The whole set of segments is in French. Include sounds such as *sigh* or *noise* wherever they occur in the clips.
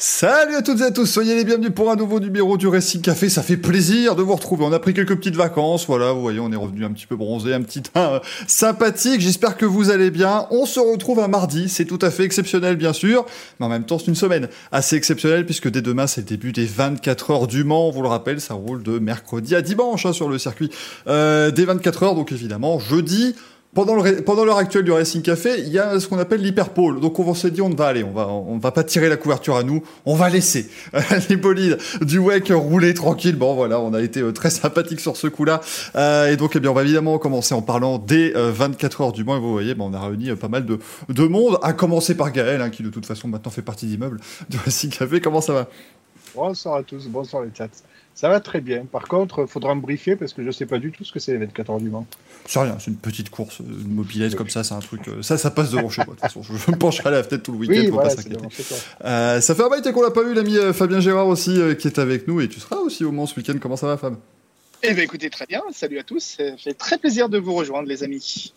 Salut à toutes et à tous, soyez les bienvenus pour un nouveau numéro du Racing Café. Ça fait plaisir de vous retrouver. On a pris quelques petites vacances, voilà, vous voyez, on est revenu un petit peu bronzé, un petit teint sympathique. J'espère que vous allez bien. On se retrouve un mardi, c'est tout à fait exceptionnel bien sûr, mais en même temps c'est une semaine assez exceptionnelle puisque dès demain c'est le début des 24 heures du Mans. Vous le rappelle, ça roule de mercredi à dimanche hein, sur le circuit euh, des 24 heures. Donc évidemment jeudi. Pendant, l'heure actuelle du Racing Café, il y a ce qu'on appelle l'hyperpole. Donc on s'est dit, on va aller, on va, va pas tirer la couverture à nous, on va laisser *laughs* les bolides du WEC rouler tranquille. Bon voilà, on a été euh, très sympathique sur ce coup-là. Euh, et donc eh bien, on va évidemment commencer en parlant des 24 euh, heures du mois. Et vous voyez, bon, on a réuni pas mal de, de monde, à commencer par Gaël, hein, qui de toute façon maintenant fait partie d'immeuble du Racing Café. Comment ça va? Bonsoir à tous, bonsoir les chats. Ça va très bien. Par contre, il faudra me briefer parce que je ne sais pas du tout ce que c'est les 24 heures du Mans. C'est rien, c'est une petite course, une mobilette comme ça, c'est un truc. Euh, ça, ça passe devant chez moi. De toute façon, je me pencherai à la fenêtre tout le week-end, pour pas s'inquiéter. Euh, ça fait un bail qu'on l'a pas vu, l'ami euh, Fabien Gérard aussi, qui est avec nous, et tu seras aussi au Mans ce week-end. Comment ça va, Fab? Eh bien, écoutez, très bien. Salut à tous. Ça fait très plaisir de vous rejoindre, les amis.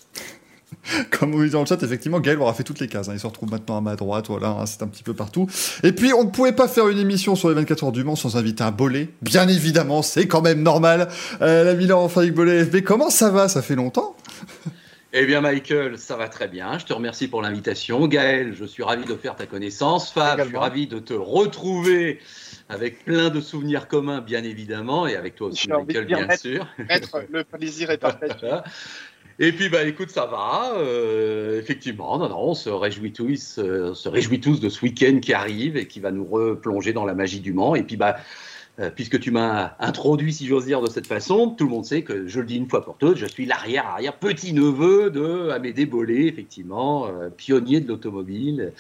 *laughs* Comme vous dites dans le chat, effectivement, Gaël aura fait toutes les cases. Hein. Il se retrouve maintenant à ma droite, voilà, hein, c'est un petit peu partout. Et puis, on ne pouvait pas faire une émission sur les 24 heures du Mans sans inviter un Bolé. Bien évidemment, c'est quand même normal. Euh, la Milan enfin avec Bolé FB, comment ça va? Ça fait longtemps *laughs* eh bien, Michael, ça va très bien. Je te remercie pour l'invitation. Gaël, je suis ravi de faire ta connaissance. Fab, je suis ravi de te retrouver avec plein de souvenirs communs, bien évidemment, et avec toi aussi, Michael, bien, sûr. le plaisir est *laughs* partagé. Et puis, bah, écoute, ça va. Euh, effectivement, non, non, on se réjouit tous, euh, se réjouit tous de ce week-end qui arrive et qui va nous replonger dans la magie du Mans. Et puis, bah, euh, puisque tu m'as introduit, si j'ose dire, de cette façon, tout le monde sait que, je le dis une fois pour toutes, je suis l'arrière-arrière petit-neveu de Amédée Bollé, effectivement, pionnier de l'automobile.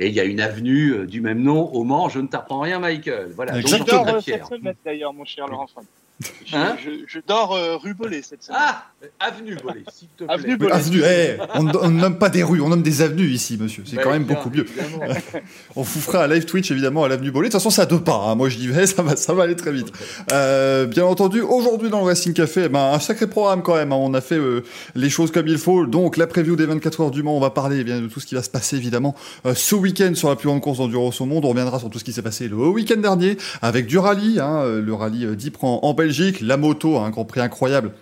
Et il y a une avenue du même nom au Mans. Je ne t'apprends rien, Michael. Voilà. Donc, d'ailleurs, mon cher Laurent Hein je, dors euh, rue Bollé cette semaine. Ah Avenue Bollé, s'il te plaît. Avenue Bollé. Eh, on ne nomme pas des rues, on nomme des avenues ici, monsieur. C'est bah, quand même beaucoup mieux. *laughs* on vous fera un live Twitch, évidemment, à l'avenue Bollé. De toute façon, c'est à deux pas. Hein. Moi, je dis, vais, *laughs* ça va, ça va aller très vite. Euh, bien entendu, aujourd'hui, dans le Racing Café, eh ben, un sacré programme quand même. Hein. On a fait euh, les choses comme il faut. Donc, la preview des 24 heures du Mans, on va parler eh bien, de tout ce qui va se passer, évidemment, ce week-end sur la plus grande course d'endurance au monde. On reviendra sur tout ce qui s'est passé le week-end dernier avec du rallye, hein, le rallye d'Ypres en Belgique, la moto un Grand Prix incroyable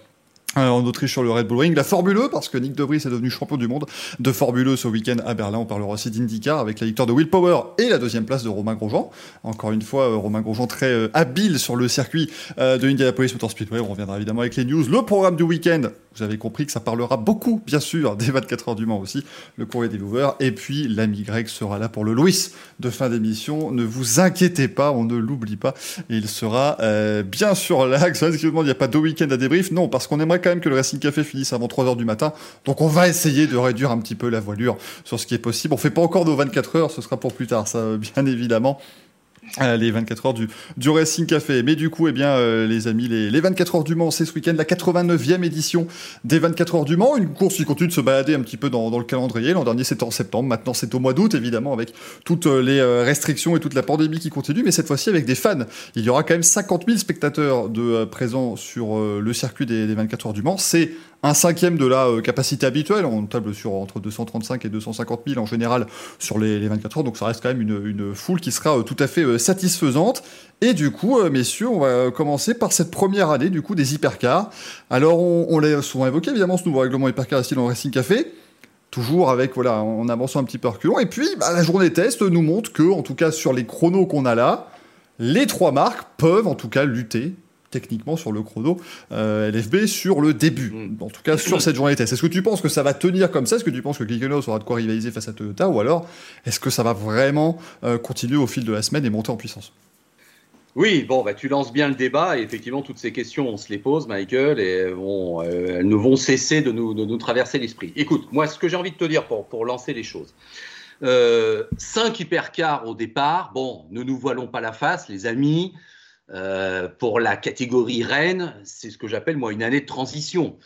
euh, en Autriche sur le Red Bull Ring. La Formule E, parce que Nick Debris est devenu champion du monde de Formule E ce week-end à Berlin. On parlera aussi d'IndyCar avec la victoire de Will Power et la deuxième place de Romain Grosjean. Encore une fois, euh, Romain Grosjean très euh, habile sur le circuit de Indianapolis Motor Speedway. On reviendra évidemment avec les news. Le programme du week-end, vous avez compris que ça parlera beaucoup, bien sûr, des 24 heures du Mans aussi, le courrier des viewers. Et puis, l'ami Greg sera là pour le Louis de fin d'émission. Ne vous inquiétez pas, on ne l'oublie pas. Il sera bien sûr là. *laughs* Il n'y a pas de week-end à débrief. Non, parce qu'on aimerait quand même que le Racing Café finisse avant 3h du matin. Donc on va essayer de réduire un petit peu la voilure sur ce qui est possible. On fait pas encore nos 24 heures, ce sera pour plus tard, ça bien évidemment. Euh, les 24 heures du, Racing Café. Mais du coup, eh bien, euh, les amis, les, les 24 heures du Mans, c'est ce week-end la 89e édition des 24 heures du Mans. Une course qui continue de se balader un petit peu dans, le calendrier. L'an dernier, c'était en septembre. Maintenant, c'est au mois d'août, évidemment, avec toutes euh, les restrictions et toute la pandémie qui continue. Mais cette fois-ci, avec des fans. Il y aura quand même 50 000 spectateurs de présents sur le circuit des, des 24 heures du Mans. C'est un cinquième de la capacité habituelle. On table sur entre 235 et 250 000 en général sur les, les 24 heures. Donc ça reste quand même une, foule qui sera tout à fait satisfaisante. Et du coup, euh, messieurs, on va commencer par cette première année du coup des hypercars. Alors, on, l'a souvent évoqué, évidemment, ce nouveau règlement hypercar ici dans le Racing Café? Toujours avec, voilà, en avançant un petit peu reculons. Et puis, bah, la journée test nous montre que, en tout cas, sur les chronos qu'on a là, les trois marques peuvent, en tout cas, lutter techniquement sur le chrono euh, LFB sur le début, mm. en tout cas sur cette journée test. Est-ce que tu penses que ça va tenir comme ça? Est-ce que tu penses que Glickenhaus aura de quoi rivaliser face à Toyota? Ou alors est-ce que ça va vraiment euh, continuer au fil de la semaine et monter en puissance? Oui, bon, bah, tu lances bien le débat et effectivement, toutes ces questions, on se les pose, Michael, et bon, euh, elles ne vont cesser de nous, de nous traverser l'esprit. Écoute, moi, ce que j'ai envie de te dire pour, pour lancer les choses, euh, 5 hypercars au départ, bon, ne nous voilons pas la face, les amis, euh, pour la catégorie Rennes, c'est ce que j'appelle moi une année de transition.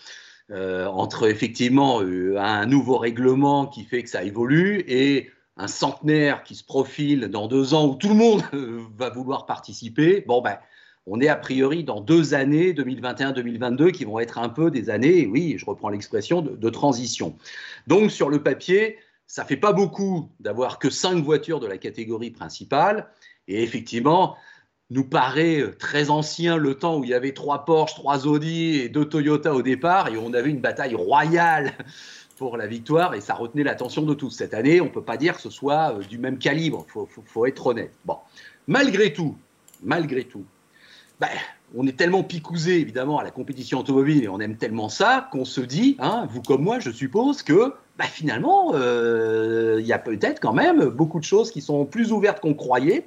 Euh, entre effectivement euh, un nouveau règlement qui fait que ça évolue et un centenaire qui se profile dans deux ans où tout le monde va vouloir participer, bon ben, on est a priori dans deux années, 2021-2022, qui vont être un peu des années, oui, je reprends l'expression, de, transition. Donc sur le papier, ça fait pas beaucoup d'avoir que cinq voitures de la catégorie principale, et effectivement, nous paraît très ancien le temps où il y avait trois Porsche, trois Audi et deux Toyota au départ, et on avait une bataille royale *laughs* pour la victoire et ça retenait l'attention de tous. Cette année, on ne peut pas dire que ce soit euh, du même calibre, il faut, être honnête. Bon, malgré tout, malgré tout, ben, on est tellement picousé évidemment à la compétition automobile et on aime tellement ça qu'on se dit, hein, vous comme moi, je suppose que ben, finalement, euh, il y a peut-être quand même beaucoup de choses qui sont plus ouvertes qu'on croyait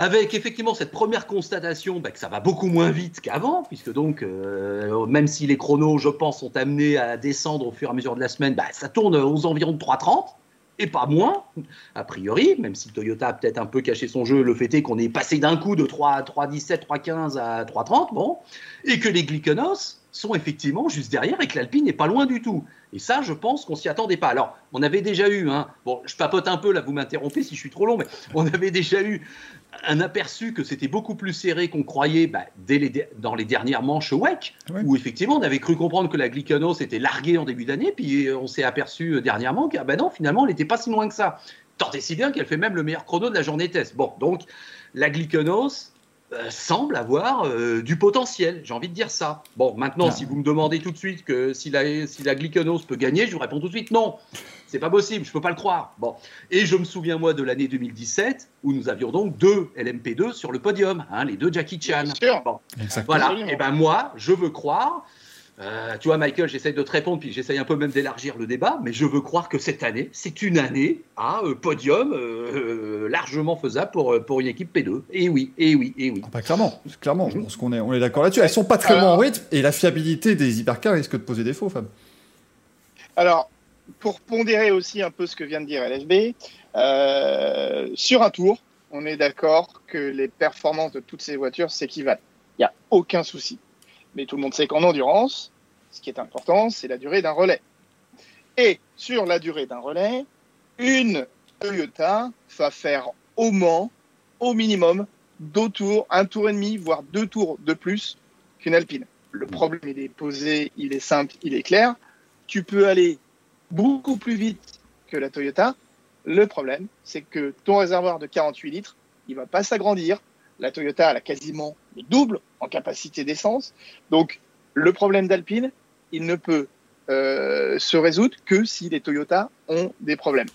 avec effectivement cette première constatation bah, que ça va beaucoup moins vite qu'avant, puisque donc, euh, même si les chronos, je pense, sont amenés à descendre au fur et à mesure de la semaine, bah, ça tourne aux environs de 3,30 et pas moins, a priori, même si Toyota a peut-être un peu caché son jeu, le fait est qu'on est passé d'un coup de 3,17, 3,15 à 3,30, bon, et que les Glyconos sont effectivement juste derrière et que l'Alpine n'est pas loin du tout. Et ça, je pense qu'on s'y attendait pas. Alors, on avait déjà eu, hein, bon, je papote un peu là, vous m'interrompez si je suis trop long, mais on avait déjà eu un aperçu que c'était beaucoup plus serré qu'on croyait bah, dès dans les dernières manches WEC, où effectivement on avait cru comprendre que la Glycanos était larguée en début d'année, puis on s'est aperçu euh, dernièrement que bah non, finalement, elle n'était pas si loin que ça. Tant et si bien qu'elle fait même le meilleur chrono de la journée test. Bon, donc la Glycanos, euh, semble avoir euh, du potentiel. J'ai envie de dire ça. Bon, maintenant, ah. si vous me demandez tout de suite que si la, si la peut gagner, je vous réponds tout de suite non. C'est pas possible, je peux pas le croire. Bon. Et je me souviens, moi, de l'année 2017, où nous avions donc deux LMP2 sur le podium, hein, les deux Jackie Chan. Bon. Voilà. Et ben moi, je veux croire euh, tu vois, Michael, j'essaye de te répondre, puis j'essaye un peu même d'élargir le débat, mais je veux croire que cette année, c'est une année à euh, podium euh, largement faisable pour, pour une équipe P2. Et oui, et oui, et oui. Ah, bah, clairement, clairement, je pense qu'on est, on est d'accord là-dessus. Elles sont pas très loin en rythme, et la fiabilité des hypercars risque de poser défaut, Fab. Alors, pour pondérer aussi un peu ce que vient de dire LFB, sur un tour, on est d'accord que les performances de toutes ces voitures s'équivalent. Il n'y a aucun souci. Mais tout le monde sait qu'en endurance, ce qui est important, c'est la durée d'un relais. Et sur la durée d'un relais, une Toyota va faire au Mans, au minimum, deux tours, un tour et demi, voire deux tours de plus qu'une Alpine. Le problème, il est posé, il est simple, il est clair. Tu peux aller beaucoup plus vite que la Toyota. Le problème, c'est que ton réservoir de 48 litres, il va pas s'agrandir. La Toyota, elle a quasiment le double en capacité d'essence. Donc, le problème d'Alpine, il ne peut euh, se résoudre que si les Toyota ont des problèmes.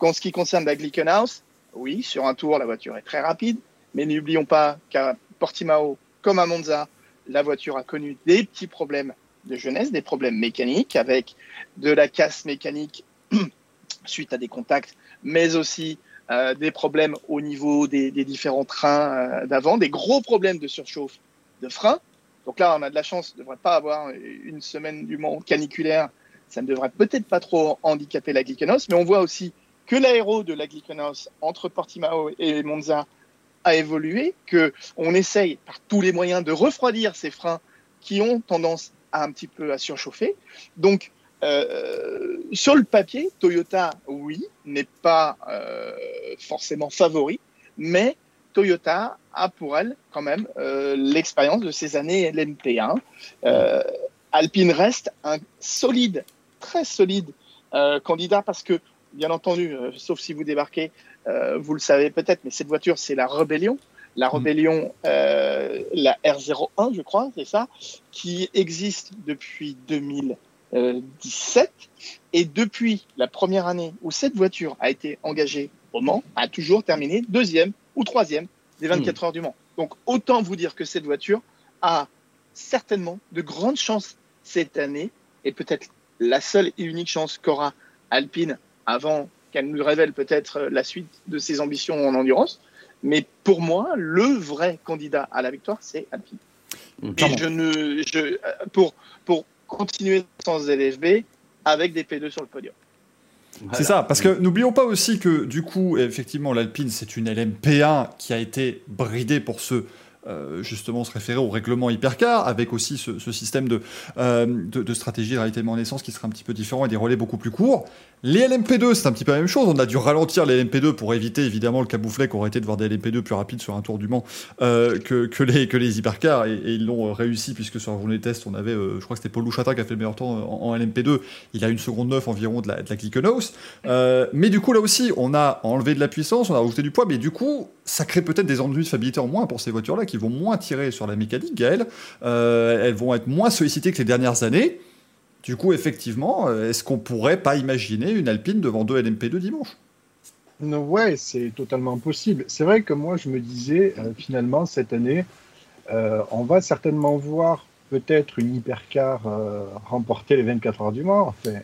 En ce qui concerne la Glickenhaus, oui, sur un tour, la voiture est très rapide, mais n'oublions pas qu'à Portimao, comme à Monza, la voiture a connu des petits problèmes de jeunesse, des problèmes mécaniques, avec de la casse mécanique *clears throat* suite à des contacts, mais aussi euh, des problèmes au niveau des, différents trains euh, d'avant, des gros problèmes de surchauffe de frein. Donc là, on a de la chance, on ne devrait pas avoir une semaine du Mans caniculaire. Ça ne devrait peut-être pas trop handicaper la Glycanos, mais on voit aussi que l'aéro de la Glycanos entre Portimao et Monza a évolué, que on essaye par tous les moyens de refroidir ces freins qui ont tendance à un petit peu à surchauffer. Donc euh, sur le papier, Toyota, oui, n'est pas euh, forcément favori, mais Toyota a pour elle quand même euh, l'expérience de ces années LMP1. Alpine reste un solide, très solide candidat parce que, bien entendu, sauf si vous débarquez, vous le savez peut-être, mais cette voiture, c'est la Rébellion. La mm. Rébellion, la R01, je crois, c'est ça, qui existe depuis 2000. 17. Et depuis la première année où cette voiture a été engagée au Mans, a toujours terminé deuxième ou troisième des 24 hmm. heures du Mans. Donc autant vous dire que cette voiture a certainement de grandes chances cette année, et peut-être la seule et unique chance qu'aura Alpine avant qu'elle nous révèle peut-être la suite de ses ambitions en endurance. Mais pour moi, le vrai candidat à la victoire, c'est Alpine. Hmm. Et je ne, je, pour, pour continuer sans LFB avec des P2 sur le podium. C'est ça, parce que n'oublions pas aussi que du coup, effectivement, l'Alpine, c'est une LMP1 qui a été bridée pour se justement se référer au règlement hypercar, avec aussi ce, système de, de, stratégie de réalité de naissance qui sera un petit peu différent et des relais beaucoup plus courts. Les LMP2, c'est un petit peu la même chose. On a dû ralentir les LMP2 pour éviter évidemment le cabouflet qui aurait été de voir des LMP2 plus rapides sur un tour du Mans que, que, les, que les hypercars, et, ils l'ont réussi puisque sur la journée de test, on avait, je crois que c'était Paul Louchata qui a fait le meilleur temps en, LMP2. Il a une seconde 9 environ de la, de la mais du coup, là aussi, on a enlevé de la puissance, on a rajouté du poids, mais du coup, ça crée peut-être des ennuis de fiabilité en moins pour ces voitures-là qui vont moins tirer sur la mécanique, Gaël. Euh, elles vont être moins sollicitées que les dernières années. Du coup, effectivement, euh, est-ce qu'on pourrait pas imaginer une Alpine devant deux LMP2 dimanche? Ouais, c'est totalement possible. C'est vrai que moi, je me disais, euh, finalement, cette année, on va certainement voir peut-être une hypercar remporter les 24 heures du Mans. Enfin,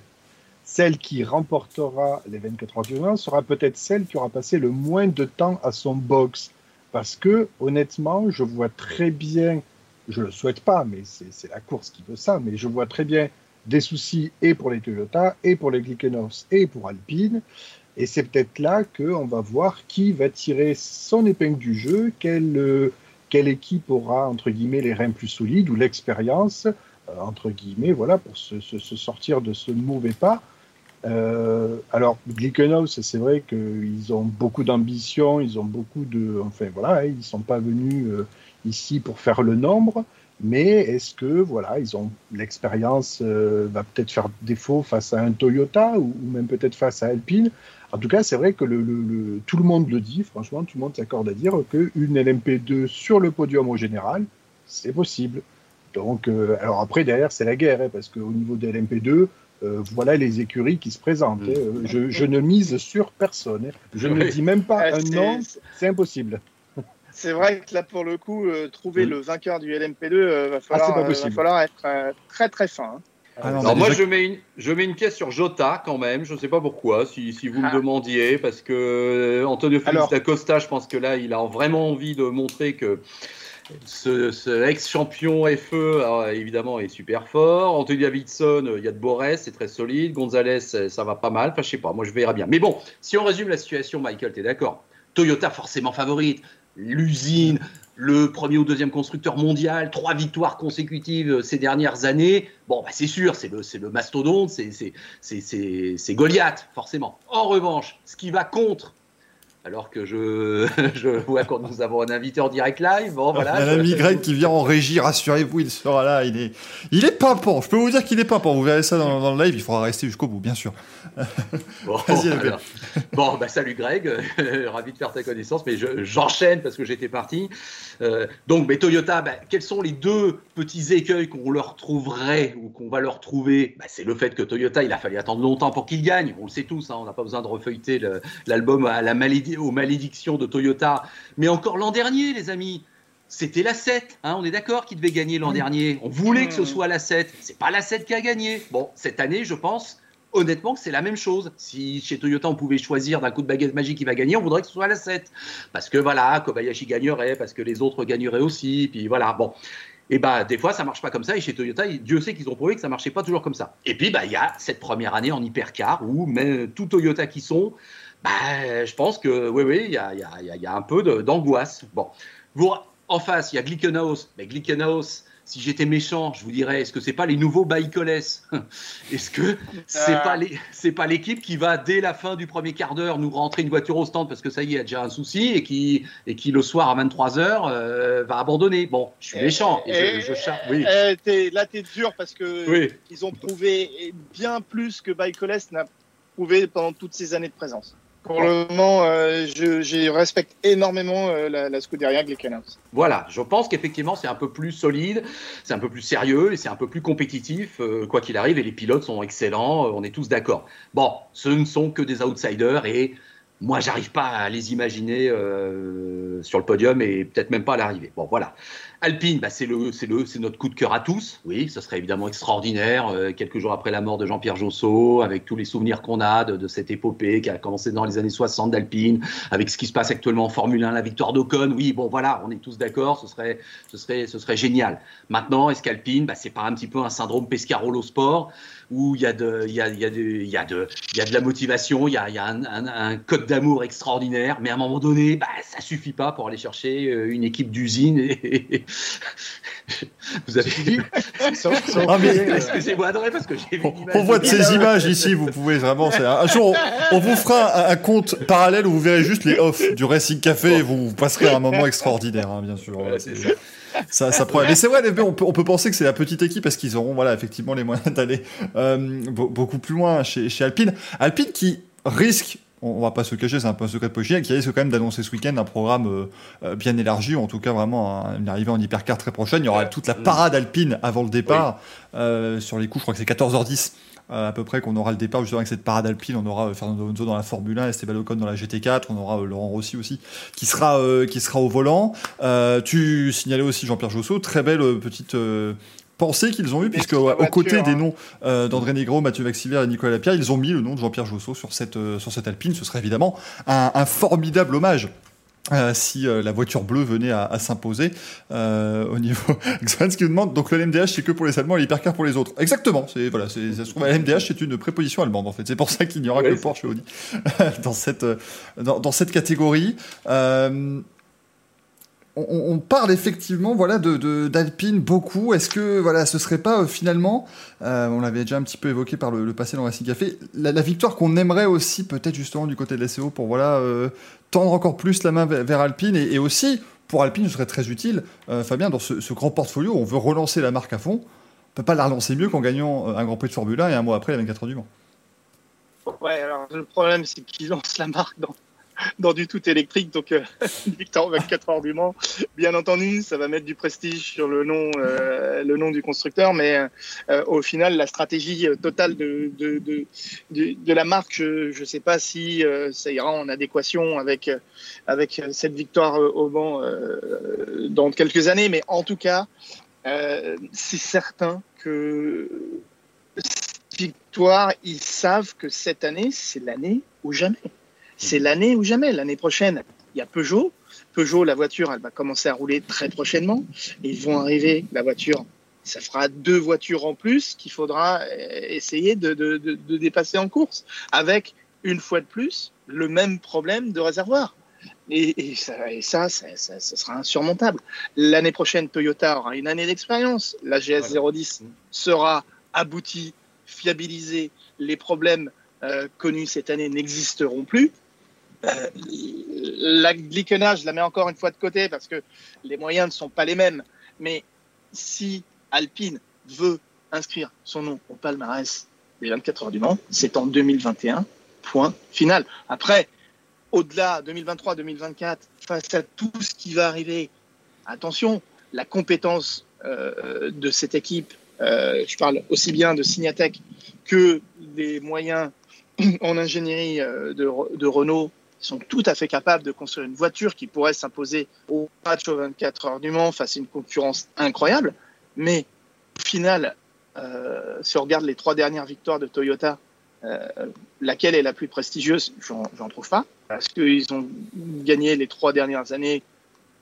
celle qui remportera les 24 heures du Mans sera peut-être celle qui aura passé le moins de temps à son box. Parce que, honnêtement, je vois très bien, je ne le souhaite pas, mais c'est la course qui veut ça, mais je vois très bien des soucis et pour les Toyota, et pour les Glickenhaus, et pour Alpine. Et c'est peut-être là qu'on va voir qui va tirer son épingle du jeu, quelle, équipe aura, entre guillemets, les reins plus solides ou l'expérience, euh, entre guillemets, voilà, pour se sortir de ce mauvais pas. Euh, alors, Glickenhaus, c'est vrai qu'ils ont beaucoup d'ambition, ils ont beaucoup de. Enfin, voilà, ils ne sont pas venus euh, ici pour faire le nombre, mais est-ce que, voilà, ils ont. L'expérience euh, va peut-être faire défaut face à un Toyota ou, même peut-être face à Alpine? En tout cas, c'est vrai que tout le monde le dit, franchement, tout le monde s'accorde à dire qu'une LMP2 sur le podium au général, c'est possible. Donc, alors après, derrière, c'est la guerre, hein, parce qu'au niveau des LMP2, euh, voilà les écuries qui se présentent. Mm. Hein. Je, ne mise sur personne. Hein. Je ne dis même pas un nom, c'est impossible. C'est vrai que là, pour le coup, euh, trouver mm. le vainqueur du LMP2 euh, va, falloir, va, falloir, être très très fin. Hein. Ah Alors moi, je, mets une, je mets une pièce sur Jota quand même. Je ne sais pas pourquoi, si, si vous me ah. demandiez, parce que Antonio Félix d'Acosta, je pense que là, il a vraiment envie de montrer que ce, ex-champion FE, évidemment, est super fort. Anthony Davidson, il y a de beaux c'est très solide. Gonzalez, ça va pas mal. Enfin, je sais pas, moi je verrai bien. Mais bon, si on résume la situation, Michael, tu es d'accord Toyota forcément favorite. L'usine, le premier ou deuxième constructeur mondial, trois victoires consécutives euh, ces dernières années. Bon, bah, c'est sûr, c'est le, le mastodonte, c'est Goliath, forcément. En revanche, ce qui va contre alors que je, *laughs* je vois quand nous avons un invité en direct live. Bon, voilà. Un ami Greg qui vient en régie, rassurez-vous, il sera là. Il est, il est pimpant. Je peux vous dire qu'il est pimpant. Vous verrez ça dans, le live. Il faudra rester jusqu'au bout, bien sûr. *laughs* Bon, *laughs* bon bah, salut Greg. Ravi de faire ta connaissance. Mais j'enchaîne parce que j'étais parti. Euh, donc, mais Toyota, bah, quels sont les deux petits écueils qu'on leur trouverait ou qu'on va leur trouver bah, C'est le fait que Toyota, il a fallu attendre longtemps pour qu'il gagne. On le sait tous. Hein, on n'a pas besoin de refeuilleter l'album à la aux malédictions de Toyota. Mais encore l'an dernier, les amis, c'était la 7, hein, on est d'accord qu'il devait gagner l'an dernier? On voulait que ce soit la 7. C'est pas la 7 qui a gagné. Bon, cette année, je pense honnêtement c'est la même chose. Si chez Toyota on pouvait choisir d'un coup de baguette magique qui va gagner, on voudrait que ce soit la 7. Parce que voilà, Kobayashi gagnerait, parce que les autres gagneraient aussi, puis voilà, bon. Et bah des fois ça marche pas comme ça et chez Toyota, Dieu sait qu'ils ont prouvé que ça marchait pas toujours comme ça. Et puis bah il y a cette première année en hypercar où même tout Toyota qui sont bah, je pense que oui, oui, il y a, y, a, y a, un peu d'angoisse. Bon, vous, en face, il y a Glickenhaus. Mais Glickenhaus, si j'étais méchant, je vous dirais, est-ce que c'est pas les nouveaux Baïkoles *laughs* Est-ce que c'est pas les, c'est pas l'équipe qui va dès la fin du premier quart d'heure nous rentrer une voiture au stand parce que ça y est, il y a déjà un souci et qui et qui le soir à 23 h euh, va abandonner. Bon, je suis méchant. Et, je, je, oui. es, là, t'es dur parce que ils ont prouvé bien plus que Baïkoles n'a prouvé pendant toutes ces années de présence. Pour le moment, euh, je, respecte énormément euh, la, la Scuderia Glickenhaus. Voilà, je pense qu'effectivement c'est un peu plus solide, c'est un peu plus sérieux et c'est un peu plus compétitif, euh, quoi qu'il arrive, et les pilotes sont excellents, on est tous d'accord. Bon, ce ne sont que des outsiders et moi, j'arrive pas à les imaginer sur le podium et peut-être même pas à l'arrivée. Bon, voilà. Alpine, bah, c'est le, c'est le, c'est notre coup de cœur à tous. Oui, ce serait évidemment extraordinaire. Euh, quelques jours après la mort de Jean-Pierre Josso, avec tous les souvenirs qu'on a de, de, cette épopée qui a commencé dans les années 60 d'Alpine, avec ce qui se passe actuellement en Formule 1, la victoire d'Ocon. Oui, bon, voilà, on est tous d'accord. Ce serait, ce serait, ce serait génial. Maintenant, est-ce qu'Alpine, bah, c'est pas un petit peu un syndrome Pescarolo sport? Où il y a de, il y a, il y a de, il y a de, il y a de la motivation, il y a, il y a un, un, un, code d'amour extraordinaire, mais à un moment donné, bah, ça suffit pas pour aller chercher une équipe d'usine. Et... *laughs* vous avez vu ah, *laughs* Excusez-moi, parce que j'ai vu On voit de ces images ici, vous pouvez vraiment. Un jour, on, vous fera un, compte parallèle où vous verrez juste les off du Racing Café et vous, passerez un moment extraordinaire, hein, bien sûr. ça, ça Mais c'est vrai, on peut, on peut penser que c'est la petite équipe parce qu'ils auront, voilà, effectivement, les moyens d'aller euh, beaucoup plus loin chez, chez Alpine. Alpine qui risque on, va pas se cacher, c'est un peu un secret de qui risque quand même d'annoncer ce week-end un programme euh, euh, bien élargi, en tout cas vraiment une arrivée en hypercar très prochaine. Il y aura toute la parade alpine avant le départ. sur les coups, je crois que c'est 14h10 à peu près qu'on aura le départ justement avec cette parade alpine. On aura Fernando Alonso dans la Formule 1, Esteban Ocon dans la GT4. On aura Laurent Rossi aussi qui sera, qui sera au volant. tu signalais aussi Jean-Pierre Josso, très belle petite pensée qu'ils ont eu, puisque aux côtés des hein. noms euh, d'André Negro, Mathieu Vaxivière et Nicolas Lapierre, ils ont mis le nom de Jean-Pierre Josso sur cette, euh, sur cette Alpine. Ce serait évidemment un, formidable hommage. Euh, si la voiture bleue venait à, s'imposer au niveau *laughs* ce qui nous demande donc le LMDH c'est que pour les Allemands et l'hypercar pour les autres. Exactement c'est voilà c'est ça se trouve LMDH c'est une préposition allemande en fait. C'est pour ça qu'il n'y aura que Porsche et Audi *laughs* dans cette dans, dans cette catégorie. On, parle effectivement voilà de d'Alpine beaucoup. Est-ce que voilà ce serait pas euh, finalement, euh, on l'avait déjà un petit peu évoqué par le, passé dans Racing Café, la, victoire qu'on aimerait aussi peut-être justement du côté de la SEO pour voilà euh, tendre encore plus la main vers, Alpine et, aussi pour Alpine ce serait très utile, Fabien, dans ce, grand portfolio, on veut relancer la marque à fond. On peut pas la relancer mieux qu'en gagnant un Grand Prix de Formule 1 et un mois après la 24 heures du Mans. Ouais, alors le problème c'est qu'ils lancent la marque dans dans du tout électrique. Donc, euh, *laughs* Victor 24 heures du Mans, bien entendu, ça va mettre du prestige sur le nom, euh, le nom du constructeur, mais euh, au final, la stratégie totale de, la marque, je ne sais pas si ça ira en adéquation avec, avec cette victoire au Mans dans quelques années, mais en tout cas, c'est certain que victoire, ils savent que cette année, c'est l'année ou jamais c'est l'année ou jamais. L'année prochaine, il y a Peugeot. Peugeot, la voiture, elle va commencer à rouler très prochainement. ils vont arriver, la voiture, ça fera deux voitures en plus qu'il faudra euh, essayer de, dépasser en course, avec une fois de plus le même problème de réservoir. Et, ça, ça, ça, sera insurmontable. L'année prochaine, Toyota aura une année d'expérience. La GS 010 sera aboutie, fiabilisée. Les problèmes euh, connus cette année n'existeront plus. Euh, la je la mets encore une fois de côté parce que les moyens ne sont pas les mêmes. Mais si Alpine veut inscrire son nom au palmarès des 24 heures du Mans, c'est en 2021, point final. Après, au-delà 2023-2024, face à tout ce qui va arriver, attention, la compétence euh, de cette équipe, euh, je parle aussi bien de Signatech que des moyens *clears throat* en ingénierie de, de Renault sont tout à fait capables de construire une voiture qui pourrait s'imposer au match aux 24 heures du Mans face à une concurrence incroyable. Mais au final, euh, si on regarde les trois dernières victoires de Toyota, euh, laquelle est la plus prestigieuse? J'en trouve pas. Parce qu'ils ont gagné les trois dernières années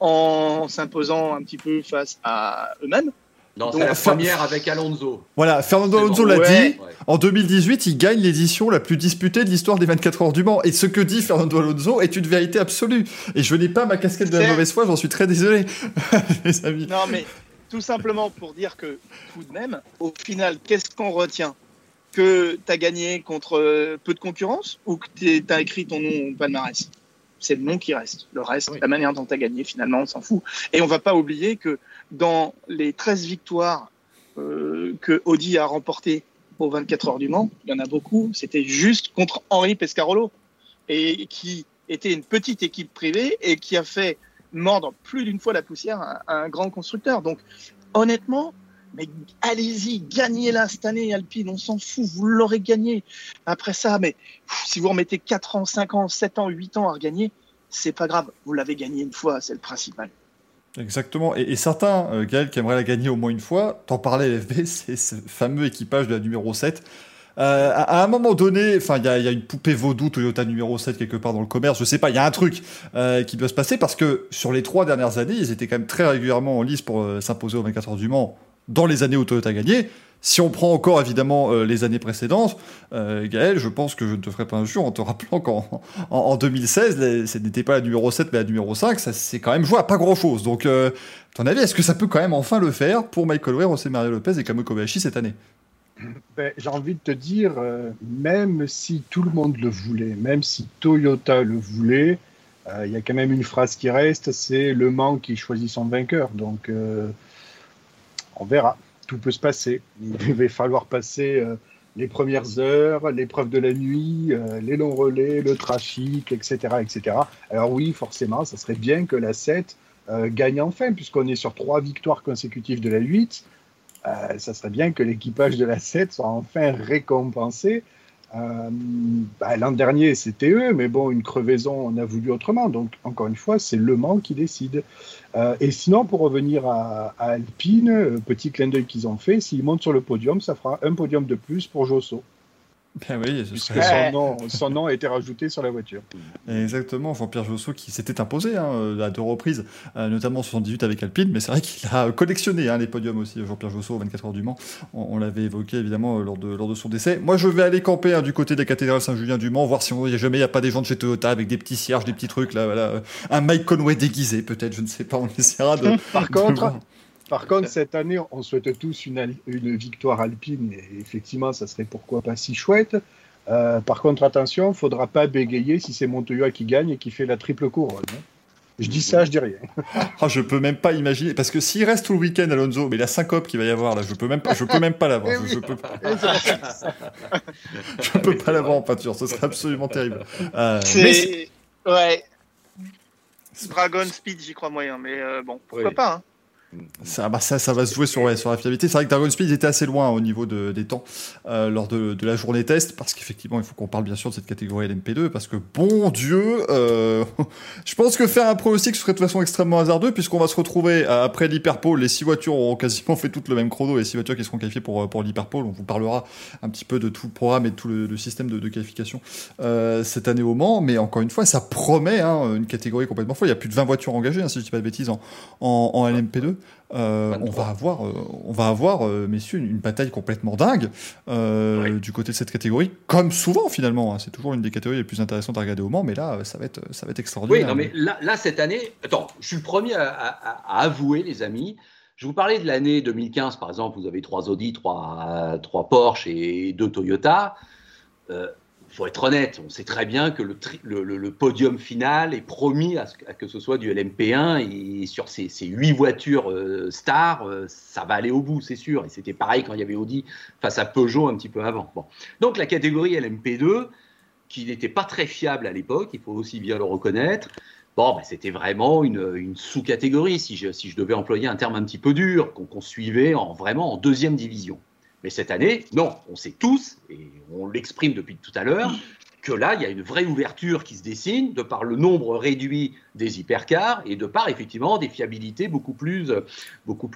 en s'imposant un petit peu face à eux-mêmes. Non, c'est la première avec Alonso. Voilà, Fernando Alonso l'a dit. En 2018, il gagne l'édition la plus disputée de l'histoire des 24 heures du Mans. Et ce que dit Fernando Alonso est une vérité absolue. Et je n'ai pas ma casquette de la mauvaise foi, j'en suis très désolé, *laughs* les amis. Non, mais tout simplement pour dire que, tout de même, au final, qu'est-ce qu'on retient? Que tu as gagné contre euh, peu de concurrence ou que tu as écrit ton nom au palmarès? C'est le nom qui reste. Le reste, la manière dont tu as gagné, finalement, on s'en fout. Et on va pas oublier que dans les 13 victoires euh, que Audi a remportées aux 24 heures du Mans, il y en a beaucoup, c'était juste contre Henri Pescarolo, et qui était une petite équipe privée et qui a fait mordre plus d'une fois la poussière à, un grand constructeur. Donc, honnêtement, mais allez-y, gagnez-la cette année, Alpine, on s'en fout, vous l'aurez gagné. Après ça, mais si vous remettez 4 ans, 5 ans, 7 ans, 8 ans à regagner, c'est pas grave, vous l'avez gagné une fois, c'est le principal. Exactement. Et, certains, euh, Gaël, qui aimeraient la gagner au moins une fois, t'en parlais, *laughs* LFB, c'est ce fameux équipage de la numéro 7. Euh, à, un moment donné, enfin, il y a, une poupée vaudou Toyota numéro 7 quelque part dans le commerce, je sais pas, il y a un truc euh, qui doit se passer parce que sur les trois dernières années, ils étaient quand même très régulièrement en lice pour s'imposer aux 24 heures du Mans dans les années où Toyota gagné. Si on prend encore évidemment euh, les années précédentes, euh, Gaël, je pense que je ne te ferai pas un jour en te rappelant qu'en en, 2016, ce n'était pas la numéro 7 mais la numéro 5, ça c'est quand même joué à pas grand chose. Donc, euh, ton avis, est-ce que ça peut quand même enfin le faire pour Michael Way, José Mario Lopez et Kamui Kobayashi cette année? Ben, J'ai envie de te dire, même si tout le monde le voulait, même si Toyota le voulait, il y a quand même une phrase qui reste, c'est Le Mans qui choisit son vainqueur. Donc, on verra tout peut se passer. Il va falloir passer euh, les premières heures, l'épreuve de la nuit, euh, les longs relais, le trafic, etc., etc. Alors oui, forcément, ça serait bien que la 7 euh, gagne enfin, puisqu'on est sur trois victoires consécutives de la 8. ça serait bien que l'équipage de la 7 soit enfin récompensé euh, bah, l'an dernier, c'était eux, mais bon, une crevaison, on a voulu autrement. Donc, encore une fois, c'est Le Mans qui décide. Euh, et sinon, pour revenir à, Alpine, euh, petit clin d'œil qu'ils ont fait, s'ils montent sur le podium, ça fera un podium de plus pour Josso. *laughs* Ben oui, son, nom, son nom a été rajouté sur la voiture. Exactement, Jean-Pierre Josso qui s'était imposé hein, à deux reprises, euh, notamment en 78 avec Alpine, mais c'est vrai qu'il a collectionné hein, les podiums aussi, Jean-Pierre Josso au 24 heures du Mans. On, l'avait évoqué évidemment euh, lors de, lors de son décès. Moi je vais aller camper hein, du côté des cathédrales Saint-Julien du Mans, voir si on, y a jamais il n'y a pas des gens de chez Toyota avec des petits cierges, des petits trucs là, voilà. Un Mike Conway déguisé peut-être, je ne sais pas, on essaiera de. Par contre. Par contre, cette année, on souhaite tous une, une, victoire alpine, et effectivement, ça serait pourquoi pas si chouette. Euh, par contre, attention, il ne faudra pas bégayer si c'est Montoya qui gagne et qui fait la triple couronne. Hein. Je dis ça, je dis rien. *laughs* ah, je peux même pas imaginer parce que s'il reste tout le week-end Alonso, mais la syncope qu'il va y avoir là, je peux même pas, je peux même pas l'avoir. Eh je, je, peux pas. *laughs* *laughs* je peux pas l'avoir en peinture, ce serait absolument terrible. Euh, c'est ouais. Dragon Speed, j'y crois moyen, mais euh, bon, pourquoi pas. Hein. Ça, bah ça, va se jouer sur, la fiabilité. C'est vrai que Dragon Speed était assez loin au niveau de, des temps euh, lors de, la journée test, parce qu'effectivement, il faut qu'on parle bien sûr de cette catégorie LMP2, parce que bon Dieu, euh, *laughs* je pense que faire un pronostic serait de toute façon extrêmement hasardeux, puisqu'on va se retrouver après l'hyperpole. Les six voitures auront quasiment fait toutes le même chrono, les six voitures qui seront qualifiées pour, pour l'hyperpole. On vous parlera un petit peu de tout le programme et de tout le, système de, qualification euh, cette année au Mans, mais encore une fois, ça promet hein, une catégorie complètement folle. Il y a plus de 20 voitures engagées, hein, si je dis pas de bêtises, en, en LMP2. Euh, on va avoir, euh, on va avoir, euh, messieurs, une, bataille complètement dingue du côté de cette catégorie, comme souvent finalement. Hein. c'est toujours une des catégories les plus intéressantes à regarder au Mans, mais là, ça va être, ça va être extraordinaire. Oui, non, mais là, cette année, attends, je suis le premier à, avouer, les amis. Je vous parlais de l'année 2015, par exemple, vous avez trois Audi, trois, trois Porsche et deux Toyota faut être honnête, on sait très bien que le, podium final est promis à, que ce soit du LMP1 et sur ces, huit voitures euh, stars, euh, ça va aller au bout, c'est sûr. Et c'était pareil quand il y avait Audi face à Peugeot un petit peu avant. Donc la catégorie LMP2, qui n'était pas très fiable à l'époque, il faut aussi bien le reconnaître. Ben, c'était vraiment une, sous-catégorie, si je, devais employer un terme un petit peu dur, qu'on suivait en, vraiment en deuxième division. Mais cette année, non, on sait tous, et on l'exprime depuis tout à l'heure, que là, il y a une vraie ouverture qui se dessine de par le nombre réduit des hypercars et de par effectivement des fiabilités beaucoup plus,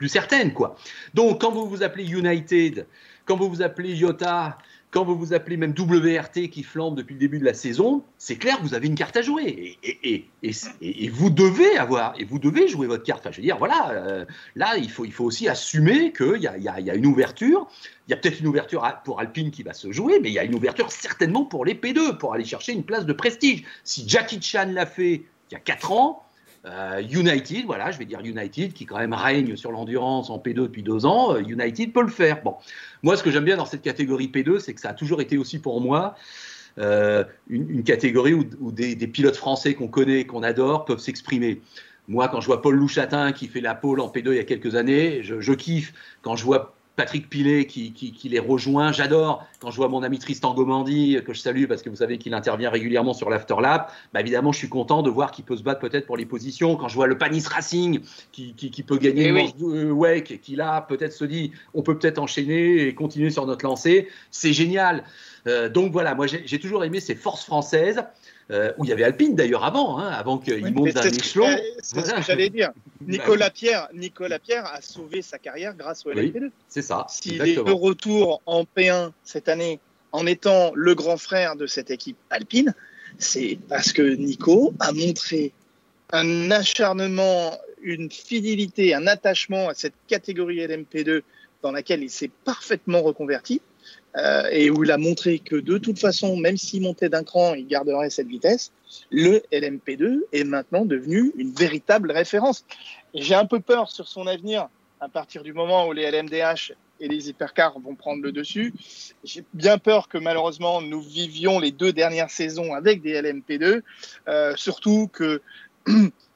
certaines. Quoi. Donc, quand vous vous appelez United, quand vous vous appelez Iota, quand vous vous appelez même WRT qui flambe depuis le début de la saison, c'est clair vous avez une carte à jouer. Et, vous devez avoir, et vous devez jouer votre carte. Enfin, je veux dire, voilà, euh, là, il faut, il faut aussi assumer qu'il y, y, y a, une ouverture. Il y a peut-être une ouverture pour Alpine qui va se jouer, mais il y a une ouverture certainement pour les P2, pour aller chercher une place de prestige. Si Jackie Chan l'a fait il y a 4 ans, United, voilà, je vais dire United, qui quand même règne sur l'endurance en P2 depuis deux ans, euh, United peut le faire. Bon, moi, ce que j'aime bien dans cette catégorie P2, c'est que ça a toujours été aussi pour moi euh, une, catégorie où, des, pilotes français qu'on connaît, qu'on adore, peuvent s'exprimer. Moi, quand je vois Paul Louchatin qui fait la pole en P2 il y a quelques années, je, je kiffe. Quand je vois Patrick Pilet qui, les rejoint. J'adore quand je vois mon ami Tristan Gomandi, que je salue parce que vous savez qu'il intervient régulièrement sur l'afterlap. Bah évidemment, je suis content de voir qu'il peut se battre peut-être pour les positions. Quand je vois le Panis Racing qui, peut gagner eh une oui. qui là peut-être se dit on peut peut-être enchaîner et continuer sur notre lancée, c'est génial. Euh, donc voilà, moi j'ai toujours aimé ces forces françaises. Euh, où il y avait Alpine d'ailleurs avant, hein, avant qu'il monte d'un échelon. C'est ce que j'allais dire. Nicolas Pierre, Nicolas Pierre a sauvé sa carrière grâce au LMP2. c'est ça. S'il est de retour en P1 cette année en étant le grand frère de cette équipe Alpine, c'est parce que Nico a montré un acharnement, une fidélité, un attachement à cette catégorie LMP2 dans laquelle il s'est parfaitement reconverti euh, et où il a montré que de toute façon, même s'il montait d'un cran, il garderait cette vitesse, le LMP2 est maintenant devenu une véritable référence. J'ai un peu peur sur son avenir à partir du moment où les LMDH et les hypercars vont prendre le dessus. J'ai bien peur que malheureusement nous vivions les deux dernières saisons avec des LMP2, euh, surtout que *clears throat*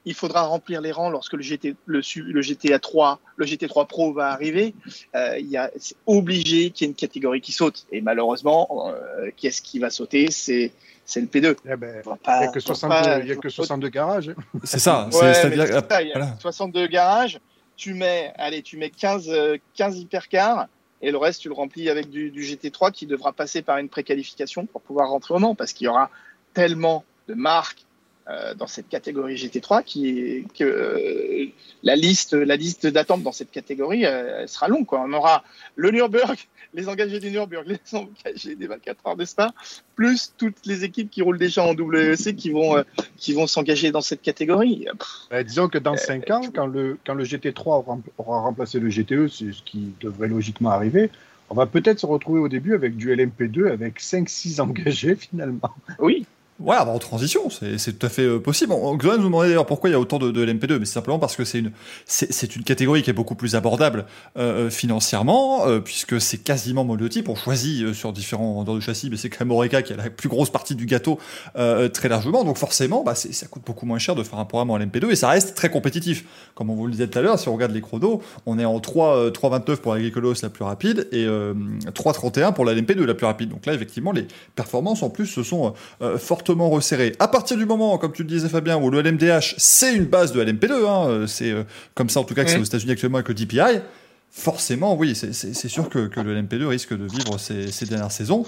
il faudra remplir les rangs lorsque le, GT, le, le GTA 3, le GT3 Pro va arriver. Euh, il y a, c'est obligé qu'il y ait une catégorie qui saute. Et malheureusement, euh, qu'est-ce qui va sauter? C'est c'est le P2. Eh ben, il n'y a que 62, il y a que 62 garages. *laughs* C'est ça. Ouais, c'est, mais c'est-à-dire, c'est ça, il y a voilà. 62 garages. Tu mets, allez, tu mets 15, euh, 15 hypercars et le reste, tu le remplis avec du, du GT3 qui devra passer par une préqualification pour pouvoir rentrer au Mans parce qu'il y aura tellement de marques euh, dans cette catégorie GT3 qui est que euh, la liste, la liste d'attente dans cette catégorie euh, sera longue. Quoi. On aura le Nürburgring, *laughs* les engagés du Nürburgring, les *laughs* engagés des 24 heures de Spa, plus toutes les équipes qui roulent déjà en WEC qui vont, qui vont s'engager dans cette catégorie. Ben, disons que dans 5 ans, quand le, quand le GT3 aura, aura remplacé le GTE, c'est ce qui devrait logiquement arriver, on va peut-être se retrouver au début avec du LMP2 avec 5-6 engagés *laughs* finalement. oui, Ouais, bah, en transition, c'est tout à fait euh, possible. Xoran nous demandait d'ailleurs pourquoi il y a autant de, de LMP2, mais c'est simplement parce que c'est une, une catégorie qui est beaucoup plus abordable euh, financièrement, euh, puisque c'est quasiment monotype. On choisit sur différents vendeurs de châssis, mais c'est quand même Oreca qui a la plus grosse partie du gâteau très largement. Donc forcément, bah, ça coûte beaucoup moins cher de faire un programme en LMP2 et ça reste très compétitif. Comme on vous le disait tout à l'heure, si on regarde les chronos, on est en 3, euh, 3,29 pour la Glycolos la plus rapide et euh, 3,31 pour la LMP2 la plus rapide. Donc là, effectivement, les performances en plus se sont euh, fortement resserrées. À partir du moment, comme tu le disais Fabien, où le LMDH c'est une base de LMP2, hein, euh, c'est euh, comme ça en tout cas que c'est aux États-Unis actuellement avec le DPI. Forcément, oui, c'est- sûr que, que le LMP2 risque de vivre ces, ces dernières saisons.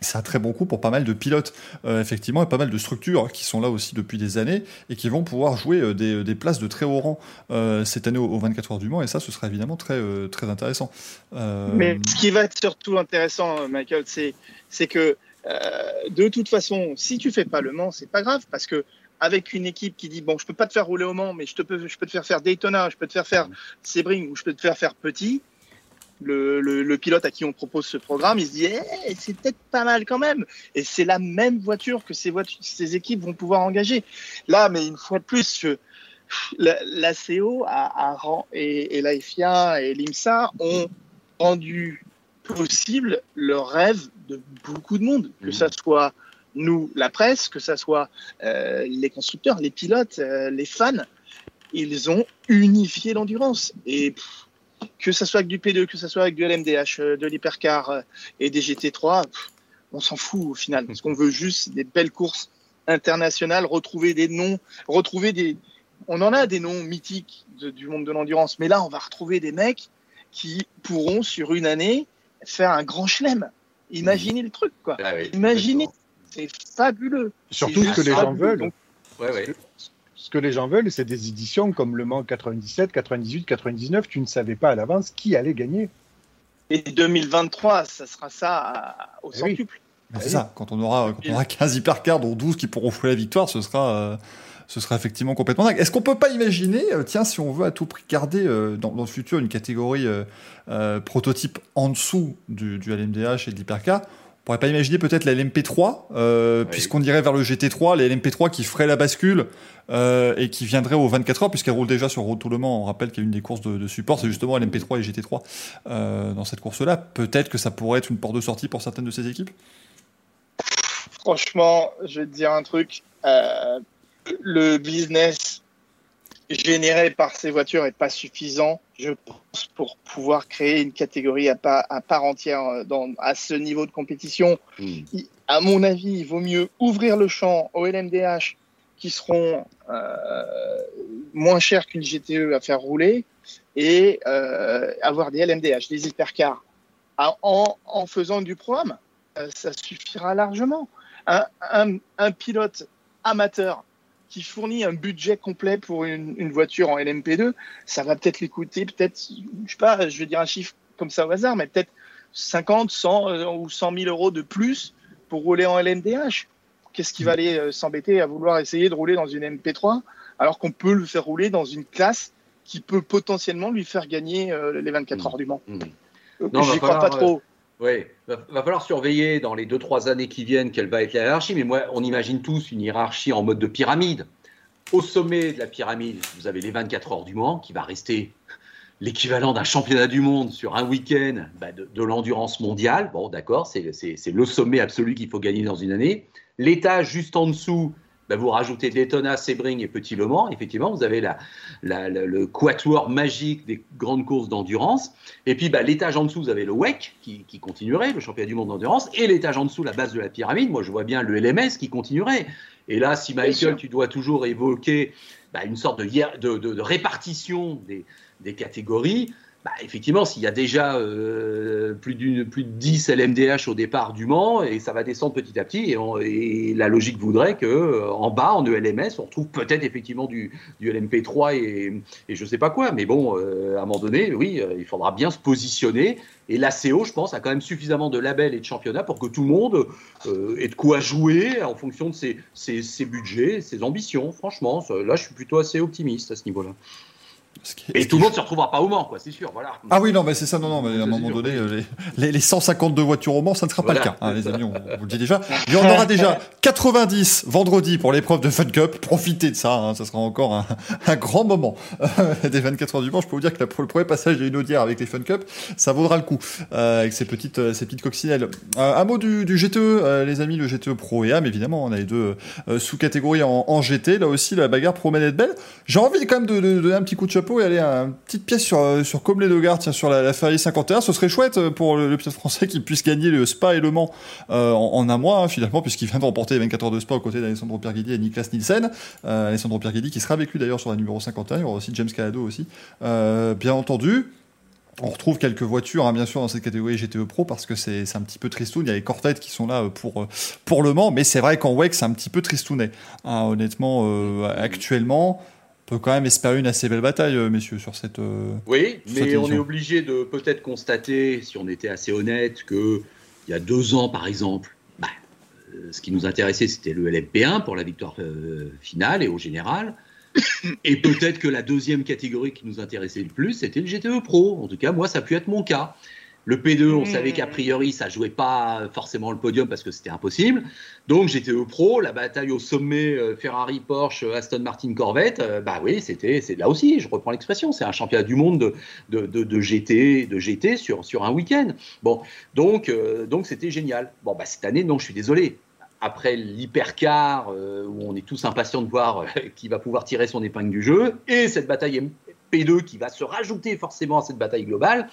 C'est un très bon coup pour pas mal de pilotes, euh, effectivement, et pas mal de structures qui sont là aussi depuis des années et qui vont pouvoir jouer des, des places de très haut rang euh, cette année au, au 24 heures du Mans. Et ça, ce sera évidemment très, euh, très intéressant. Mais ce qui va être surtout intéressant, Michael, c'est c'est que de toute façon, si tu fais pas le Mans, c'est pas grave parce que avec une équipe qui dit bon, je peux pas te faire rouler au Mans, mais je peux, te faire faire Daytona, je peux te faire faire Sebring ou je peux te faire faire Petit. Le, pilote à qui on propose ce programme, il se dit Eh, c'est peut-être pas mal quand même. Et c'est la même voiture que ces, équipes vont pouvoir engager. Là, mais une fois de plus, la, CO et, et la FIA et l'IMSA ont rendu possible le rêve de beaucoup de monde, que Mhm. ça soit nous, la presse, que ça soit euh, les constructeurs, les pilotes, euh, les fans, ils ont unifié l'endurance. Et pff, que ça soit avec du P2, que ça soit avec du LMDH, euh, de l'hypercar et des GT3, pff, on s'en fout au final. Ce qu'on veut juste, c'est des belles courses internationales, retrouver des noms, retrouver des. On en a des noms mythiques de- du monde de l'endurance, mais là, on va retrouver des mecs qui pourront, sur une année, faire un grand chelem. Imaginez le truc, quoi. Ah oui, Imaginez. C'est fabuleux. Surtout ce que les gens veulent. Donc, Ouais, ouais. Ce que les gens veulent, c'est des éditions comme Le Mans 97, 98, 99. Tu ne savais pas à l'avance qui allait gagner. et 2023, ça sera ça à- au Eh oui. centuple. Mais c'est oui. ça, quand on aura, quand on aura 15 hypercars, dont 12 qui pourront fouler la victoire, ce sera, euh, ce sera effectivement complètement dingue. Est-ce qu'on peut pas imaginer, euh, tiens, si on veut à tout prix garder euh, dans, dans le futur une catégorie euh, euh, prototype en dessous du, du LMDH et de l'hypercar, on pourrait pas imaginer peut-être la LMP3, euh, Oui. puisqu'on irait vers le GT3, les LMP3 qui ferait la bascule euh, et qui viendrait aux 24 heures, puisqu'elle roule déjà sur Road to Le Mans. On rappelle qu'il y a une des courses de, de support, c'est justement LMP3 et GT3 euh, dans cette course-là. Peut-être que ça pourrait être une porte de sortie pour certaines de ces équipes? Franchement, je vais te dire un truc. Le business généré par ces voitures est pas suffisant, je pense, pour pouvoir créer une catégorie à, pas, à part entière euh, dans, à ce niveau de compétition. Mm. Il- À mon avis, il vaut mieux ouvrir le champ aux LMDH qui seront euh, moins chers qu'une GTE à faire rouler et euh, avoir des LMDH, des hypercars en, en faisant du programme. Ça suffira largement. Un, un- un pilote amateur qui fournit un budget complet pour une, une voiture en LMP2, ça va peut-être lui coûter, peut-être, je sais pas, je vais dire un chiffre comme ça au hasard, mais peut-être 50, 100 euh, ou 100 000 euros de plus pour rouler en LMDH. Qu'est-ce qui va aller euh, s'embêter à vouloir essayer de rouler dans une MP3 alors qu'on peut le faire rouler dans une classe qui peut potentiellement lui faire gagner euh, les 24 heures du Mans. Mmh. Non, j'y crois pas trop. Oui, va, va falloir surveiller dans les 2-3 années qui viennent quelle va être la hiérarchie, mais moi, on imagine tous une hiérarchie en mode de pyramide. Au sommet de la pyramide, vous avez les 24 heures du Mans qui va rester l'équivalent d'un championnat du monde sur un week-end bah, de, l'endurance mondiale. Bon, d'accord, c'est le sommet absolu qu'il faut gagner dans une année. L'étage juste en dessous, bah, vous rajoutez Daytona, Sebring et Petit Le Mans. Effectivement, vous avez la, le quatuor magique des grandes courses d'endurance. Et puis, bah, l'étage en dessous, vous avez le WEC qui, continuerait, le championnat du monde d'endurance. Et l'étage en dessous, la base de la pyramide, moi, je vois bien le LMS qui continuerait. Et là, si Michael, tu dois toujours évoquer une sorte de, de répartition des, des catégories, bah, effectivement, s'il y a déjà euh, plus, plus de 10 LMDH au départ du Mans, et ça va descendre petit à petit, et, la logique voudrait qu'en euh, en bas, en ELMS, on retrouve peut-être effectivement du, du, LMP3 et, et je ne sais pas quoi. Mais bon, euh, à un moment donné, oui, il faudra bien se positionner. Et l'ACO, je pense, a quand même suffisamment de labels et de championnats pour que tout le monde ait de quoi jouer en fonction de ses, ses budgets, ses ambitions. Franchement, là, je suis plutôt assez optimiste à ce niveau-là. Et tout le monde ne se retrouvera pas au Mans, quoi, c'est sûr. Voilà. Ah oui, non, mais c'est ça, non, non, mais à un moment donné, euh, les, les, 152 voitures au Mans, ça ne sera pas le cas, hein, les *laughs* amis, on, vous le dit déjà. Il y en aura déjà 90 vendredi pour l'épreuve de Fun Cup. Profitez de ça, hein, ça sera encore un, un grand moment euh, des 24 heures du Mans. Je peux vous dire que le premier passage d'une Audière avec les Fun Cup, ça vaudra le coup, euh, avec ces petites, euh, ces petites coccinelles. un mot du, du GTE, les amis, le GTE Pro et AM, évidemment, on a les deux sous-catégories en, en, GT. Là aussi, la bagarre promet d'être belle. J'ai envie quand même de, de, donner un petit coup de chapeau et aller à une petite pièce sur, euh, sur de Gare, tiens, sur la, la Ferrari 51. Ce serait chouette euh, pour le, pilote français qui puisse gagner le Spa et le Mans euh, en, un mois, hein, finalement, puisqu'il vient de remporter les 24 heures de Spa aux côtés d'Alessandro Pierguidi et Niklas Nielsen. Euh, Alessandro Pierguidi qui sera avec lui d'ailleurs sur la numéro 51. Il y aura aussi James Calado aussi, bien entendu. On retrouve quelques voitures, hein, bien sûr, dans cette catégorie GTE Pro parce que c'est un petit peu tristoun. Il y a les Corvettes qui sont là pour, pour le Mans, mais c'est vrai qu'en WEC, c'est un petit peu tristounet. Hein, honnêtement, actuellement, peut quand même espérer une assez belle bataille, euh, messieurs, sur cette. Euh, oui, mais on est obligé de peut-être constater, si on était assez honnête, que il y a deux ans, par exemple, bah, euh, ce qui nous intéressait, c'était le LMP1 pour la victoire finale et au général. Et peut-être que la deuxième catégorie qui nous intéressait le plus, c'était le GTE Pro. En tout cas, moi, ça a pu être mon cas. Le P2, on savait qu'a priori, ça jouait pas forcément le podium parce que c'était impossible. Donc j'étais au pro, la bataille au sommet euh, Ferrari, Porsche, Aston Martin, Corvette. Euh, bah oui, c'était c'est là aussi, je reprends l'expression, c'est un championnat du monde de, de, GT, de GT sur, sur un week-end. Bon, donc euh, donc c'était génial. Bon bah cette année, non, je suis désolé après l'hypercar, où on est tous impatients de voir *laughs* qui va pouvoir tirer son épingle du jeu, et cette bataille P2 qui va se rajouter forcément à cette bataille globale,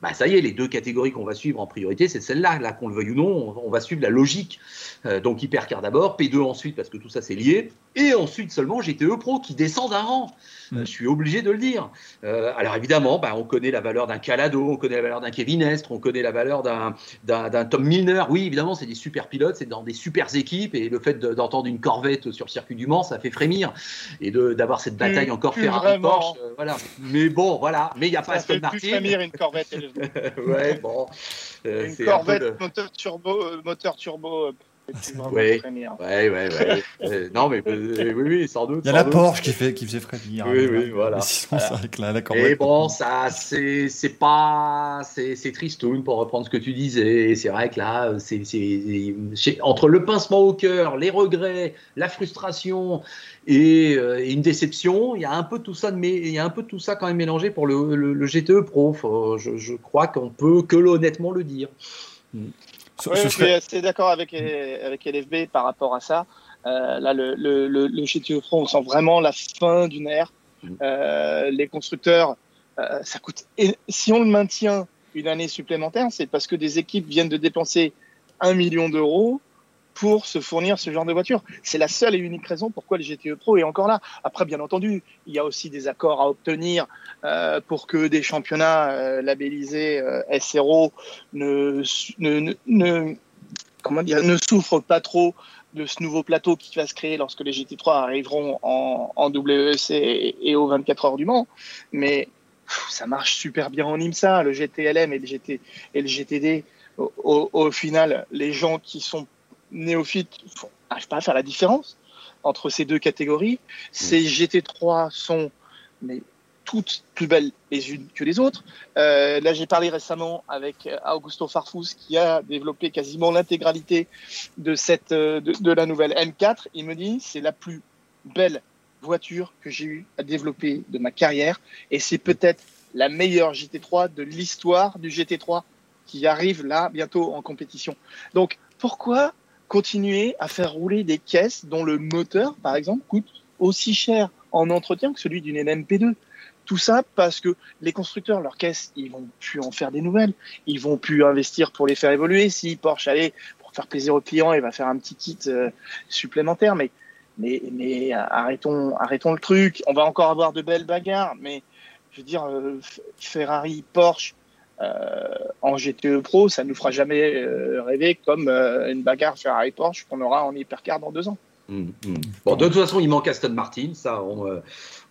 bah ça y est, les deux catégories qu'on va suivre en priorité, c'est celle-là, là, qu'on le veuille ou non, on, va suivre la logique. Euh, donc hypercar d'abord, P2 ensuite, parce que tout ça c'est lié, et ensuite seulement GTE Pro qui descend d'un rang. Euh, mm. je suis obligé de le dire. Euh, alors évidemment, bah, on connaît la valeur d'un Calado, on connaît la valeur d'un Kevin Estre, on connaît la valeur d'un, Tom Milner. Oui, évidemment, c'est des super pilotes, c'est dans des super équipes, et le fait d'entendre une Corvette sur le circuit du Mans, ça fait frémir. Et d'avoir cette bataille encore Ferrari-Porsche, voilà. Mais bon, voilà. Mais il n'y a pas Aston Martin. frémir une Corvette. *laughs* ouais, bon. Euh, une Corvette moteur turbo, euh, moteur turbo. Euh, oui, ouais, ouais, ouais. non, mais oui, oui, sans doute. Il y a la Porsche qui, fait, qui faisait frémir. Oui, hein, oui, voilà. Sinon, c'est la, la Et bon, ça, c'est pas. C'est tristoun pour reprendre ce que tu disais. C'est vrai que là, c'est entre le pincement au cœur, les regrets, la frustration et, une déception, il y a un peu tout ça, mais il y a un peu tout ça quand même mélangé pour le, le, GTE Pro. Je, je crois qu'on peut que honnêtement le dire. Je suis assez d'accord avec, avec LFB par rapport à ça. Euh, là, le, le, le, le Pro, on sent vraiment la fin d'une ère. Mm. Euh, les constructeurs, euh, ça coûte. Et si on le maintient une année supplémentaire, c'est parce que des équipes viennent de dépenser un million d'euros pour se fournir ce genre de voiture. C'est la seule et unique raison pourquoi le GTE Pro est encore là. Après, bien entendu, il y a aussi des accords à obtenir euh, pour que des championnats euh, labellisés euh, SRO ne, ne, ne, comment dire, ne souffrent pas trop de ce nouveau plateau qui va se créer lorsque les GT3 arriveront en, en WEC et, aux 24 heures du Mans. Mais ça marche super bien en IMSA, le GTLM et le, GT, et le GTD. Au, final, les gens qui sont néophytes n'arrivent pas à faire la différence entre ces deux catégories. Ces GT3 sont mais toutes plus belles les unes que les autres. Euh, là, j'ai parlé récemment avec Augusto Farfus qui a développé quasiment l'intégralité de cette de, de, la nouvelle M4. Il me dit c'est la plus belle voiture que j'ai eu à développer de ma carrière et c'est peut-être la meilleure GT3 de l'histoire du GT3 qui arrive là bientôt en compétition. Donc pourquoi continuer à faire rouler des caisses dont le moteur, par exemple, coûte aussi cher en entretien que celui d'une NMP2 tout ça parce que les constructeurs, leurs caisses, ils vont plus en faire des nouvelles. Ils vont plus investir pour les faire évoluer. Si Porsche, allait pour faire plaisir aux clients, il va faire un petit kit euh, supplémentaire. Mais, mais, arrêtons, arrêtons le truc. On va encore avoir de belles bagarres. Mais je veux dire, euh, Ferrari, Porsche, en GTE Pro, ça ne nous fera jamais euh, rêver comme euh, une bagarre Ferrari Porsche qu'on aura en hypercar dans deux ans. Mmh, mmh. Bon, de toute façon, il manque Aston Martin, ça, on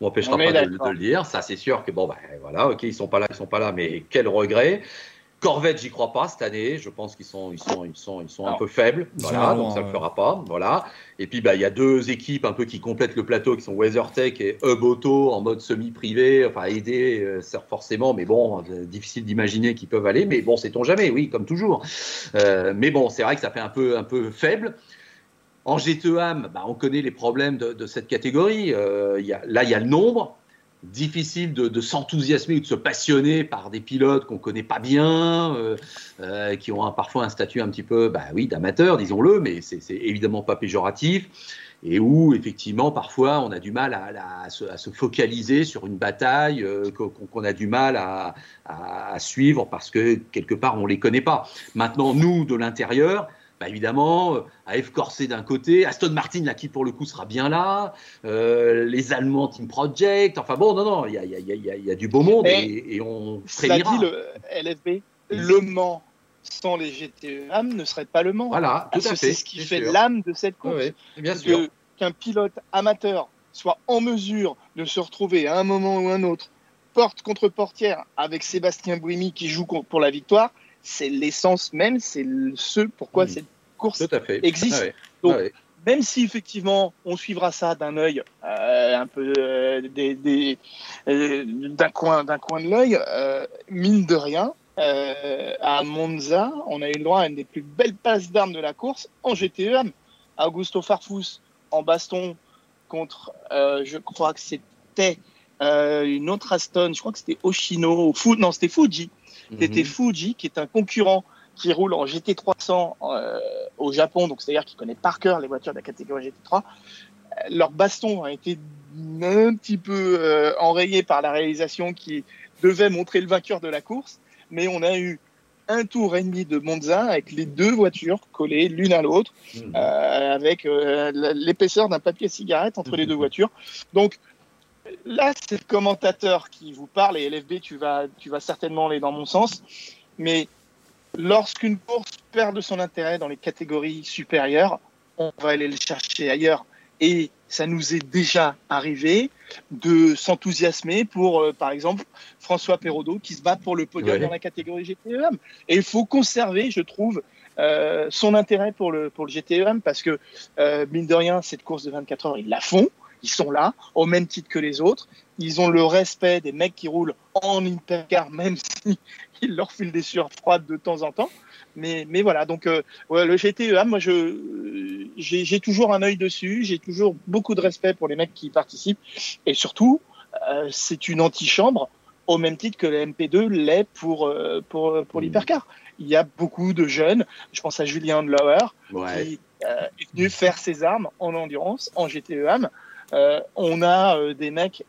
m'empêchera pas de, de, le dire. Ça, c'est sûr que bon, ben voilà, ok, ils sont pas là, ils sont pas là, mais quel regret. Corvette, j'y crois pas cette année. Je pense qu'ils sont, ils sont, ils sont, ils sont un peu faibles. Voilà, donc ça le fera pas. Voilà. Et puis, bah, il y a deux équipes un peu qui complètent le plateau, qui sont WeatherTech et Hub Auto en mode semi-privé, enfin aidé euh, forcément, mais bon, euh, difficile d'imaginer qu'ils peuvent aller. Mais bon, sait-on jamais, oui, comme toujours. Euh, mais bon, c'est vrai que ça fait un peu, un peu faible. En GTEAM, bah, on connaît les problèmes de, de cette catégorie. Euh, y a, là, il y a le nombre difficile de, s'enthousiasmer ou de se passionner par des pilotes qu'on connaît pas bien, euh, euh, qui ont parfois un statut un petit peu, bah oui, d'amateur, disons-le, mais c'est évidemment pas péjoratif, et où effectivement parfois on a du mal à, se, focaliser sur une bataille euh, qu'on a du mal à, suivre parce que quelque part on les connaît pas. Maintenant, nous de l'intérieur, bah évidemment, euh, AF Corset d'un côté, Aston Martin, là, qui pour le coup sera bien là, euh, les Allemands Team Project, enfin bon, non, non, il y a, y, a, y, a, y a, du beau monde et, et, on frémira. dit le LFB, Le Mans sans les GTE ne serait pas Le Mans. Voilà, tout à fait. C'est ce qui fait l'âme de cette course. Oui, oui, bien sûr. Qu'un pilote amateur soit en mesure de se retrouver à un moment ou un autre porte contre portière avec Sébastien Bouimi qui joue pour la victoire, c'est l'essence même, c'est ce pourquoi mmh. cette course existe. Ah ouais. Donc, ah ouais. même si effectivement on suivra ça d'un œil euh, un peu euh, des, des, euh, d'un coin d'un coin de l'œil, mine de rien, à Monza, on a eu le droit à une des plus belles passes d'armes de la course en GTEM. Augusto Farfus en baston contre, je crois que c'était une autre Aston, je crois que c'était Oshino, ou non c'était Fuji c'était Mhm. Fuji, qui est un concurrent qui roule en GT300 euh, au Japon, donc c'est-à-dire qui connaît par cœur les voitures de la catégorie GT3. Euh, leur baston a été un petit peu euh, enrayé par la réalisation qui devait montrer le vainqueur de la course, mais on a eu un tour et demi de Monza avec les deux voitures collées l'une à l'autre, Mhm. euh, avec l'épaisseur d'un papier cigarette entre les deux voitures. Donc là, c'est le commentateur qui vous parle, et LFB, tu vas, tu vas certainement aller dans mon sens, mais lorsqu'une course perd de son intérêt dans les catégories supérieures, on va aller le chercher ailleurs. Et ça nous est déjà arrivé de s'enthousiasmer pour, euh, par exemple, François Perraudot qui se bat pour le podium Ouais. dans la catégorie GTEM. Et il faut conserver, je trouve, euh, son intérêt pour le, pour le GTEM parce que, euh, mine de rien, cette course de 24 heures, ils la font. Ils sont là, au même titre que les autres. Ils ont le respect des mecs qui roulent en hypercar, même *laughs* si ils leur filent des sueurs froides de temps en temps. Mais, mais voilà, donc euh, ouais, le GTEA, moi, je, j'ai, j'ai toujours un œil dessus. J'ai toujours beaucoup de respect pour les mecs qui y participent. Et surtout, euh, c'est une antichambre au même titre que la MP2 l'est pour, euh, pour, pour l'hypercar. Il y a beaucoup de jeunes, je pense à Julien Lauer, Ouais. qui euh, est venu faire ses armes en endurance, en GTEAM. Euh, on a euh, des mecs,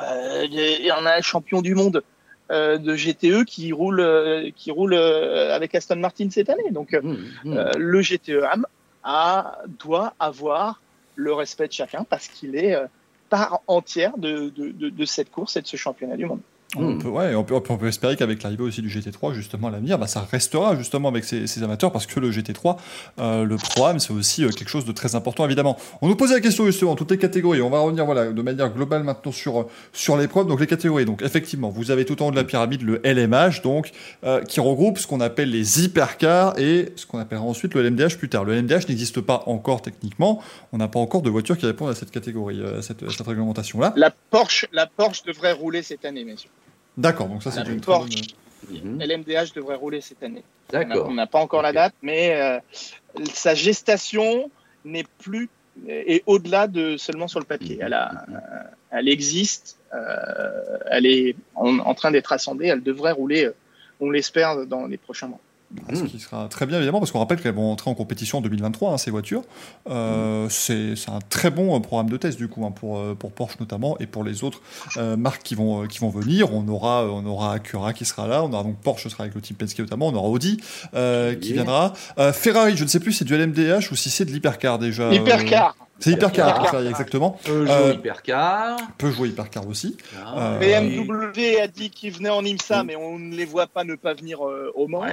euh, il y en a un champion du monde euh, de GTE qui roule, euh, qui roule euh, avec Aston Martin cette année. Donc. Mhm. euh, le GTEAM a, doit avoir le respect de chacun parce qu'il est euh, part entière de, de, de, de cette course et de ce championnat du monde. On, hmm. peut, ouais, on, peut, on peut espérer qu'avec l'arrivée aussi du GT3, justement, à l'avenir, bah, ça restera justement avec ces, amateurs parce que le GT3, euh, le programme, c'est aussi euh, quelque chose de très important, évidemment. On nous posait la question justement, toutes les catégories. On va revenir voilà, de manière globale maintenant sur, sur l'épreuve. Donc, les catégories. Donc, effectivement, vous avez tout en haut de la pyramide le LMH, donc, euh, qui regroupe ce qu'on appelle les hypercars et ce qu'on appellera ensuite le LMDH plus tard. Le LMDH n'existe pas encore techniquement. On n'a pas encore de voitures qui répondent à cette catégorie, à cette, cette réglementation-là. La Porsche, la Porsche devrait rouler cette année, messieurs. D'accord, donc ça c'est une Porsche. LMDH devrait rouler cette année. D'accord. On n'a pas encore la date, mais euh, sa gestation n'est plus et au-delà de seulement sur le papier. Elle, a, euh, elle existe, euh, elle est en, en train d'être assemblée, elle devrait rouler, on l'espère, dans les prochains mois. Ce qui sera très bien évidemment, parce qu'on rappelle qu'elles vont entrer en compétition en 2023, hein, ces voitures. Euh, c'est un très bon euh, programme de test du coup, hein, pour, euh, pour Porsche notamment, et pour les autres marques qui vont, qui vont venir. On aura, on aura Acura qui sera là, on aura donc Porsche sera avec le team Penske notamment, on aura Audi qui viendra. Ferrari, je ne sais plus si c'est du LMDH ou si c'est de l'hypercar déjà. Hypercar c'est Hypercar, Ferrari, exactement. Peugeot Hypercar. Peugeot Hypercar aussi. Ah. BMW a dit qu'il venait en IMSA, mais on ne les voit pas ne pas venir au Mans.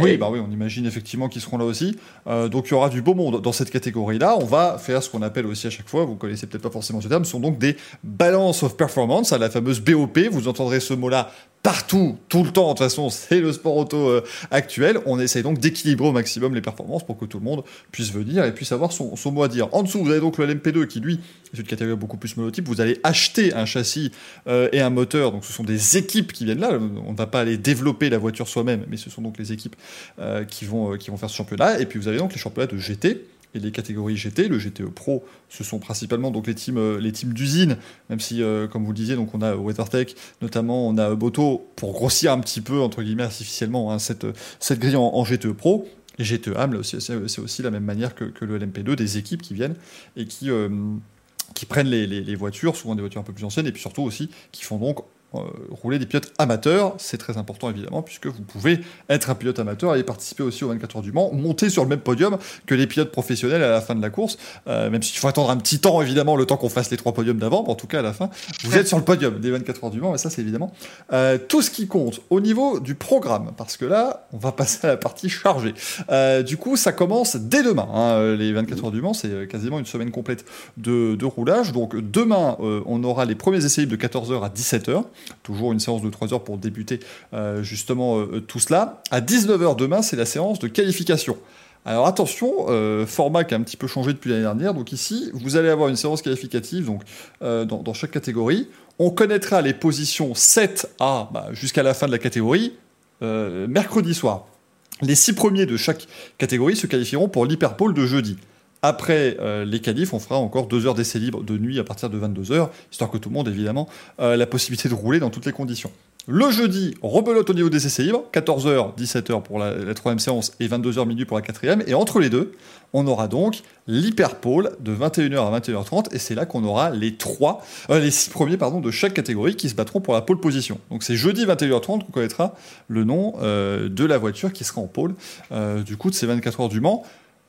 Oui, bah oui, on imagine effectivement qu'ils seront là aussi. Euh, donc il y aura du beau monde dans cette catégorie-là. On va faire ce qu'on appelle aussi à chaque fois, vous connaissez peut-être pas forcément ce terme, ce sont donc des balance of performance, à la fameuse BOP. Vous entendrez ce mot-là partout, tout le temps. De toute façon, c'est le sport auto euh, actuel. On essaye donc d'équilibrer au maximum les performances pour que tout le monde puisse venir et puisse avoir son, mot à dire. En dessous, vous avez donc le LMP2 qui, lui, est une catégorie beaucoup plus monotype. Vous allez acheter un châssis euh, et un moteur. Donc, ce sont des équipes qui viennent là. On ne va pas aller développer la voiture soi-même, mais ce sont donc les équipes euh, qui, vont, qui vont faire ce championnat. Et puis, vous avez donc les championnats de GT et les catégories GT. Le GTE Pro, ce sont principalement donc les teams, euh, les teams d'usine, même si, euh, comme vous le disiez, donc on a WeatherTech, notamment, on a Boto, pour grossir un petit peu, entre guillemets, artificiellement, hein, cette, cette grille en, GTE Pro. Et GTE AM, aussi, c'est aussi la même manière que, le LMP2, des équipes qui viennent et qui, euh, qui prennent les, voitures, souvent des voitures un peu plus anciennes, et puis surtout aussi qui font donc rouler des pilotes amateurs, c'est très important évidemment, puisque vous pouvez être un pilote amateur et participer aussi aux 24 heures du Mans, monter sur le même podium que les pilotes professionnels à la fin de la course, euh, même s'il faut attendre un petit temps évidemment, le temps qu'on fasse les trois podiums d'avant, en tout cas à la fin, vous êtes sur le podium des 24 heures du Mans, et ça c'est évidemment euh, tout ce qui compte au niveau du programme, parce que là, on va passer à la partie chargée. du coup, ça commence dès demain, hein, les 24 heures du Mans, c'est quasiment une semaine complète de, de roulage, donc demain, on aura les premiers essais de 14h à 17h, Toujours une séance de 3 heures pour débuter euh, justement euh, tout cela. À 19h demain, c'est la séance de qualification. Alors attention, euh, format qui a un petit peu changé depuis l'année dernière. Donc ici, vous allez avoir une séance qualificative donc, dans, chaque catégorie. On connaîtra les positions 7 à bah, jusqu'à la fin de la catégorie mercredi soir. Les 6 premiers de chaque catégorie se qualifieront pour l'hyperpole de jeudi. Après euh, les qualifs, on fera encore deux heures d'essai libre de nuit à partir de 22h, histoire que tout le monde, évidemment, euh, la possibilité de rouler dans toutes les conditions. Le jeudi, rebelote au niveau des essais libres, 14h, 17h pour la, troisième séance et 22h minuit pour la quatrième. Et entre les deux, on aura donc l'hyperpole de 21h à 21h30 et c'est là qu'on aura les trois, euh, les six premiers pardon, de chaque catégorie qui se battront pour la pole position. Donc c'est jeudi 21h30 qu'on connaîtra le nom de la voiture qui sera en pole du coup de ces 24 heures du Mans.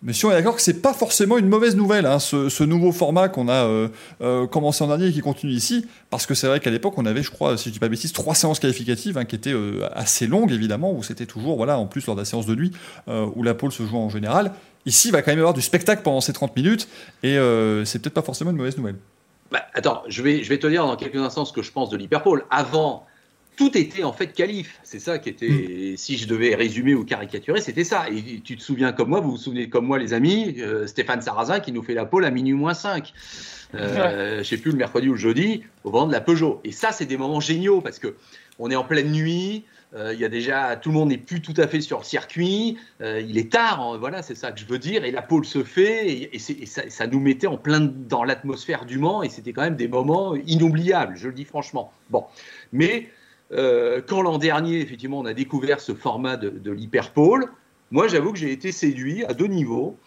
Mais si on est d'accord que c'est pas forcément une mauvaise nouvelle, hein, ce, nouveau format qu'on a euh, euh, commencé en dernier et qui continue ici, parce que c'est vrai qu'à l'époque on avait, je crois, si je dis pas de trois séances qualificatives hein, qui étaient euh, assez longues évidemment, où c'était toujours, voilà, en plus lors de la séance de nuit où la pole se joue en général. Ici, il va quand même y avoir du spectacle pendant ces 30 minutes, et c'est peut-être pas forcément une mauvaise nouvelle. Bah, attends, je vais, je vais te dire dans quelques instants ce que je pense de l'hyperpole. Avant tout était en fait calife. C'est ça qui était, mm. si je devais résumer ou caricaturer, c'était ça. Et tu te souviens comme moi, vous vous souvenez comme moi, les amis, euh, Stéphane Sarrazin qui nous fait la pole à minuit moins 5. Euh, je sais plus le mercredi ou le jeudi, au vent de la Peugeot. Et ça, c'est des moments géniaux parce que on est en pleine nuit. Euh, il y a déjà tout le monde n'est plus tout à fait sur le circuit. Euh, il est tard, hein, voilà, c'est ça que je veux dire. Et la pole se fait et, ça, ça, nous mettait en plein dans l'atmosphère du Mans et c'était quand même des moments inoubliables. Je le dis franchement. Bon, mais euh, quand l'an dernier, effectivement, on a découvert ce format de, l'hyperpole, moi, j'avoue que j'ai été séduit à deux niveaux.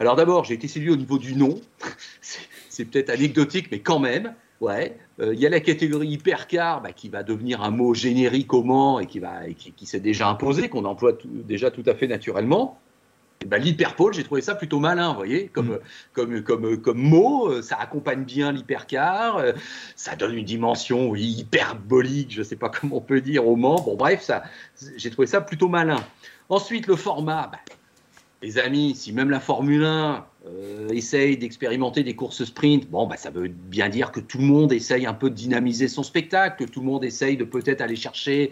Alors d'abord, j'ai été séduit au niveau du nom. *laughs* C'est peut-être anecdotique, mais quand même. Ouais, euh, il y a la catégorie hypercar bah, qui va devenir un mot générique au Mans et qui, qui, s'est déjà imposé, qu'on emploie déjà tout à fait naturellement. Ben, l'hyperpole, j'ai trouvé ça plutôt malin, vous voyez, comme, mm. comme, comme, comme mot, ça accompagne bien l'hypercar, ça donne une dimension hyperbolique, je ne sais pas *laughs* comment on peut dire, au Mans. Bon, bref, ça, j'ai trouvé ça plutôt malin. Ensuite, le format, ben, les amis, si même la Formule 1 euh, essaye d'expérimenter des courses sprint, bon, bah, ça veut bien dire que tout le monde essaye un peu de dynamiser son spectacle, que tout le monde essaye de peut-être aller chercher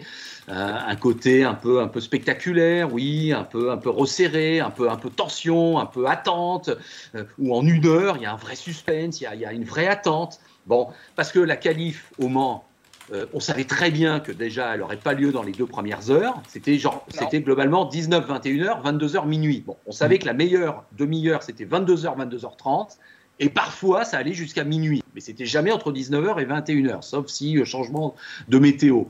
euh, un côté un peu, un peu spectaculaire, oui, un peu, un peu resserré, un peu, un peu tension, un peu attente, euh, où en une heure, il y a un vrai suspense, il y a, il y a une vraie attente. Bon, parce que la qualif au Mans, euh, on savait très bien que déjà, elle n'aurait pas lieu dans les deux premières heures. C'était genre, c'était globalement 19, 21h, 22h, minuit. Bon, on savait mm. que la meilleure demi-heure, c'était 22h, 22h30. Et parfois, ça allait jusqu'à minuit. Mais c'était jamais entre 19h et 21h, sauf si euh, changement de météo.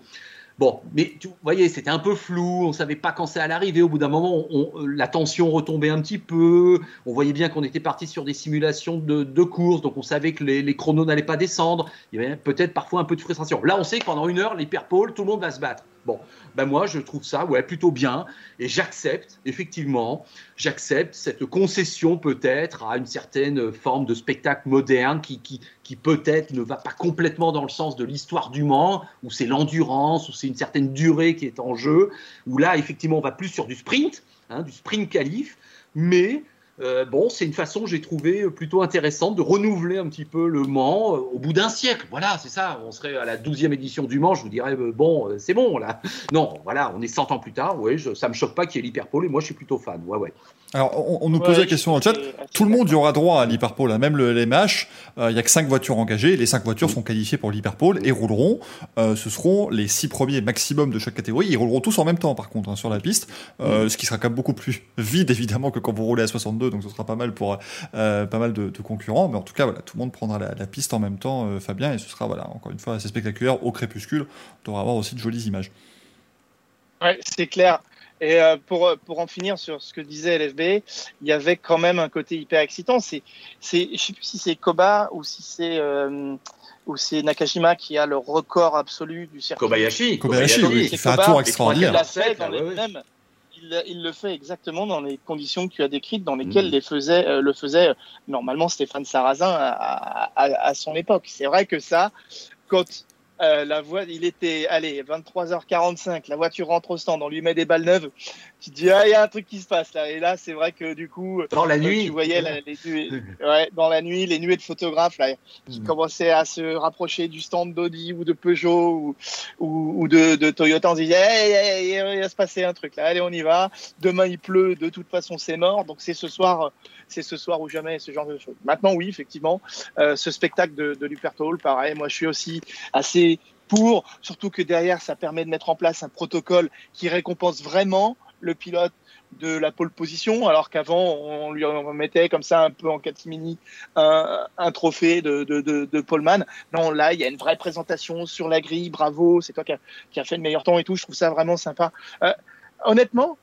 Bon, mais vous voyez, c'était un peu flou, on ne savait pas quand ça allait arriver. Au bout d'un moment, la tension retombait un petit peu. On voyait bien qu'on était parti sur des simulations de, de courses, donc on savait que les, chronos n'allaient pas descendre. Il y avait peut-être parfois un peu de frustration. Là, on sait que pendant une heure, l'hyperpole, tout le monde va se battre. Bon, ben moi, je trouve ça ouais, plutôt bien. Et j'accepte, effectivement, j'accepte cette concession peut-être à une certaine forme de spectacle moderne qui, qui, qui peut-être ne va pas complètement dans le sens de l'histoire du Mans, où c'est l'endurance, où c'est une certaine durée qui est en jeu, où là, effectivement, on va plus sur du sprint, hein, du sprint qualif, mais euh, bon, c'est une façon, j'ai trouvé plutôt intéressante de renouveler un petit peu le Mans euh, au bout d'un siècle. Voilà, c'est ça. On serait à la 12e édition du Mans, je vous dirais, euh, bon, c'est bon, là. *laughs* Non, voilà, on est 100 ans plus tard. Ouais, je, ça me choque pas qu'il y ait l'hyperpole et moi, je suis plutôt fan. Ouais, ouais. Alors, on, nous posait la question dans le chat. Tout le monde y aura droit à l'hyperpole, hein. même le LMH. Il y a que 5 voitures engagées. Les 5 voitures sont qualifiées pour l'hyperpole et rouleront. ce seront les 6 premiers maximum de chaque catégorie. Ils rouleront tous en même temps, par contre, hein, sur la piste. Ce qui sera quand même beaucoup plus *laughs* vide, évidemment, que quand vous roulez à 62. Donc, ce sera pas mal pour euh, pas mal de, concurrents. Mais en tout cas, voilà, tout le monde prendra la, piste en même temps, euh, Fabien. Et ce sera, voilà, encore une fois, assez spectaculaire au crépuscule. On devra avoir aussi de jolies images. Ouais, c'est clair. Et euh, pour, pour en finir sur ce que disait LFB, il y avait quand même un côté hyper excitant. C'est, c'est, je sais plus si c'est Koba ou si c'est euh, ou c'est Nakajima qui a le record absolu du circuit. Kobayashi. Kobayashi, oui, qui fait un tour extraordinaire. Il, il, le fait exactement dans les conditions que tu as décrites, dans lesquelles mmh. les faisait, euh, le faisait normalement Stéphane Sarrazin à, à, à son époque. C'est vrai que ça, quand euh, la voie, il était, allez, 23h45, la voiture rentre au stand, on lui met des balles neuves. Tu te dis, ah, il y a un truc qui se passe là. Et là, c'est vrai que du coup, dans la euh, nuit, tu voyais les nuées, *laughs* ouais, dans la nuit, les nuées de photographes là, qui mm. commençaient à se rapprocher du stand d'Audi ou de Peugeot ou, ou, ou de, de, Toyota. On se disait, il va se passer un truc là. Allez, on y va. Demain, il pleut. De toute façon, c'est mort. Donc, c'est ce soir c'est ce soir ou jamais, ce genre de choses. Maintenant, oui, effectivement, euh, ce spectacle de, de Luperto pareil, moi je suis aussi assez pour, surtout que derrière, ça permet de mettre en place un protocole qui récompense vraiment le pilote de la pole position, alors qu'avant, on lui remettait comme ça un peu en catimini un, un trophée de, de poleman. Non, là, il y a une vraie présentation sur la grille, bravo, c'est toi qui as a fait le meilleur temps et tout, je trouve ça vraiment sympa. Euh, honnêtement,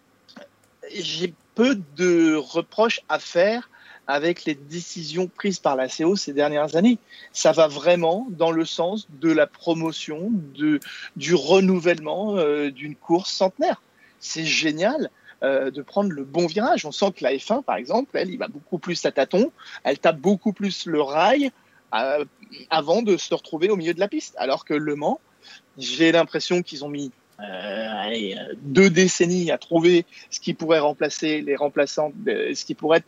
j'ai peu de reproches à faire avec les décisions prises par la CO ces dernières années. Ça va vraiment dans le sens de la promotion, de, du renouvellement euh, d'une course centenaire. C'est génial euh, de prendre le bon virage. On sent que la F1, par exemple, elle, il va beaucoup plus à tâtons, elle tape beaucoup plus le rail euh, avant de se retrouver au milieu de la piste. Alors que Le Mans, j'ai l'impression qu'ils ont mis allez, deux décennies à trouver ce qui pourrait remplacer les remplaçants, ce qui pourrait être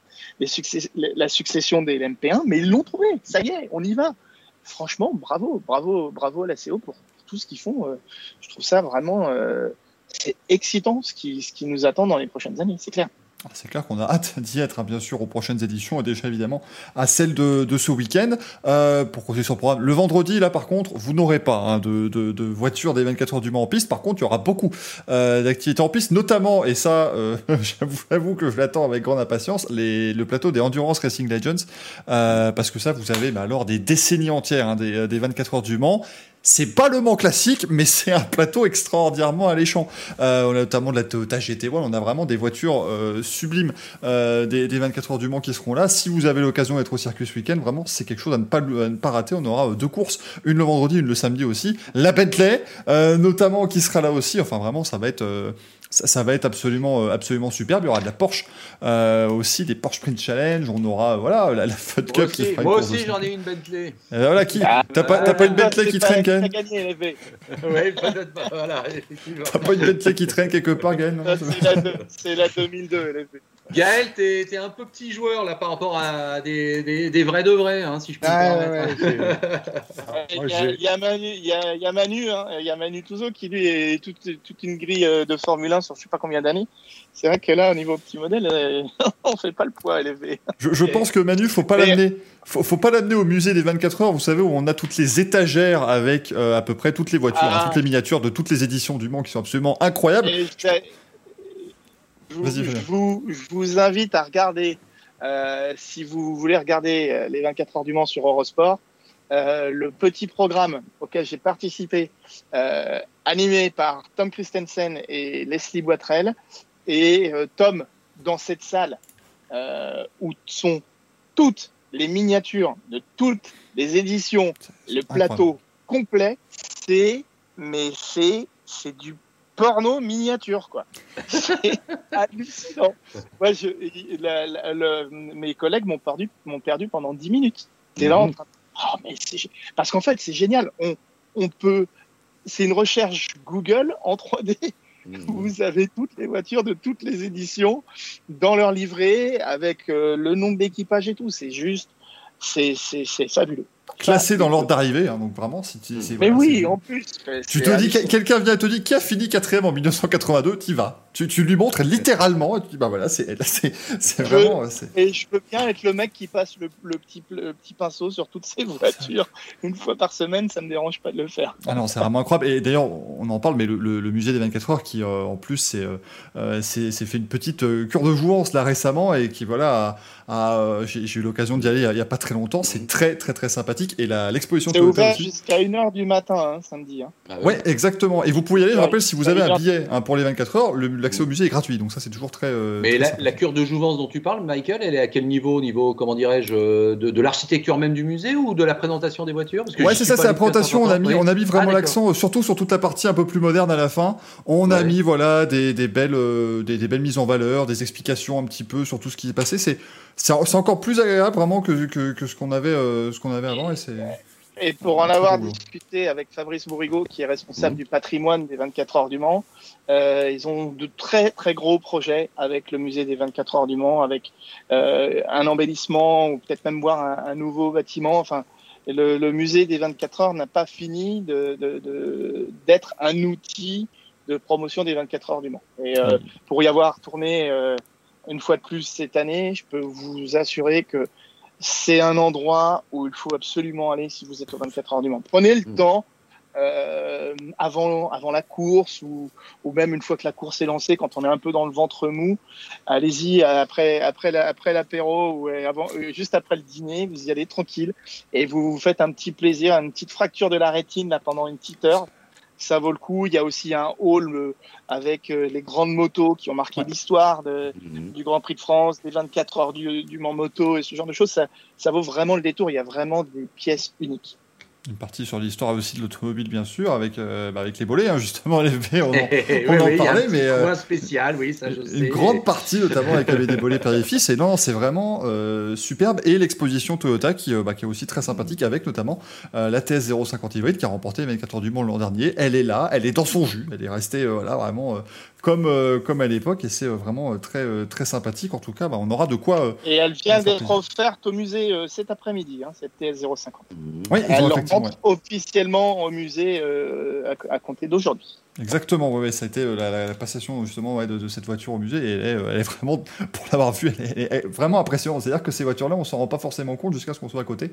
la succession des LMP1, mais ils l'ont trouvé. Ça y est, on y va. Franchement, bravo, bravo, bravo à la CO pour tout ce qu'ils font. Euh, je trouve ça vraiment euh, c'est excitant ce qui, ce qui nous attend dans les prochaines années, c'est clair. Ah, c'est clair qu'on a hâte *laughs* d'y être, hein, bien sûr, aux prochaines éditions et déjà évidemment à celle de, ce week-end. Euh, pour continuer sur le programme, le vendredi, là par contre, vous n'aurez pas hein, de, de, voitures des 24 heures du Mans en piste. Par contre, il y aura beaucoup euh, d'activités en piste, notamment, et ça, euh, *laughs* j'avoue que je l'attends avec grande impatience, les, le plateau des Endurance Racing Legends, parce que ça, vous avez bah, alors des décennies entières hein, des, des 24 heures du Mans c'est pas le Mans classique, mais c'est un plateau extraordinairement alléchant. Euh, on a notamment de la Toyota GT1, on a vraiment des voitures euh, sublimes euh, des, 24 heures du Mans qui seront là. Si vous avez l'occasion d'être au circuit ce week-end, vraiment, c'est quelque chose à ne, pas, ne pas rater. On aura deux courses, une le vendredi, une le samedi aussi. La Bentley, notamment, qui sera là aussi. Enfin, vraiment, ça va être ça, va être absolument, euh, absolument superbe. Il y aura de la Porsche euh, aussi, des Porsche Sprint Challenge. On aura voilà la, la Fun Cup qui fera Moi aussi, j'en ai une Bentley. Et voilà qui ah, T'as pas, pas, une Bentley qui traîne, Gaël Oui, peut-être pas. *laughs* Voilà, T'as pas une Bentley qui traîne quelque part, Gaël C'est la, 2002, LFB. Gaël, t'es es un peu petit joueur là par rapport à des, des, des vrais de vrais, hein, si je peux *laughs* ah, il, y a, Manu, il, y a, il y a Manu, hein, il y a Manu Touzo qui lui est toute, toute une grille euh, de Formule 1 sur je sais pas combien d'années. C'est vrai que là, au niveau petit modèle, euh, *laughs* on fait pas le poids élevé. Je, je pense que Manu, faut pas l'amener. Faut, faut pas l'amener au musée des 24 heures, vous savez, où on a toutes les étagères avec euh, à peu près toutes les voitures, hein, ah. toutes les miniatures de toutes les éditions du Mans qui sont absolument incroyables. Je vous, je, vous, invite à regarder, euh, si vous voulez regarder euh, les 24 heures du Mans sur Eurosport, euh, le petit programme auquel j'ai participé, euh, animé par Tom Christensen et Leslie Boitrel, et euh, Tom dans cette salle euh, où sont toutes les miniatures de toutes les éditions, le plateau complet, c'est mais c'est c'est du porno miniature, quoi. *laughs* C'est hallucinant. Je, mes collègues m'ont perdu, m'ont perdu pendant 10 minutes. T'es là en train oh, mais Parce qu'en fait, c'est génial. On, on peut. C'est une recherche Google en 3D. Mmh. Vous avez toutes les voitures de toutes les éditions dans leur livret avec euh, le nombre d'équipage et tout. C'est juste, c'est fabuleux classé dans l'ordre d'arrivée, hein, donc vraiment, si tu, Mais oui, en plus. Tu te dis, quelqu'un vient te dire qui a fini quatrième en 1982, tu vas. Tu, tu lui montres littéralement, et tu dis, bah voilà, c'est c'est vraiment. Et je peux bien être le mec qui passe le, petit, le petit pinceau sur toutes ces *laughs* voitures une fois par semaine, ça me dérange pas de le faire. Ah non, c'est vraiment incroyable. Et d'ailleurs, on en parle, mais le, le, musée des 24 heures, qui euh, en plus, c'est euh, euh c'est fait une petite euh, cure de jouance là récemment, et qui voilà, a, j'ai eu l'occasion d'y aller il y, a, pas très longtemps. C'est très, très, très sympathique. Et l'exposition C'est ouvert jusqu'à 1h du matin, hein, samedi. Hein. Ah ouais, exactement. Et vous pouvez y aller, je rappelle, si vous avez un billet hein, pour les 24 heures, l'accès au musée est gratuit. Donc ça, c'est toujours très. Euh, Mais la, cure de jouvence dont tu parles, Michael, elle est à quel niveau Niveau, comment dirais-je, euh, de, l'architecture même du musée ou de la présentation des voitures? Ouais, c'est ça, c'est la présentation. On a mis, on a mis vraiment ah, l'accent, euh, surtout sur toute la partie un peu plus moderne à la fin. On a mis voilà des, des belles, des, des, belles mises en valeur, des explications un petit peu sur tout ce qui est passé. C'est c'est encore plus agréable vraiment que, que, que ce qu'on avait, ce qu'on avait avant. Et c'est. Et pour en avoir discuté avec Fabrice Bourrigo, qui est responsable mmh. du patrimoine des 24 heures du Mans, euh, ils ont de très très gros projets avec le musée des 24 heures du Mans, avec euh, un embellissement ou peut-être même voir un, un, nouveau bâtiment. Enfin, le, le, musée des 24 heures n'a pas fini de, de, de, d'être un outil de promotion des 24 heures du Mans. Et euh, mmh. pour y avoir tourné euh, une fois de plus cette année, je peux vous assurer que c'est un endroit où il faut absolument aller si vous êtes au 24 heures du Mans. Prenez le mm. temps euh, avant, avant la course ou, ou même une fois que la course est lancée, quand on est un peu dans le ventre mou, allez-y après, après, après l'apéro ou avant, euh, juste après le dîner, vous y allez tranquille et vous vous faites un petit plaisir, une petite fracture de la rétine là, pendant une petite heure ça vaut le coup. Il y a aussi un hall euh, avec euh, les grandes motos qui ont marqué l'histoire mhm. du Grand Prix de France, des 24 heures du, du Mans Moto et ce genre de choses. Ça, ça vaut vraiment le détour. Il y a vraiment des pièces uniques. Une partie sur l'histoire aussi de l'automobile, bien sûr, avec, euh, bah, avec les bolets, hein, justement, *laughs* les on, on en *laughs* parlait, mais. Euh, spécial, oui, ça je Une grande partie, notamment avec des bolets père et fils, et non, c'est vraiment euh, superbe. Et l'exposition Toyota, qui, bah, qui est aussi très sympathique, avec notamment la TS 050 hybride, qui a remporté les 24 heures du monde l'an dernier. Elle est là, elle est dans son jus, elle est restée, voilà, vraiment comme, euh, comme à l'époque, et c'est euh, vraiment euh, très, très sympathique. En tout cas, bah, on aura de quoi. et elle vient d'être offerte au musée cet après-midi, hein, cette TS050. Oui, elle officiellement au musée à, compter d'aujourd'hui. Exactement, ouais, ça a été la, passation justement de, cette voiture au musée et elle est, vraiment, *laughs* pour l'avoir vue, elle est, vraiment impressionnante. C'est-à-dire que ces voitures-là, on s'en rend pas forcément compte jusqu'à ce qu'on soit à côté,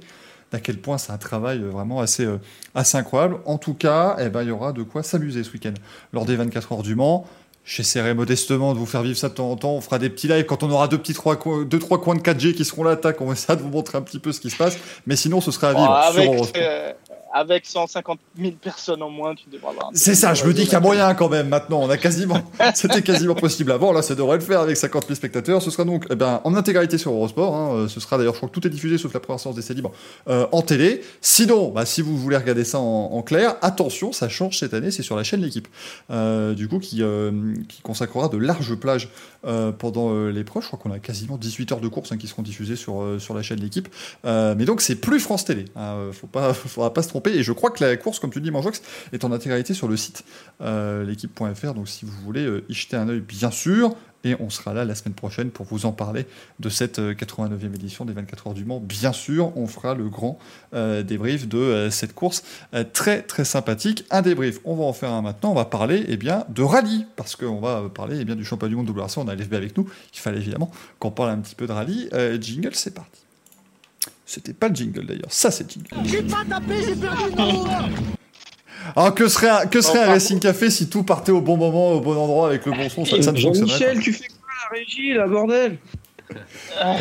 d'à quel point c'est un travail vraiment assez, assez incroyable. En tout cas, eh ben, il y aura de quoi s'amuser ce week-end lors des 24 heures du Mans. J'essaierai modestement de vous faire vivre ça de temps en temps. On fera des petits lives quand on aura deux petits trois deux trois coins de 4G qui seront là. Tac, on va essayer de vous montrer un petit peu ce qui se passe. Mais sinon, ce sera à vivre avec, sur euh, avec 150 000 personnes en moins, tu devrais avoir. C'est ça, je me dis qu'il y a moyen quand même maintenant. On a quasiment, *laughs* c'était quasiment possible avant. Là, ça devrait le faire avec 50 000 spectateurs. Ce sera donc eh ben, en intégralité sur Eurosport. Hein. Euh, ce sera d'ailleurs, je crois que tout est diffusé sauf la première séance d'essai libre euh, en télé. Sinon, bah, si vous voulez regarder ça en, clair, attention, ça change cette année. C'est sur la chaîne L'équipe, euh, du coup, qui, qui consacrera de larges plages pendant l'épreuve. Je crois qu'on a quasiment 18 heures de course hein, qui seront diffusées sur sur la chaîne L'équipe. mais donc, c'est plus France Télé. Hein. Faut pas, *laughs* faudra pas se tromper. Et je crois que la course, comme tu dis, Manjox, est en intégralité sur le site euh, l'équipe.fr. Donc si vous voulez euh, y jeter un œil, bien sûr. Et on sera là la semaine prochaine pour vous en parler de cette 89e euh, édition des 24 heures du Mans. Bien sûr, on fera le grand débrief de cette course très très sympathique. Un débrief, on va en faire un maintenant. On va parler eh bien, de rallye, parce qu'on va parler eh bien, du championnat du monde WRC. On a l'FB avec nous. Il fallait évidemment qu'on parle un petit peu de rallye. jingle, c'est parti. C'était pas le jingle d'ailleurs, ça c'est jingle. J'ai pas tapé, j'ai perdu alors que serait un, que serait un Racing Café si tout partait au bon moment, au bon endroit, avec le bon son ça, ça Michel, tu fais quoi la régie, la bordel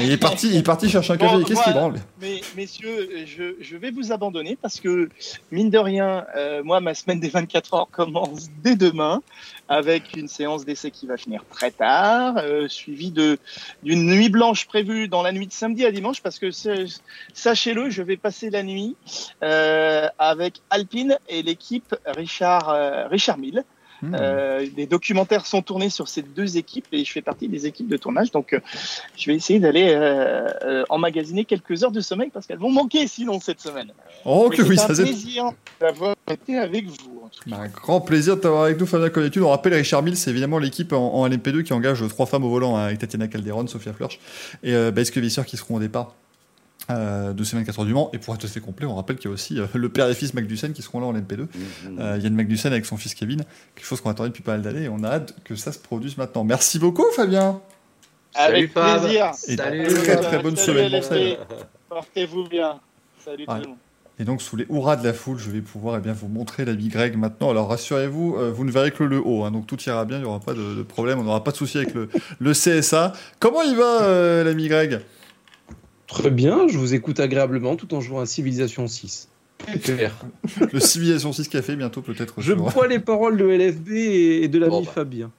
il est parti, il est parti chercher un café. Qu'est-ce qu'il branle Mais messieurs, je, je, vais vous abandonner parce que mine de rien, euh, moi ma semaine des 24 heures commence dès demain avec une séance d'essai qui va finir très tard, euh, suivie d'une nuit blanche prévue dans la nuit de samedi à dimanche parce que sachez-le, je vais passer la nuit euh, avec Alpine et l'équipe Richard euh, Richard Mille. Hmm. Euh, des documentaires sont tournés sur ces deux équipes et je fais partie des équipes de tournage. Donc, euh, je vais essayer d'aller euh, emmagasiner quelques heures de sommeil parce qu'elles vont manquer sinon cette semaine. Oh, que oui, ça C'est un plaisir d'avoir été avec vous. Un grand plaisir de t'avoir avec nous, Fabien Connectude. On rappelle, Richard Mille, c'est évidemment l'équipe en, LMP2 qui engage trois femmes au volant hein, avec Tatiana Calderon, Sophia Flörsch et euh, Baïske Visser qui seront au départ euh, de ces 24 heures du Mans. Et pour être assez complet, on rappelle qu'il y a aussi euh, le père et fils Magnussen qui seront là en LMP2. Mmh, mmh. euh, Yann Magnussen avec son fils Kevin, quelque chose qu'on attendait depuis pas mal d'années et on a hâte que ça se produise maintenant. Merci beaucoup, Fabien. Avec plaisir. Et Salut. très très bonne semaine. Portez-vous bien. Salut tout le monde. Et donc, sous les hurrahs de la foule, je vais pouvoir eh bien, vous montrer l'habit Greg maintenant. Alors, rassurez-vous, vous ne verrez que le haut. Hein, donc, tout ira bien, il n'y aura pas de, problème, on n'aura pas de souci avec le, le, CSA. Comment il va, l'ami Greg? Très bien, je vous écoute agréablement tout en jouant à Civilization 6. le Civilization 6 café bientôt peut-être. Je bois les paroles de LFB et de l'ami bah. Fabien.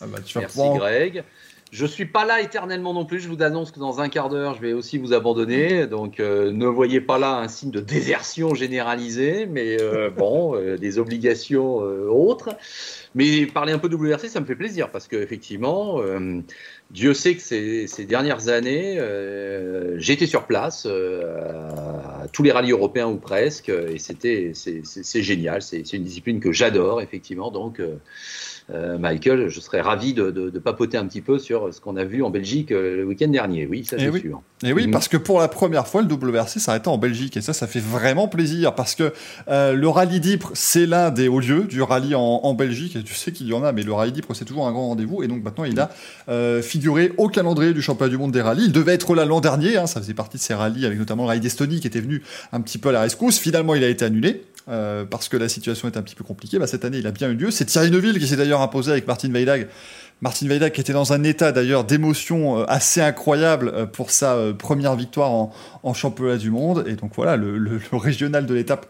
Ah bah, Merci Greg. Je suis pas là éternellement non plus. Je vous annonce que dans un quart d'heure, je vais aussi vous abandonner. Donc, euh, ne voyez pas là un signe de désertion généralisée, mais euh, *laughs* bon, euh, des obligations autres. Mais parler un peu de WRC, ça me fait plaisir parce qu'effectivement, Dieu sait que ces, ces dernières années, euh, j'étais sur place euh, à tous les rallyes européens ou presque, et c'était c'est génial. C'est une discipline que j'adore effectivement. Donc euh, Michael, je serais ravi de, papoter un petit peu sur ce qu'on a vu en Belgique euh, le week-end dernier. Oui, ça c'est sûr. Et oui, mm. parce que pour la première fois, le WRC s'arrêtait en Belgique et ça, ça fait vraiment plaisir parce que euh, le rallye d'Ypres, c'est l'un des hauts lieux du rallye en, Belgique et tu sais qu'il y en a, mais le rallye d'Ypres, c'est toujours un grand rendez-vous et donc maintenant, il a figuré au calendrier du championnat du monde des rallyes. Il devait être là l'an dernier, hein, ça faisait partie de ces rallyes avec notamment le rallye d'Estonie qui était venu un petit peu à la rescousse. Finalement, il a été annulé. Parce que la situation est un petit peu compliquée. Bah, cette année, il a bien eu lieu. C'est Thierry Neuville qui s'est d'ailleurs imposé avec Martin Weidag. Martin Weidag qui était dans un état d'ailleurs d'émotion euh, assez incroyable euh, pour sa première victoire en, championnat du monde. Et donc voilà, le, régional de l'étape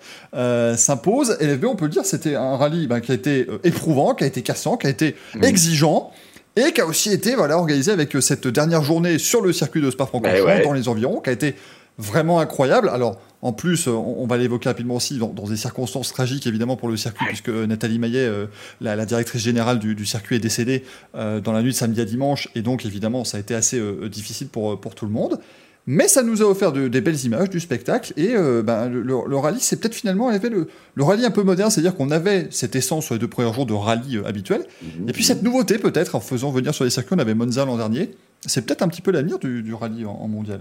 s'impose. Et LFB, on peut le dire, c'était un rallye bah, qui a été éprouvant, qui a été cassant, qui a été mmh. exigeant. Et qui a aussi été voilà, organisé avec cette dernière journée sur le circuit de Spa-Francorchamps, bah dans les environs, qui a été vraiment incroyable. Alors, en plus, euh, on, va l'évoquer rapidement aussi, dans, des circonstances tragiques évidemment pour le circuit, puisque Nathalie Maillet, euh, la, directrice générale du, circuit, est décédée euh, dans la nuit de samedi à dimanche, et donc évidemment ça a été assez difficile pour, pour tout le monde. Mais ça nous a offert des belles images du spectacle, et ben, le, rallye, c'est peut-être finalement avait le, le, rallye un peu moderne, c'est-à-dire qu'on avait cette essence sur les deux premiers jours de rallye habituel, mmh. et puis cette nouveauté peut-être, en faisant venir sur les circuits, on avait Monza l'an dernier, c'est peut-être un petit peu l'avenir du, rallye en mondial.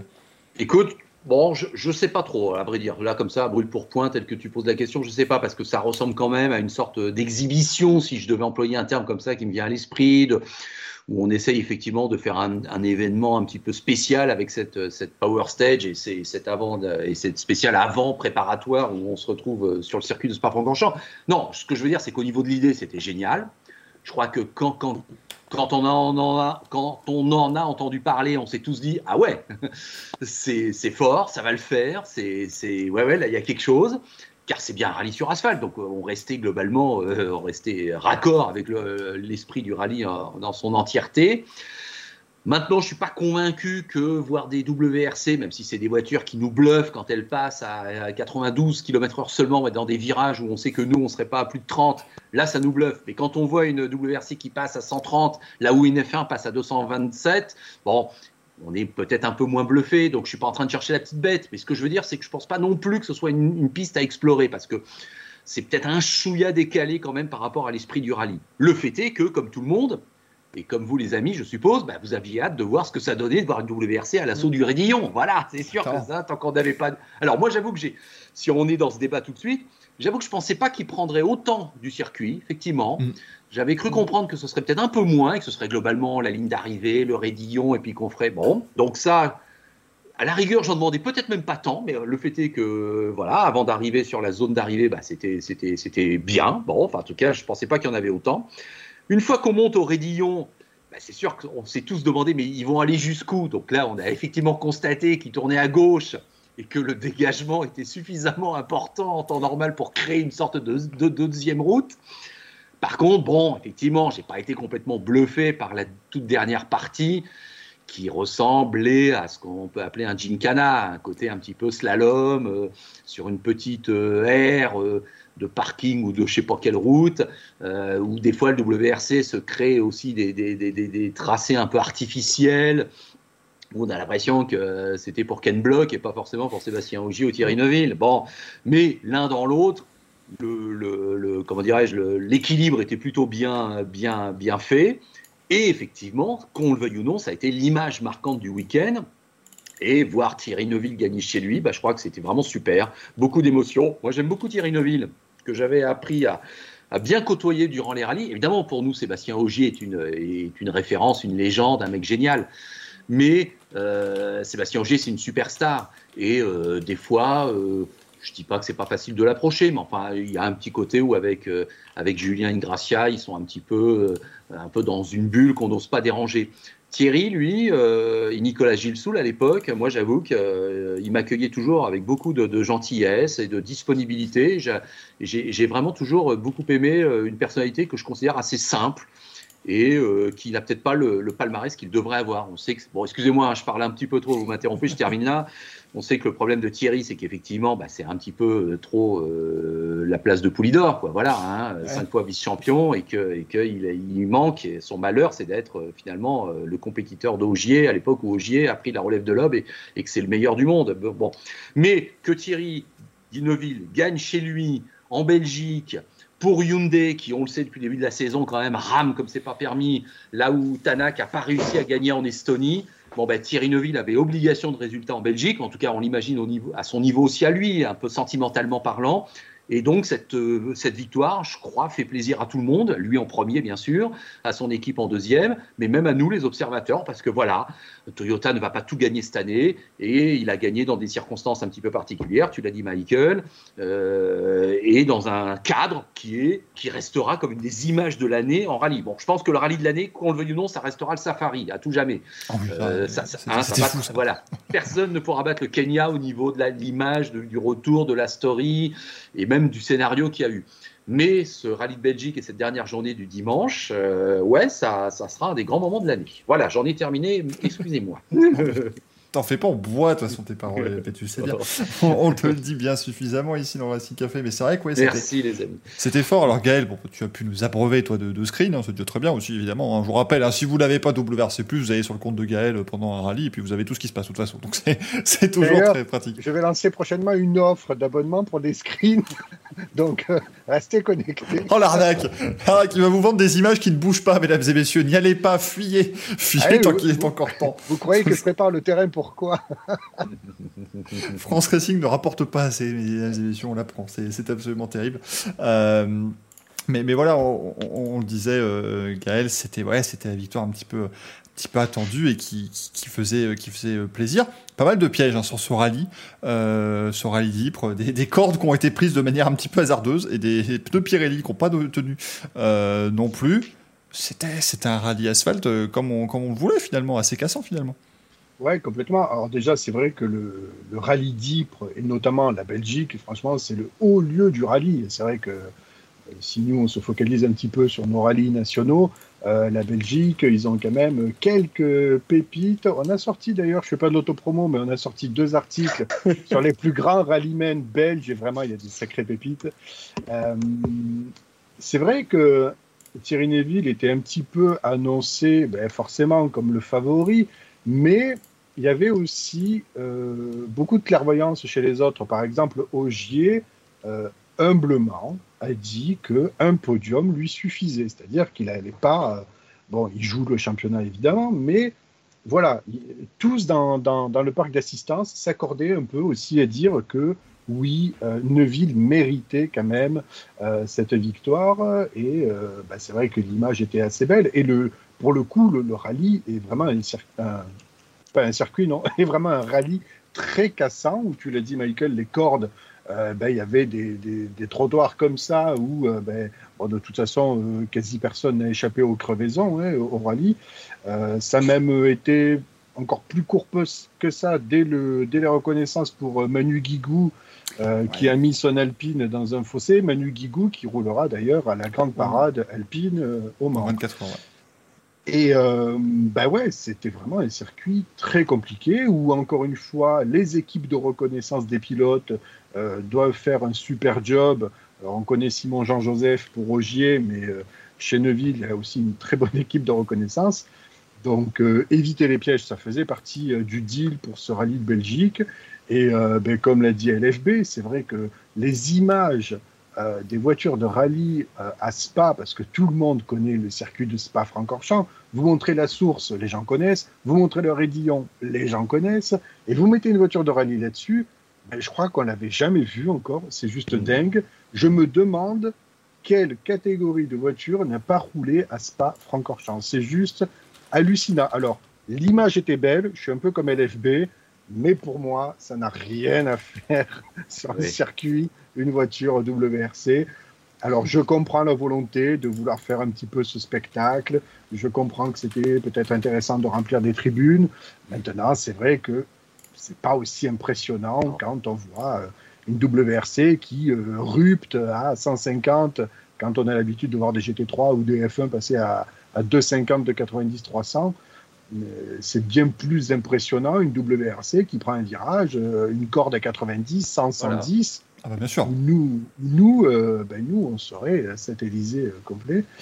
Écoute, Bon, je ne sais pas trop, à vrai dire. Là, comme ça, brûle pour point, tel que tu poses la question, je ne sais pas, parce que ça ressemble quand même à une sorte d'exhibition, si je devais employer un terme comme ça qui me vient à l'esprit, où on essaye effectivement de faire un, événement un petit peu spécial avec cette, cette Power Stage et, cette avant, et cette spéciale avant préparatoire où on se retrouve sur le circuit de Spa-Francorchamps. Non, ce que je veux dire, c'est qu'au niveau de l'idée, c'était génial. Je crois que quand, quand, quand on en a, entendu parler, on s'est tous dit ah ouais, *laughs* c'est fort, ça va le faire, c'est ouais ouais là il y a quelque chose. car c'est bien un rallye sur asphalte, donc on restait globalement, on restait raccord avec l'esprit du rallye dans son entièreté. Maintenant, je ne suis pas convaincu que voir des WRC, même si c'est des voitures qui nous bluffent quand elles passent à 92 km/h seulement dans des virages où on sait que nous, on ne serait pas à plus de 30, là, ça nous bluffe. Mais quand on voit une WRC qui passe à 130, là où une F1 passe à 227, bon, on est peut-être un peu moins bluffé, donc je ne suis pas en train de chercher la petite bête. Mais ce que je veux dire, c'est que je ne pense pas non plus que ce soit une, une piste à explorer, parce que c'est peut-être un chouïa décalé quand même par rapport à l'esprit du rallye. Le fait est que, comme tout le monde, et comme vous, les amis, je suppose, bah, vous aviez hâte de voir ce que ça donnait de voir une WRC à l'assaut du Rédillon. Voilà, c'est sûr que ça, tant qu'on n'avait pas. Alors, moi, j'avoue que j'ai, si on est dans ce débat tout de suite, j'avoue que je ne pensais pas qu'il prendrait autant du circuit, effectivement. Mm. J'avais cru comprendre que ce serait peut-être un peu moins, et que ce serait globalement la ligne d'arrivée, le Rédillon, et puis qu'on ferait. Bon, donc ça. À la rigueur, j'en demandais peut-être même pas tant, mais le fait est que, voilà, avant d'arriver sur la zone d'arrivée, bah, c'était bien. Bon, enfin, en tout cas, je ne pensais pas qu'il y en avait autant. Une fois qu'on monte au Rédillon, bah, c'est sûr qu'on s'est tous demandé, mais ils vont aller jusqu'où? Donc là, on a effectivement constaté qu'ils tournaient à gauche et que le dégagement était suffisamment important en temps normal pour créer une sorte de, deuxième route. Par contre, bon, effectivement, j'ai pas été complètement bluffé par la toute dernière partie qui ressemblait à ce qu'on peut appeler un gincana, un côté un petit peu slalom euh, sur une petite euh, aire euh, de parking ou de je sais pas quelle route, euh, où des fois le WRC se crée aussi des, tracés un peu artificiels. Où on a l'impression que c'était pour Ken Block et pas forcément pour Sébastien Ogier ou Thierry Neuville. Bon, mais l'un dans l'autre, le, comment dirais-je, l'équilibre était plutôt bien, bien, bien fait. Et effectivement, qu'on le veuille ou non, ça a été l'image marquante du week-end. Et voir Thierry Neuville gagner chez lui, bah, je crois que c'était vraiment super. Beaucoup d'émotions. Moi, j'aime beaucoup Thierry Neuville que j'avais appris à, bien côtoyer durant les rallyes. Évidemment, pour nous, Sébastien Ogier est une, référence, une légende, un mec génial. Mais euh, Sébastien Ogier, c'est une superstar. Et euh, des fois, euh, je ne dis pas que c'est pas facile de l'approcher, mais enfin, il y a un petit côté où avec, avec Julien Ingracia, ils sont un petit peu, un peu dans une bulle qu'on n'ose pas déranger. Thierry, lui, euh, et Nicolas Gilsoul à l'époque, moi j'avoue qu'il euh, m'accueillait toujours avec beaucoup de, gentillesse et de disponibilité. J'ai vraiment toujours beaucoup aimé euh, une personnalité que je considère assez simple et qui n'a peut-être pas le, le palmarès qu'il devrait avoir. On sait que, bon, excusez-moi, hein, je parle un petit peu trop, vous m'interrompez, je termine là. On sait que le problème de Thierry, c'est qu'effectivement, bah, c'est un petit peu euh, trop euh, la place de Poulidor, quoi. Voilà, hein, cinq fois vice-champion et que et qu'il il manque. Et son malheur, c'est d'être euh, finalement le compétiteur d'Augier à l'époque où Augier a pris la relève de l'Aube et, et, que c'est le meilleur du monde. Bon, mais que Thierry Dineville gagne chez lui en Belgique pour Hyundai, qui, on le sait depuis le début de la saison, quand même rame comme c'est pas permis, là où Tanak n'a pas réussi à gagner en Estonie. Bon, ben, Thierry Neuville avait obligation de résultat en Belgique, en tout cas on l'imagine à son niveau aussi à lui, un peu sentimentalement parlant. Et donc, cette, euh, cette victoire, je crois, fait plaisir à tout le monde, lui en premier, bien sûr, à son équipe en deuxième, mais même à nous, les observateurs, parce que voilà, Toyota ne va pas tout gagner cette année, et il a gagné dans des circonstances un petit peu particulières, tu l'as dit, Michael, euh, et dans un cadre qui, est, qui restera comme une des images de l'année en rallye. Bon, je pense que le rallye de l'année, qu'on le veuille ou non, ça restera le safari, à tout jamais. Oh, euh, ça, hein, Voilà. Personne ne pourra battre le Kenya au niveau de l'image, du retour, de la story, et même du scénario qu'il y a eu. Mais ce rallye de Belgique et cette dernière journée du dimanche, euh, ouais, ça, ça sera un des grands moments de l'année. Voilà, j'en ai terminé, excusez-moi. *laughs* T'en fais pas, on boit de toute façon tes paroles, tu sais bien. *laughs* *laughs* On, te le dit bien suffisamment ici dans Racing Café, mais c'est vrai que ouais, Merci les amis. C'était fort. Alors Gaël, bon, tu as pu nous abreuver toi de, de screen, hein, c'est déjà très bien aussi évidemment. Hein. Je vous rappelle, hein, si vous l'avez pas WRC+, vous allez sur le compte de Gaël pendant un rallye et puis vous avez tout ce qui se passe de toute façon. Donc c'est *laughs* toujours très pratique. Je vais lancer prochainement une offre d'abonnement pour des screens, donc euh, restez connectés. Oh l'arnaque, qui va vous vendre des images qui ne bougent pas, mesdames et messieurs. N'y allez pas, fuyez, fuyez tant qu'il est encore temps. Vous croyez que je prépare le terrain pour pourquoi *laughs* France Racing ne rapporte pas assez, les émissions, on l'apprend, c'est absolument terrible. Euh, mais, voilà, on, le disait, euh, Gaël, c'était ouais, la victoire un petit peu, petit peu attendue et qui, faisait, qui faisait plaisir. Pas mal de pièges hein, sur ce rallye, euh, rallye d'Ypres, des, cordes qui ont été prises de manière un petit peu hasardeuse et des, pneus Pirelli qui n'ont pas tenu euh, non plus. C'était un rallye asphalte comme on, comme on le voulait finalement, assez cassant finalement. Ouais, complètement. Alors déjà, c'est vrai que le, rallye d'Ypres, et notamment la Belgique, franchement, c'est le haut lieu du rallye. C'est vrai que euh, si nous, on se focalise un petit peu sur nos rallyes nationaux, euh, la Belgique, ils ont quand même quelques pépites. On a sorti d'ailleurs, je ne fais pas de l'autopromo, mais on a sorti deux articles *laughs* sur les plus grands rallymen belges, et vraiment, il y a des sacrées pépites. Euh, c'est vrai que Thierry Neville était un petit peu annoncé, ben, forcément, comme le favori, mais il y avait aussi beaucoup de clairvoyance chez les autres. Par exemple, Augier, humblement, a dit qu'un podium lui suffisait. C'est-à-dire qu'il n'allait pas. Euh, bon, il joue le championnat évidemment, mais voilà, tous dans, dans, le parc d'assistance s'accordaient un peu aussi à dire que oui, euh, Neuville méritait quand même euh, cette victoire. Et bah, c'est vrai que l'image était assez belle. Et le, pour le coup, le, rallye est vraiment un, pas un circuit, non, *laughs* est vraiment un rallye très cassant où tu l'as dit, Michael, les cordes euh, ben, il y avait des, des, trottoirs comme ça où, euh, ben, de toute façon, euh, quasi personne n'a échappé aux crevaisons, hein, au rallye. ça a même été encore plus court que ça dès, le, dès la reconnaissance pour Manu Guigou, qui a mis son Alpine dans un fossé. Manu Guigou qui roulera d'ailleurs à la grande parade alpine au Mans. 24 ans, Et ben ouais, c'était vraiment un circuit très compliqué où, encore une fois, les équipes de reconnaissance des pilotes euh, doivent faire un super job. on connaît Simon Jean-Joseph pour Ogier, mais euh, chez Neuville, il y a aussi une très bonne *laughs* équipe de reconnaissance. Donc, euh, éviter les pièges, ça faisait partie du deal pour ce rallye de Belgique. Et ben, comme l'a dit LFB, c'est vrai que les images des voitures de rallye à Spa, parce que tout le monde connaît le circuit de Spa-Francorchamps, vous montrez la source, les gens connaissent, vous montrez le raidillon, les gens connaissent, et vous mettez une voiture de rallye là-dessus, je crois qu'on l'avait jamais vu encore. C'est juste mm. dingue. Je me demande quelle catégorie de voiture n'a pas roulé à Spa-Francorchamps. C'est juste hallucinant. Alors, l'image était belle. Je suis un peu comme LFB. Mais pour moi, ça n'a rien à faire *laughs* sur le circuit, une voiture WRC. Alors, je comprends la volonté de vouloir faire un petit peu ce spectacle. Je comprends que c'était peut-être intéressant de remplir des tribunes. Maintenant, c'est vrai que c'est pas aussi impressionnant quand on voit euh, une WRC qui euh, rupte à 150 quand on a l'habitude de voir des GT3 ou des F1 passer à, à 250 de 90-300. C'est bien plus impressionnant une WRC qui prend un virage, euh, une corde à 90, 100, 110. Ah bah bien sûr. Nous, nous, ben nous, on serait cet Élysée complet. *laughs*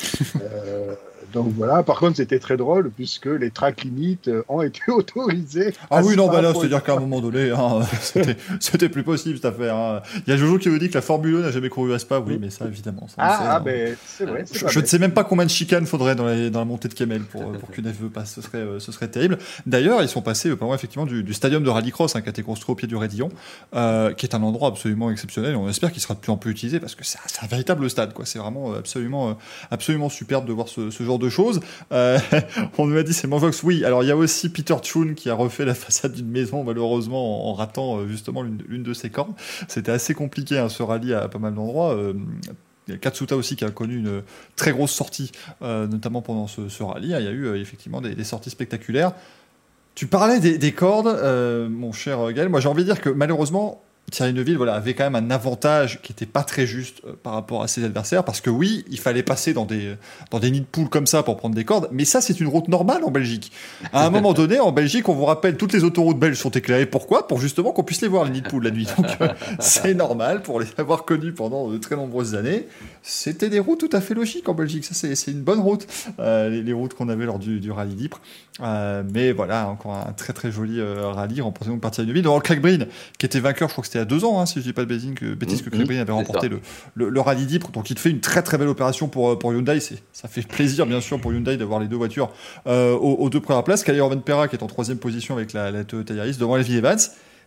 donc voilà, par contre, c'était très drôle puisque les tracks limites euh, ont été *laughs* autorisés. Ah oui, non, bah là, c'est-à-dire qu'à un moment donné, hein, *laughs* c'était plus possible cette affaire. Hein. Il y a Jojo qui veut dire que la Formule 1 n'a jamais couru à Spa. Oui, mais ça, évidemment. Ça, ah, ah ben, c'est vrai. Je, ne sais même pas combien de chicanes faudrait dans la, dans la montée de Kemel pour, pour qu'une FE passe. Ce serait, euh, ce serait terrible. D'ailleurs, ils sont passés, par effectivement, du, du, stadium de rallycross hein, qui a été construit au pied du Rédillon, euh, qui est un endroit absolument exceptionnel. On espère qu'il sera de plus en plus utilisé parce que c'est un, véritable stade. C'est vraiment absolument, absolument superbe de voir ce, genre de choses. Euh, *laughs* on nous a dit c'est Manvox. Oui, alors il y a aussi Peter Chun qui a refait la façade d'une maison, malheureusement, en, ratant euh, justement l'une de ses cornes. C'était assez compliqué hein, ce rallye à pas mal d'endroits. Euh, Katsuta aussi qui a connu une très grosse sortie, notamment pendant ce, rallye. Il y a eu effectivement des, sorties spectaculaires. Tu parlais des, des cordes, mon cher Gaël. Moi, j'ai envie de dire que malheureusement, Thierry Neuville voilà, avait quand même un avantage qui n'était pas très juste euh, par rapport à ses adversaires, parce que oui, il fallait passer dans des, dans des nids de poules comme ça pour prendre des cordes, mais ça c'est une route normale en Belgique. À un moment donné, en Belgique, on vous rappelle, toutes les autoroutes belges sont éclairées. Pourquoi? Pour justement qu'on puisse les voir, les nids de poules, la nuit. Donc euh, c'est normal, pour les avoir connus pendant de très nombreuses années. C'était des routes tout à fait logiques en Belgique, ça c'est une bonne route, euh, les, routes qu'on avait lors du, du rallye d'Ypres. mais voilà, encore un très très joli rallye remporté par Thierry Neuville. Donc Craig Breen, qui était vainqueur, je crois que c'était à deux ans, hein, si je dis pas de bêtises, que, bêtise, que mmh, avait remporté le, le, rallye d'Ypres. Donc il fait une très très belle opération pour, euh, pour Hyundai. Ça fait plaisir, bien sûr, pour Hyundai d'avoir les deux voitures euh, aux, deux premières places. Kalle Venpera qui est en troisième position avec la, la Toyota Yaris devant Levi Evans.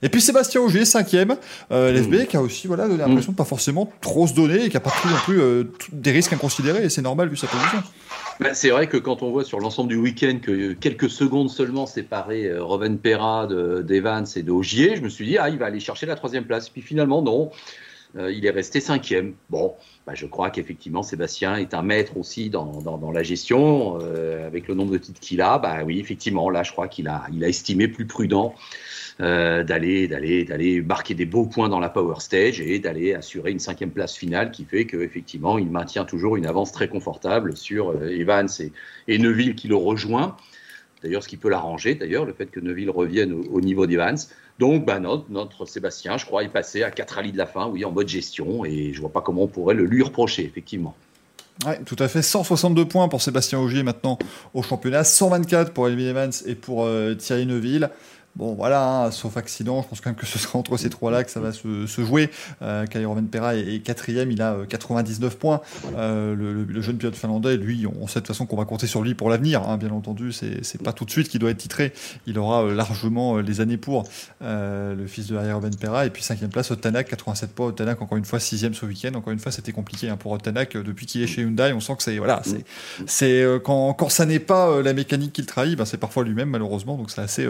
Et puis Sébastien Augier, cinquième, euh, LFB, mmh. qui a aussi voilà, donné l'impression mmh. de pas forcément trop se donner et qui a pas pris non plus euh, des risques inconsidérés, et c'est normal vu sa position. Bah, c'est vrai que quand on voit sur l'ensemble du week-end que quelques secondes seulement séparaient euh, Roven Perra d'Evans et d'Augier, je me suis dit, ah, il va aller chercher la troisième place. Puis finalement, non. il est resté cinquième. Bon, bah, je crois qu'effectivement, Sébastien est un maître aussi dans, dans, la gestion. avec le nombre de titres qu'il a, bah oui, effectivement, là, je crois qu'il a, il a estimé plus prudent euh, d'aller d'aller d'aller marquer des beaux points dans la Power Stage et d'aller assurer une cinquième place finale qui fait qu'effectivement il maintient toujours une avance très confortable sur euh, Evans et, et Neville qui le rejoint. D'ailleurs, ce qui peut l'arranger, d'ailleurs, le fait que Neville revienne au, niveau d'Evans. Donc, bah, notre, Sébastien, je crois, est passé à 4 rallyes de la fin, oui, en mode gestion, et je vois pas comment on pourrait le lui reprocher, effectivement. Ouais, tout à fait. 162 points pour Sébastien Augier maintenant au championnat, 124 pour Elvin Evans et pour euh, Thierry Neuville. Bon, voilà, hein, sauf accident, je pense quand même que ce sera entre ces trois-là que ça va se, jouer. Euh, Roman Pera est, quatrième, il a 99 euh, points. Euh, le, jeune pilote finlandais, lui, on sait de toute façon qu'on va compter sur lui pour l'avenir, hein, bien entendu. C'est pas tout de suite qu'il doit être titré. Il aura euh, largement les années pour le fils de Roman Pera. Et puis cinquième place, Otanak, 87 points. Otanak, encore une fois, sixième ce week-end. Encore une fois, c'était compliqué hein, pour Otanak. Depuis qu'il est chez Hyundai, on sent que c'est voilà, c'est quand, quand ça n'est pas la mécanique qu'il trahit, ben, c'est parfois lui-même malheureusement. Donc c'est assez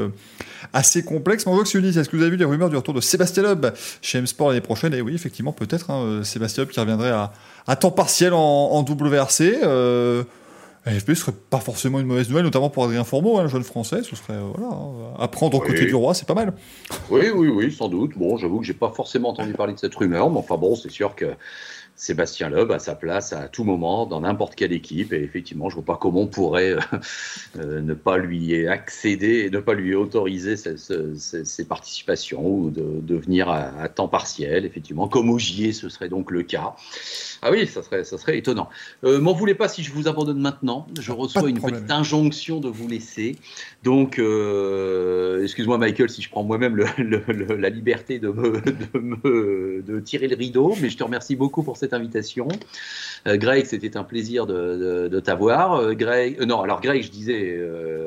assez complexe. Mais on voit que est-ce que vous avez vu les rumeurs du retour de Sébastien Loeb chez M-Sport l'année prochaine? Et oui, effectivement, peut-être hein, euh, Sébastien Loeb qui reviendrait à, temps partiel en, WRC. Euh, AFP serait pas forcément une mauvaise nouvelle, notamment pour Adrien Fourmeau, un hein, jeune français. Ce serait voilà, hein, apprendre aux côtés du roi, c'est pas mal. Oui, oui, oui, sans doute. Bon, j'avoue que j'ai pas forcément entendu parler de cette rumeur, mais enfin bon, c'est sûr que Sébastien Loeb a sa place à tout moment dans n'importe quelle équipe. Et effectivement, je ne vois pas comment on pourrait euh, euh, ne pas lui accéder et ne pas lui autoriser ses, participations ou de, venir à, temps partiel. Effectivement, comme Ogier, ce serait donc le cas. Ah oui, ça serait, ça serait étonnant. Euh, M'en voulez pas si je vous abandonne maintenant. Je reçois une petite injonction de vous laisser. Donc, euh, excuse-moi Michael si je prends moi-même la liberté de, me, de, tirer le rideau, mais je te remercie beaucoup pour cette invitation. Euh, Greg, c'était un plaisir de, t'avoir. Euh, Greg, non, alors Greg, je disais,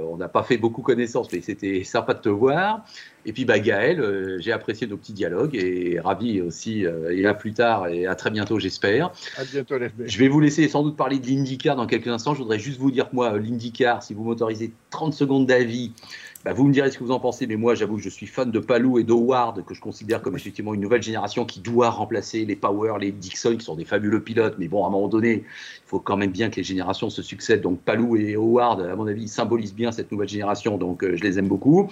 on n'a pas fait beaucoup connaissance, mais c'était sympa de te voir. Et puis bah, Gaël, j'ai apprécié nos petits dialogues et ravi aussi. et à plus tard et à très bientôt, j'espère. À bientôt, l'FB. Je vais vous laisser sans doute parler de l'IndyCar dans quelques instants. Je voudrais juste vous dire que moi, l'IndyCar, si vous m'autorisez 30 secondes d'avis, bah, vous me direz ce que vous en pensez, mais moi j'avoue que je suis fan de Palou et d'Howard, que je considère comme effectivement une nouvelle génération qui doit remplacer les Power, les Dixon, qui sont des fabuleux pilotes, mais bon, à un moment donné, il faut quand même bien que les générations se succèdent. Donc Palou et Howard, à mon avis, symbolisent bien cette nouvelle génération, donc euh, je les aime beaucoup.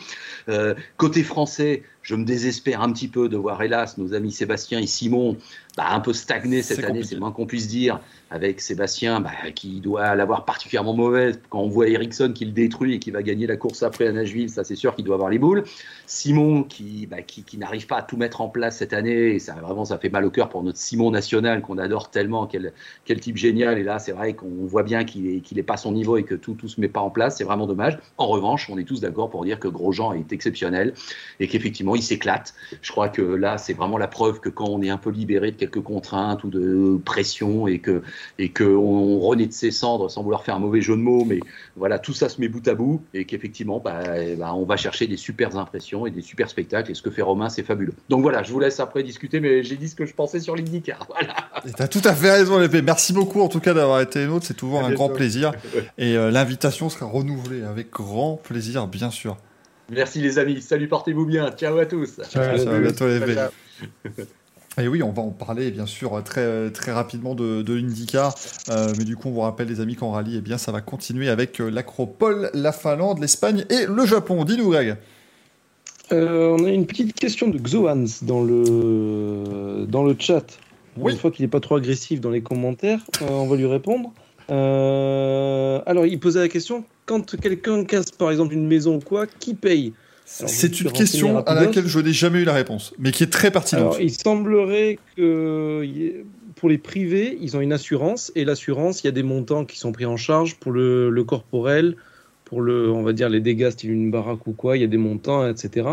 Euh, côté français, je me désespère un petit peu de voir, hélas, nos amis Sébastien et Simon bah, un peu stagner cette année, c'est le moins qu'on puisse dire, avec Sébastien bah, qui doit l'avoir particulièrement mauvaise. Quand on voit Ericsson qui le détruit et qui va gagner la course après à Nashville, ça c'est sûr qu'il doit avoir les boules. Simon qui, bah, qui, qui n'arrive pas à tout mettre en place cette année, et ça vraiment ça fait mal au cœur pour notre Simon national qu'on adore tellement, quel, quel type génial. Et là, c'est vrai qu'on voit bien qu'il n'est est pas à son niveau et que tout, tout se met pas en place, c'est vraiment dommage. En revanche, on est tous d'accord pour dire que Grosjean est exceptionnel et qu'effectivement il s'éclate. Je crois que là, c'est vraiment la preuve que quand on est un peu libéré de quelques contraintes ou de pression et que et que on renaît de ses cendres sans vouloir faire un mauvais jeu de mots, mais voilà, tout ça se met bout à bout et qu'effectivement, bah, bah, on va chercher des super impressions et des super spectacles. Et ce que fait Romain, c'est fabuleux. Donc voilà, je vous laisse après discuter, mais j'ai dit ce que je pensais sur l'IndyCar. *laughs* Voilà. Tu as tout à fait raison, Lépée. Merci beaucoup en tout cas d'avoir été nôtre. C'est toujours un grand plaisir. *laughs* Et euh, l'invitation sera renouvelée avec grand plaisir, bien sûr. Merci les amis. Salut, portez-vous bien. Ciao à tous. Ciao, Ciao à bientôt, Et oui, on va en parler bien sûr très, très rapidement de, de l'IndyCar, euh, mais du coup on vous rappelle les amis qu'en rallye, eh bien, ça va continuer avec euh, l'Acropole, la Finlande, l'Espagne et le Japon. Dis-nous Greg. Euh, on a une petite question de Xoans dans le, dans le chat. Une fois qu'il n'est pas trop agressif dans les commentaires, on va lui répondre. Alors il posait la question, quand quelqu'un casse par exemple une maison ou quoi, qui paye c'est une question à laquelle je n'ai jamais eu la réponse, mais qui est très pertinente. il semblerait que pour les privés, ils ont une assurance, et l'assurance, il y a des montants qui sont pris en charge pour le, corporel, pour le, on va dire les dégâts style une baraque ou quoi, il y a des montants, etc.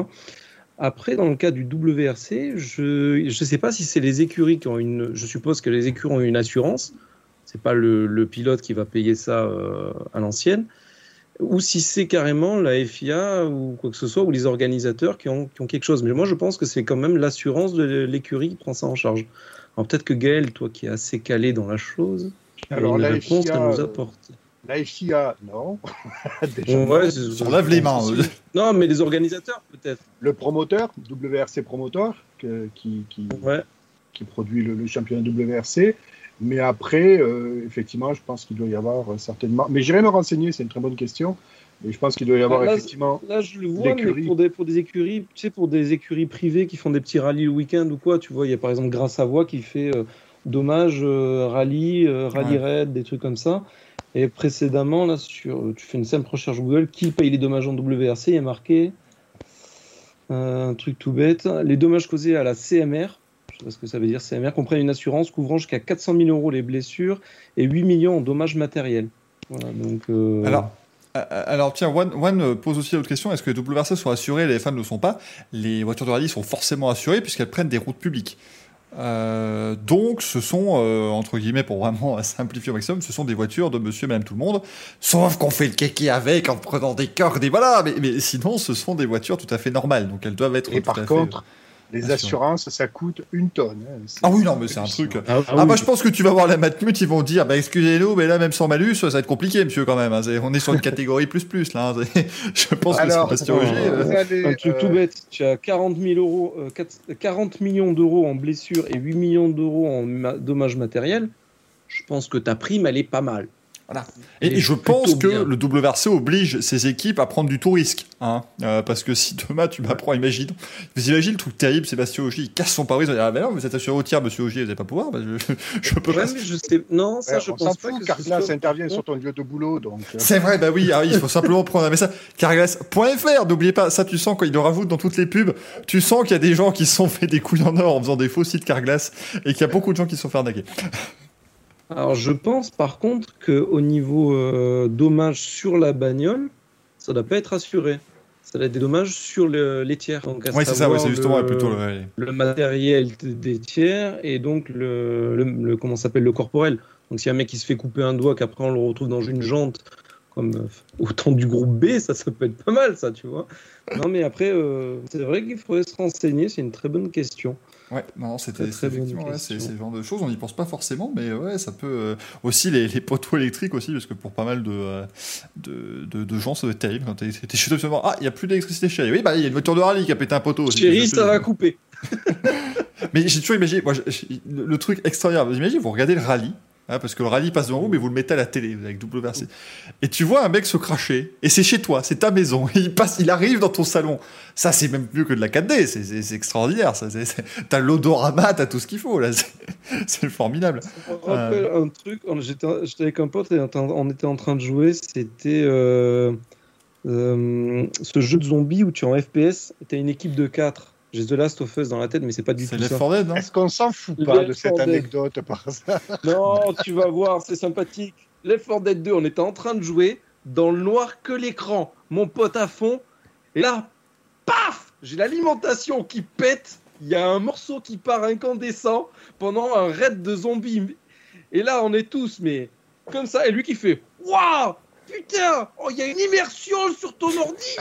Après, dans le cas du WRC, je ne sais pas si c'est les écuries qui ont une. Je suppose que les écuries ont une assurance. C'est pas le, pilote qui va payer ça euh, à l'ancienne ou si c'est carrément la FIA ou quoi que ce soit, ou les organisateurs qui ont, qui ont quelque chose. Mais moi, je pense que c'est quand même l'assurance de l'écurie qui prend ça en charge. Alors peut-être que Gaël, toi qui es assez calé dans la chose, Alors, la réponse FIA, nous apporte. La FIA, non. on lève les mains. non, mais les organisateurs, peut-être. Le promoteur, WRC promoteur, qui, qui, ouais. qui produit le, championnat WRC. Mais après, effectivement, je pense qu'il doit y avoir certainement. Mais j'irai me renseigner, c'est une très bonne question. Mais je pense qu'il doit y avoir effectivement. Là, je le vois, mais pour des, pour des écuries, tu sais, pour des écuries privées qui font des petits rallyes le week-end ou quoi, tu vois, il y a par exemple Grâce Savoie qui fait dommage rallye, rallye raid, des trucs comme ça. Et précédemment, là, sur, tu fais une simple recherche Google, qui paye les dommages en WRC Il y a marqué euh, un truc tout bête. Les dommages causés à la CMR, je sais pas ce que ça veut dire, CMR, comprennent une assurance couvrant jusqu'à 400 000 euros les blessures et 8 millions en dommages matériels. Voilà, donc, euh, Alors, euh, alors tiens, One, pose aussi l'autre question, est-ce que les WRC sont assurés, les fans ne le sont pas? Les voitures de rallye sont forcément assurées puisqu'elles prennent des routes publiques. Euh, donc, ce sont, euh, entre guillemets, pour vraiment *laughs* simplifier au maximum, ce sont des voitures de monsieur et madame tout le monde. Sauf qu'on fait le kéké avec en prenant des cordes et voilà. Mais, mais, sinon, ce sont des voitures tout à fait normales. Donc, elles doivent être et tout par à contre, les assurances, ça coûte une tonne. Hein. Ah oui, non, mais c'est un truc. Ah, ah, ah bah, je pense que tu vas voir la Matmut, ils vont dire, bah, excusez-nous, mais là, même sans malus, ça va être compliqué, monsieur, quand même. Hein. On est sur une catégorie plus plus, là. Hein. *laughs* Je pense que c'est pas euh... Un truc tout bête. Tu as 40, 000 euros, 40 euh, millions d'euros en blessures et 8 millions d'euros en dommages matériels. Je pense que ta prime, elle est pas mal. Et, je pense que le WRC oblige ses équipes à prendre du tout risque. Hein. Euh, parce que si demain tu m'apprends, imagine, vous imaginez le truc terrible, Sébastien Ogier, il casse son pare il ah ben non, vous êtes assuré au tiers, monsieur Ogier, vous n'allez pas pouvoir. Bah, je, *laughs* je, peux pas. je sais... Non, ça, je pense pas. Que Carglass soit... intervient sur ton lieu de boulot. donc. Euh. C'est vrai, bah oui, ah il faut simplement prendre un message. Carglass.fr, n'oubliez pas, ça tu sens quand il le rajoute dans toutes les pubs, tu sens qu'il y a des gens qui se sont fait des couilles en or en faisant des faux sites Carglass et qu'il y a beaucoup de gens qui se sont fait arnaquer. Alors je pense par contre qu'au niveau euh, dommages sur la bagnole, ça ne doit pas être assuré. Ça doit être des dommages sur les tiers. oui, c'est ça, c'est justement plutôt le, le, matériel des tiers et donc le, le comment s'appelle le corporel. Donc si un mec qui se fait couper un doigt, qu'après on le retrouve dans une jante, comme euh, autant du groupe B, ça, ça peut être pas mal, ça, tu vois. Non, mais après, euh, c'est vrai qu'il faudrait se renseigner, c'est une très bonne question. Ouais, non, c'était effectivement ouais, c'est ce genre de choses, on n'y pense pas forcément, mais ouais, ça peut euh, aussi les, les, poteaux électriques aussi, parce que pour pas mal de, euh, de, de, gens, ça doit être terrible quand t'es chez toi, ah, il n'y a plus d'électricité chérie. Oui, bah il y a une voiture de rallye qui a pété un poteau. Chérie, ça va couper. *laughs* mais j'ai toujours imaginé, moi, le truc extraordinaire, vous imaginez, vous regardez le rallye, Hein, parce que le rallye passe devant vous, mais vous le mettez à la télé avec WRC. Et tu vois un mec se cracher, et c'est chez toi, c'est ta maison, et *laughs* il passe, il arrive dans ton salon. Ça, c'est même mieux que de la 4D, c'est extraordinaire. T'as l'odorama, t'as tout ce qu'il faut, là. C'est *laughs* formidable. Euh... un truc, j'étais avec un pote et on était en train de jouer, c'était euh, euh, ce jeu de zombies où tu es en FPS, t'as une équipe de 4 j'ai The Last of Us dans la tête, mais c'est pas du tout ça. Dead, Est-ce qu'on s'en fout pas de cette anecdote par ça *laughs* Non, tu vas voir, c'est sympathique. Left 4 Dead 2, on était en train de jouer dans le noir que l'écran, mon pote à fond, et là, paf J'ai l'alimentation qui pète, il y a un morceau qui part incandescent pendant un raid de zombies. Et là, on est tous, mais comme ça, et lui qui fait Waouh putain, oh, il y a une immersion sur ton ordi.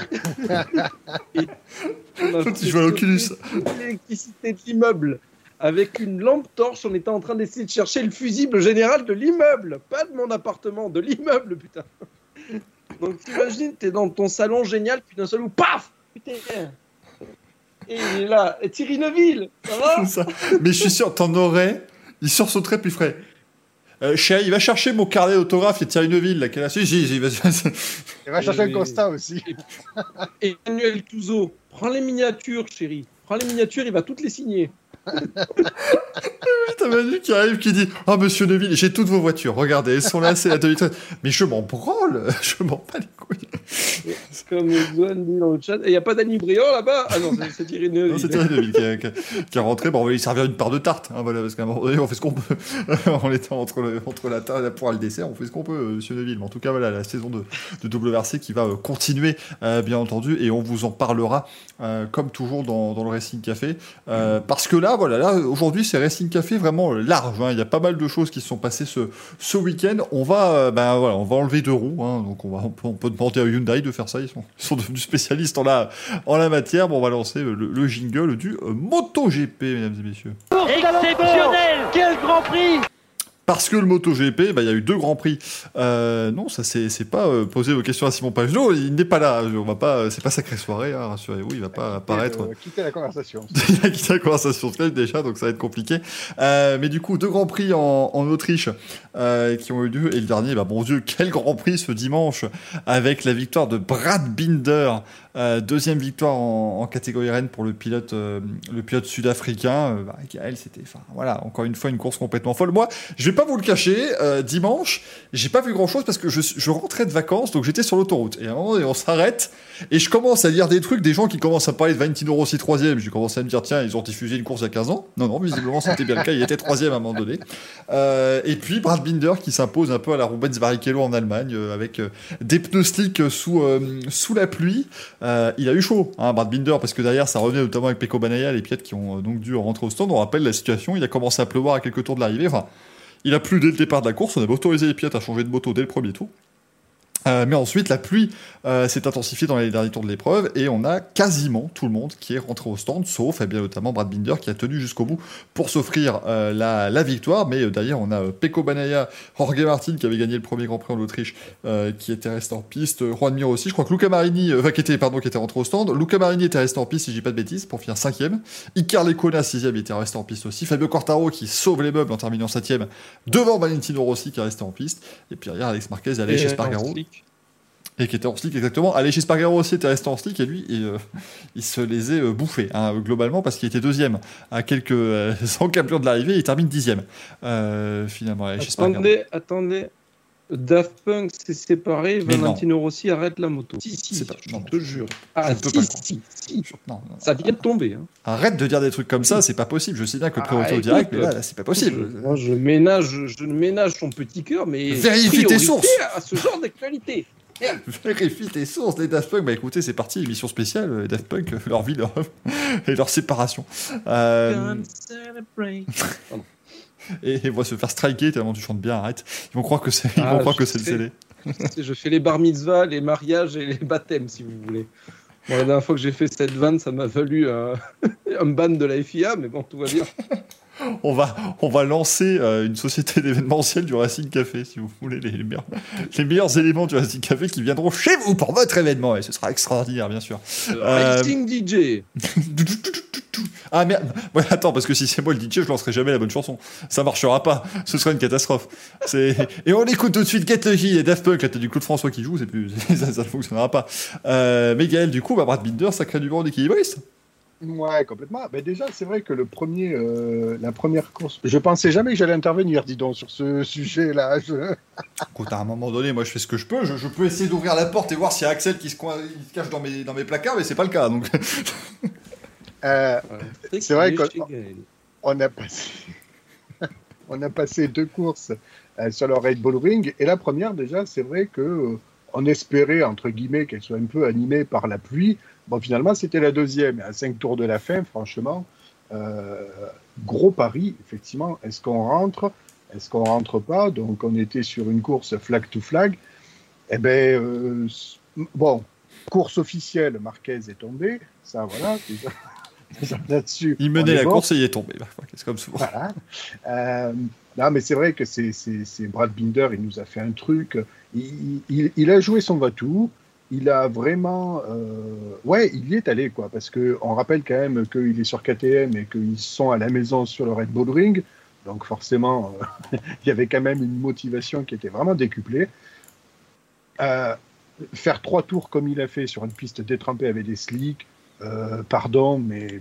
*laughs* tu joues à l'Oculus. L'électricité de l'immeuble. Avec une lampe torche, on était en train d'essayer de chercher le fusible général de l'immeuble. Pas de mon appartement, de l'immeuble, putain. Donc t'imagines, t'es dans ton salon génial, puis d'un seul coup, paf Putain Et il est là, Thierry Neuville, ça va? *laughs* Mais je suis sûr, t'en aurais, il sursauterait, puis il ferait euh, il va chercher mon carnet d'autographe, il y a Thierry Neuville, là, qui est là. Si, Il va chercher le constat aussi. Et Emmanuel Touzeau, prends les miniatures, chérie. Prends les miniatures, il va toutes les signer. T'as Manu qui arrive qui dit Oh monsieur Neuville, j'ai toutes vos voitures, regardez, elles sont là, c'est la 2013. Mais je m'en branle, je m'en bats les couilles. Comme Zoan dit dans le chat, il n'y a pas d'Annie Briand là-bas? Ah non, c'est Thierry Neuville. Non, c'est Thierry Neuville qui, qui, est rentré. Bon, il servir une part de tarte, hein, voilà, parce qu'à un moment donné, on fait ce qu'on peut. *laughs* en étant entre, le, entre la tarte pour le dessert, on fait ce qu'on peut, euh, monsieur Neuville. Mais en tout cas, voilà, la saison de, de WRC qui va euh, continuer, euh, bien entendu, et on vous en parlera, comme toujours, dans, dans, le Racing Café. parce que là, voilà, là, aujourd'hui, c'est Racing Café vraiment large. Hein. Il y a pas mal de choses qui se sont passées ce, ce week-end. On va, ben, voilà, on va enlever deux roues, hein, donc on, va, on peut demander à Hyundai de faire ça. Ils sont, ils sont devenus spécialistes en la, en la matière. Bon, on va lancer le, jingle du euh, MotoGP, mesdames et messieurs. Exceptionnel Quel Grand Prix parce que le MotoGP, bah, il y a eu deux grands prix. Euh, non, ça c'est pas euh, poser vos questions à Simon Pagenaud, il n'est pas là. On va pas, c'est pas sacrée soirée, hein, rassurez-vous, il va pas apparaître. *laughs* Il a quitté la conversation. il a quitté la conversation déjà, donc ça va être compliqué. mais du coup, deux grands prix en, en Autriche qui ont eu lieu et le dernier, bah bon Dieu, quel grand prix ce dimanche avec la victoire de Brad Binder euh, deuxième victoire en, catégorie Rennes pour le pilote, euh, sud-africain. Euh, bah, c'était, voilà, encore une fois une course complètement folle. Moi, je vais pas vous le cacher, dimanche, j'ai pas vu grand chose parce que je, rentrais de vacances, donc j'étais sur l'autoroute. Et à un moment on s'arrête et je commence à lire des trucs, des gens qui commencent à parler de Valentino Rossi troisième. J'ai commencé à me dire tiens, ils ont diffusé une course il y a 15 ans. Non, non, visiblement c'était bien le cas. Il était troisième à un moment donné. et puis Brad Binder qui s'impose un peu à la Rubens Barrichello en Allemagne avec des pneus slick sous la pluie. Euh, il a eu chaud, hein, Brad Binder, parce que derrière, ça revenait notamment avec Peko Banaya, les piètres qui ont euh, donc dû rentrer au stand. On rappelle la situation, il a commencé à pleuvoir à quelques tours de l'arrivée. Enfin, il a plu dès le départ de la course. On avait autorisé les piètres à changer de moto dès le premier tour. Euh, mais ensuite, la pluie euh, s'est intensifiée dans les derniers tours de l'épreuve et on a quasiment tout le monde qui est rentré au stand, sauf eh bien notamment Brad Binder qui a tenu jusqu'au bout pour s'offrir euh, la, victoire. Mais d'ailleurs, on a Peko Banaya, Jorge Martin qui avait gagné le premier Grand Prix en Autriche, qui était resté en piste, Juan Mir aussi. Je crois que Luca Marini, qui était pardon, qui était rentré au stand. Luca Marini était resté en piste, si j'ai pas de bêtises, pour finir cinquième. Icar Lecona sixième, il était resté en piste aussi. Fabio Quartaro qui sauve les meubles en terminant septième devant Valentino Rossi qui est resté en piste. Et puis derrière, Alex Marquez et Alex Espargaro et qui était en slick exactement. Allez chez Spargaro aussi était resté en slick et lui euh, il se les est euh, bouffés hein, globalement parce qu'il était deuxième à quelques euh, *laughs* encablures de l'arrivée il termine dixième finalement. Allez, chez attendez, attendez. Daft Punk s'est séparé, Valentino Rossi arrête la moto. Si, si, pas, je te jure. Ah, si, si, si, Non, ça vient de tomber. Hein. Arrête de dire des trucs comme ça, c'est pas possible. Je sais bien que le pré-auto direct, mais là, c'est pas possible. Je, moi, je ménage, je ménage ton petit cœur, mais. Vérifie tes sources à ce genre d'actualité. *laughs* Vérifie tes sources, les Daft Punk. Bah écoutez, c'est parti, émission spéciale, les Daft Punk, leur vie *laughs* et leur séparation. Euh... et ils vont se faire striker tellement tu chantes bien, arrête. Ils vont croire que c'est ah, que c'est le CD. *laughs* je fais les bar mitzvahs, les mariages et les baptêmes, si vous voulez. la dernière fois que j'ai fait cette vanne, ça m'a valu un, un ban de la FIA, mais bon, tout va bien on va, on va lancer euh, une société *laughs* d'événementiel du Racing Café, si vous voulez, les, meilleurs, *laughs* les meilleurs éléments du Racing Café qui viendront chez vous pour votre événement, et ce sera extraordinaire, bien sûr. Euh, Racing DJ *laughs* Ah merde ouais, Attends, parce que si c'est moi le DJ, je lancerai jamais la bonne chanson. Ça marchera pas, ce sera une catastrophe. Et on écoute tout de suite Get Lucky et Daft Punk, là t'as du Claude François qui joue, plus... ça, ne fonctionnera pas. Euh, mais Gaël, du coup, bah, Brad Binder, ça crée du bon d'équilibriste. Ouais, complètement. Mais déjà, c'est vrai que le premier, euh, la première course, je pensais jamais que j'allais intervenir, dis donc, sur ce *laughs* sujet-là. Je... Écoute, à un moment donné, moi, je fais ce que je peux. Je, peux essayer d'ouvrir la porte et voir s'il y a Axel qui se, cache dans mes, dans mes placards, mais c'est pas le cas. Donc. *laughs* Euh, c'est vrai qu'on a passé, *laughs* on a passé deux courses euh, sur le Red Bull Ring, et la première, déjà, c'est vrai que on espérait entre guillemets qu'elle soit un peu animée par la pluie. Bon, finalement, c'était la deuxième. À cinq tours de la fin, franchement, euh, gros pari, effectivement. Est-ce qu'on rentre? Est-ce qu'on rentre pas? Donc, on était sur une course flag to flag. Eh bien, euh, bon, course officielle, Marquez est tombé. Ça, voilà. *laughs* Là-dessus. Il menait la course et il est tombé. C'est comme souvent. Voilà. Euh, non, mais c'est vrai que c'est Brad Binder, il nous a fait un truc. Il, il, il a joué son va-tout il a vraiment, euh, ouais, il y est allé quoi, parce que on rappelle quand même qu'il est sur KTM et qu'ils sont à la maison sur le Red Bull Ring, donc forcément, euh, *laughs* il y avait quand même une motivation qui était vraiment décuplée. Euh, faire trois tours comme il a fait sur une piste détrempée avec des slicks, pardon, mais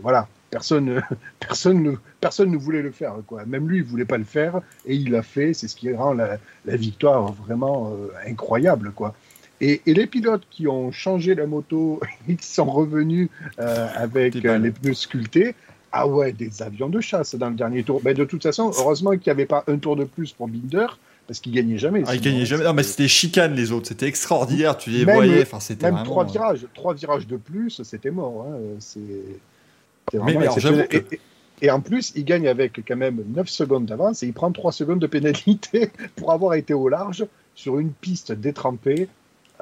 voilà, personne, *laughs* personne, ne, personne ne voulait le faire quoi. Même lui, il voulait pas le faire et il l'a fait. C'est ce qui rend la victoire vraiment incroyable quoi. Et, les pilotes qui ont changé la moto *laughs* et qui sont revenus euh, avec euh, les pneus sculptés, ah ouais, des avions de chasse dans le dernier tour. Mais de toute façon, heureusement qu'il n'y avait pas un tour de plus pour Binder, parce qu'il gagnait jamais. Ah, il gagnait jamais. Non, mais c'était chicane les autres. C'était extraordinaire. Tu les voyais. Enfin, c'était même trois virages, trois virages de plus, c'était mort. Hein. C'est. Vraiment et, en plus, il gagne avec quand même 9 secondes d'avance et il prend 3 secondes de pénalité *laughs* pour avoir été au large sur une piste détrempée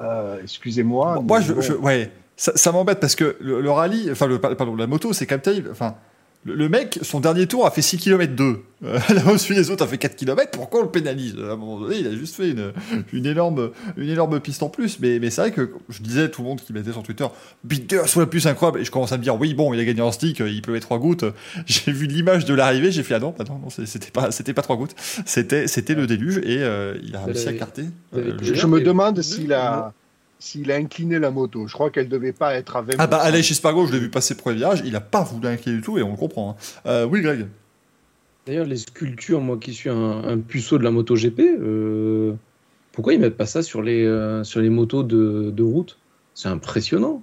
euh, excusez-moi. moi, je, ouais, ça, m'embête parce que le, rallye, enfin, le, pardon, la moto, c'est quand même Enfin, Le, mec, son dernier tour a fait 6 km 2. Euh, *laughs* là celui des autres a fait 4 km. Pourquoi on le pénalise? À un moment donné, il a juste fait une, une, énorme, une énorme piste en plus. Mais, mais c'est vrai que je disais tout le monde qui mettait sur Twitter Bitter soit la plus incroyable. Et je commence à me dire Oui, bon, il a gagné en stick, il peut mettre 3 gouttes. *laughs* J'ai vu l'image de l'arrivée, j'ai fait Ah non, non, non c'était pas, c'était pas 3 gouttes. C'était, c'était le déluge et euh, il a réussi à carter. Euh, je, me demande s'il a s'il a incliné la moto. Je crois qu'elle devait pas être à 20 Ah bah Aleix Espargo, je l'ai vu passer premier virage, il a pas voulu incliner du tout et on le comprend. Hein. Euh, oui, Greg. D'ailleurs, les sculptures, moi qui suis un, puceau de la moto GP, euh, pourquoi ils mettent pas ça sur les, euh, sur les motos de, de route? C'est impressionnant.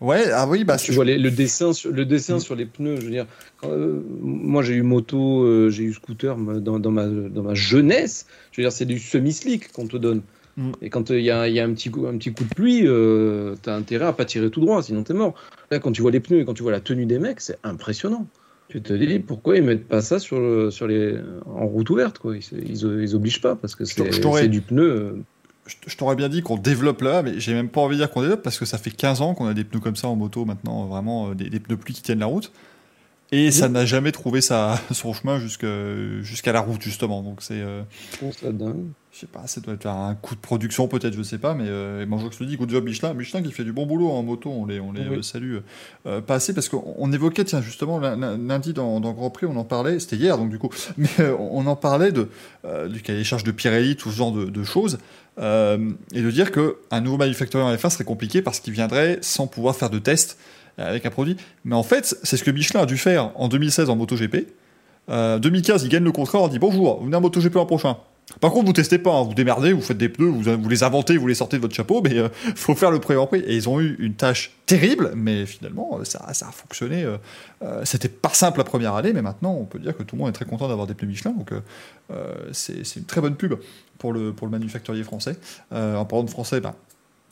Ouais, ah oui, bah tu vois le dessin, sur, le dessin mm. sur les pneus. Je veux dire, moi j'ai eu moto, j'ai eu scooter dans, dans, ma, dans ma jeunesse. Je veux dire, c'est du semi-slick qu'on te donne. Mm. Et quand il y, a, un, petit coup, un petit coup de pluie, euh, tu as intérêt à pas tirer tout droit, sinon tu es mort. Là, quand tu vois les pneus et quand tu vois la tenue des mecs, c'est impressionnant. Tu te dis pourquoi ils mettent pas ça sur, sur les, en route ouverte quoi? Ils, ils, obligent pas parce que c'est du pneu. Euh. Je t'aurais bien dit qu'on développe là, mais j'ai même pas envie de dire qu'on développe parce que ça fait 15 ans qu'on a des pneus comme ça en moto maintenant, vraiment euh, des, des pneus pluie qui tiennent la route. Et ça n'a jamais trouvé sa, *laughs* son chemin jusqu'à la route, justement. Donc c'est. Euh, je sais pas, ça doit être un coup de production, peut-être, je sais pas. Mais euh, je te dis, good job Michelin. Michelin qui fait du bon boulot en moto, on les, on les euh, salue. Euh, pas assez, parce qu'on évoquait, tiens, justement, lundi dans, dans Grand Prix, on en parlait, c'était hier, donc du coup, *laughs* mais on en parlait de, du cahier des charges de Pirelli, tout ce genre de, de choses. et de dire qu'un nouveau manufacturier en F1 serait compliqué parce qu'il viendrait sans pouvoir faire de tests avec un produit. Mais en fait, c'est ce que Michelin a dû faire en 2016 en MotoGP. Euh, 2015, il gagne le contrat, on dit bonjour, vous venez en MotoGP l'an prochain. Par contre, vous testez pas, hein, vous démerdez, vous faites des pneus, vous, les inventez, vous les sortez de votre chapeau, mais euh, *laughs* faut faire le pré prix. Et ils ont eu une tâche terrible, mais finalement, euh, ça, a fonctionné. Euh, C'était pas simple la première année, mais maintenant, on peut dire que tout le monde est très content d'avoir des pneus Michelin. Donc, c'est une très bonne pub pour le, pour le manufacturier français. en parlant de français, ben,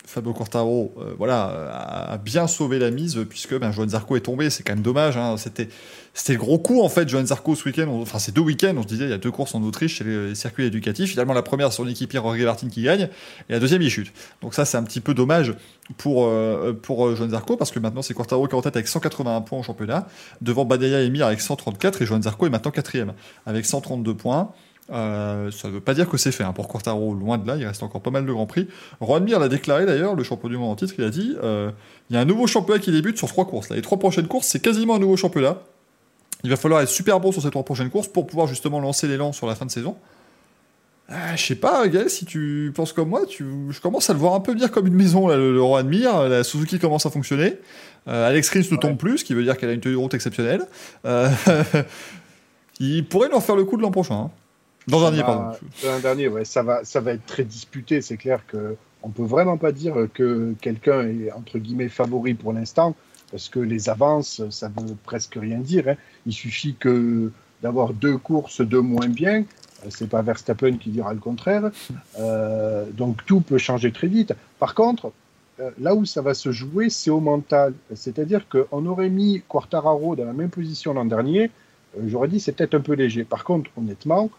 Fabio Quartaro euh, voilà, a bien sauvé la mise puisque ben, Johan Zarco est tombé. C'est quand même dommage. Hein. C'était, c'était le gros coup en fait, Johan Zarco ce week-end. Enfin, c'est deux week-ends. On se disait il y a deux courses en Autriche chez les circuits éducatifs. Finalement, la première, son équipier Jorge Martin qui gagne et la deuxième, il chute. Donc, ça, c'est un petit peu dommage pour, euh, pour euh, Johan Zarco parce que maintenant, c'est Quartaro qui est en tête avec 181 points au championnat devant Badaya et Mir avec 134 et Johan Zarco est maintenant quatrième avec 132 points. Euh, ça ne veut pas dire que c'est fait. Hein. Pour Quartaro, loin de là, il reste encore pas mal de grands prix. Juan Mir l'a déclaré d'ailleurs, le champion du monde en titre, il a dit euh, il y a un nouveau championnat qui débute sur trois courses. Là. Les trois prochaines courses, c'est quasiment un nouveau championnat. Il va falloir être super bon sur ces trois prochaines courses pour pouvoir justement lancer l'élan sur la fin de saison. Euh, je sais pas, Gaël, si tu penses comme moi, tu... je commence à le voir un peu bien comme une maison, là, le, le Mir. La Suzuki commence à fonctionner. Alex Rins ne tombe plus, ce qui veut dire qu'elle a une tenue de route exceptionnelle. *laughs* il pourrait leur faire le coup de l'an prochain. Hein. Dans dernier, pardon. Dans dernier, ouais, ça va, ça va être très disputé. C'est clair que on peut vraiment pas dire que quelqu'un est entre guillemets favori pour l'instant, parce que les avances, ça veut presque rien dire. Hein. Il suffit que d'avoir deux courses de moins bien. Euh, c'est pas Verstappen qui dira le contraire. Euh, donc tout peut changer très vite. Par contre, euh, là où ça va se jouer, c'est au mental. C'est-à-dire qu'on aurait mis Quartararo dans la même position l'an dernier. J'aurais dit c'est peut-être un peu léger. Par contre, honnêtement,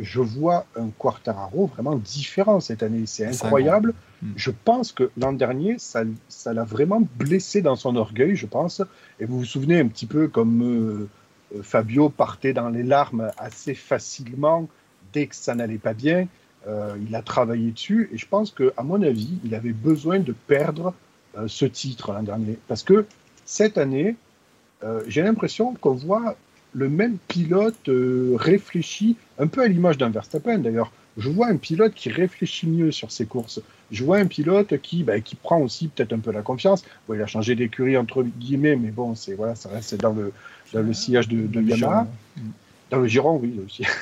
je vois un Quartararo vraiment différent cette année. C'est incroyable. Hmm. Je pense que l'an dernier, ça, ça l'a vraiment blessé dans son orgueil, je pense. Et vous vous souvenez un petit peu comme euh, euh, Fabio partait dans les larmes assez facilement dès que ça n'allait pas bien. Euh, il a travaillé dessus et je pense que, à mon avis, il avait besoin de perdre ce titre l'an dernier parce que cette année, j'ai l'impression qu'on voit le même pilote euh, réfléchit, un peu à l'image d'un Verstappen d'ailleurs. Je vois un pilote qui réfléchit mieux sur ses courses. Je vois un pilote qui, bah, qui prend aussi peut-être un peu la confiance. il a changé d'écurie entre guillemets, mais bon, c'est voilà, ça reste dans le, dans le sillage de, de Yamaha. Dans le giron, oui, aussi. *laughs*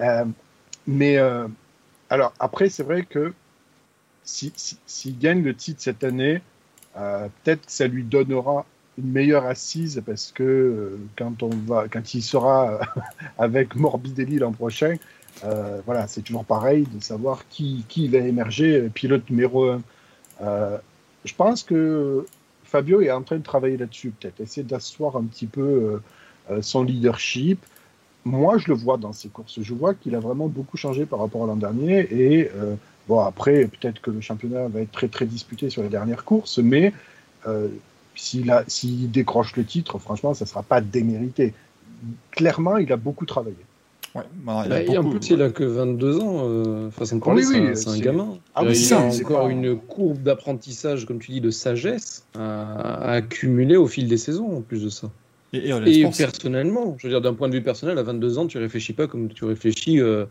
Euh, mais euh, alors après, c'est vrai que s'il si, gagne le titre cette année, peut-être que ça lui donnera une meilleure assise parce que euh, quand on va, quand il sera *laughs* avec Morbidelli l'an prochain, euh, voilà, c'est toujours pareil de savoir qui, qui va émerger pilote numéro un. Euh, je pense que Fabio est en train de travailler là-dessus, peut-être essayer d'asseoir un petit peu son leadership. Moi, je le vois dans ses courses. Je vois qu'il a vraiment beaucoup changé par rapport à l'an dernier. Et bon, après, peut-être que le championnat va être très très disputé sur les dernières courses, mais S'il décroche le titre, franchement, ça ne sera pas démérité. Clairement, il a beaucoup travaillé. Ouais, bah, bah, et en plus, il a que 22 ans. Euh, façon de parler, c'est un, gamin. Ah, il a encore une courbe d'apprentissage, comme tu dis, de sagesse à, accumuler au fil des saisons, en plus de ça. Et, et, personnellement, je veux dire, d'un point de vue personnel, à 22 ans, tu réfléchis pas comme tu réfléchis euh,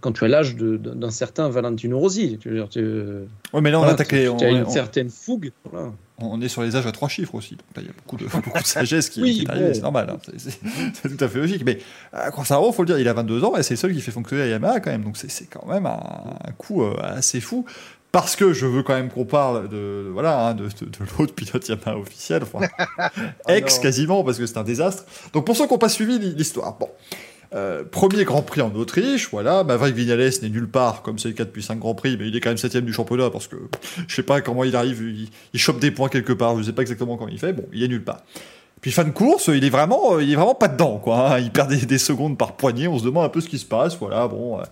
quand tu as l'âge d'un certain Valentino Rossi. Tu veux dire, tu, ouais, mais là, on attaque Tu as une certaine fougue. On est sur les âges à trois chiffres aussi. il y a beaucoup de, *laughs* beaucoup de sagesse qui, oui, est c'est normal. Hein. *laughs* C'est tout à fait logique. Mais à il faut le dire, il a 22 ans et c'est le seul qui fait fonctionner à Yamaha quand même. Donc c'est quand même un, coup euh, assez fou parce que je veux quand même qu'on parle de, voilà hein, de, l'autre pilote Yamaha officiel, enfin, *laughs* ex quasiment parce que c'est un désastre. Donc pour ceux qui n'ont pas suivi l'histoire, bon, euh, premier Grand Prix en Autriche, voilà. Maverick Vignales n'est nulle part, comme c'est le cas depuis 5 Grands Prix, mais il est quand même septième du championnat parce que je sais pas comment il arrive, il, chope des points quelque part, je sais pas exactement comment il fait, bon, il est nulle part. Puis fin de course, il est vraiment, il est vraiment pas dedans, quoi. Hein. Il perd des, secondes par poignée, on se demande un peu ce qui se passe, voilà, bon, euh,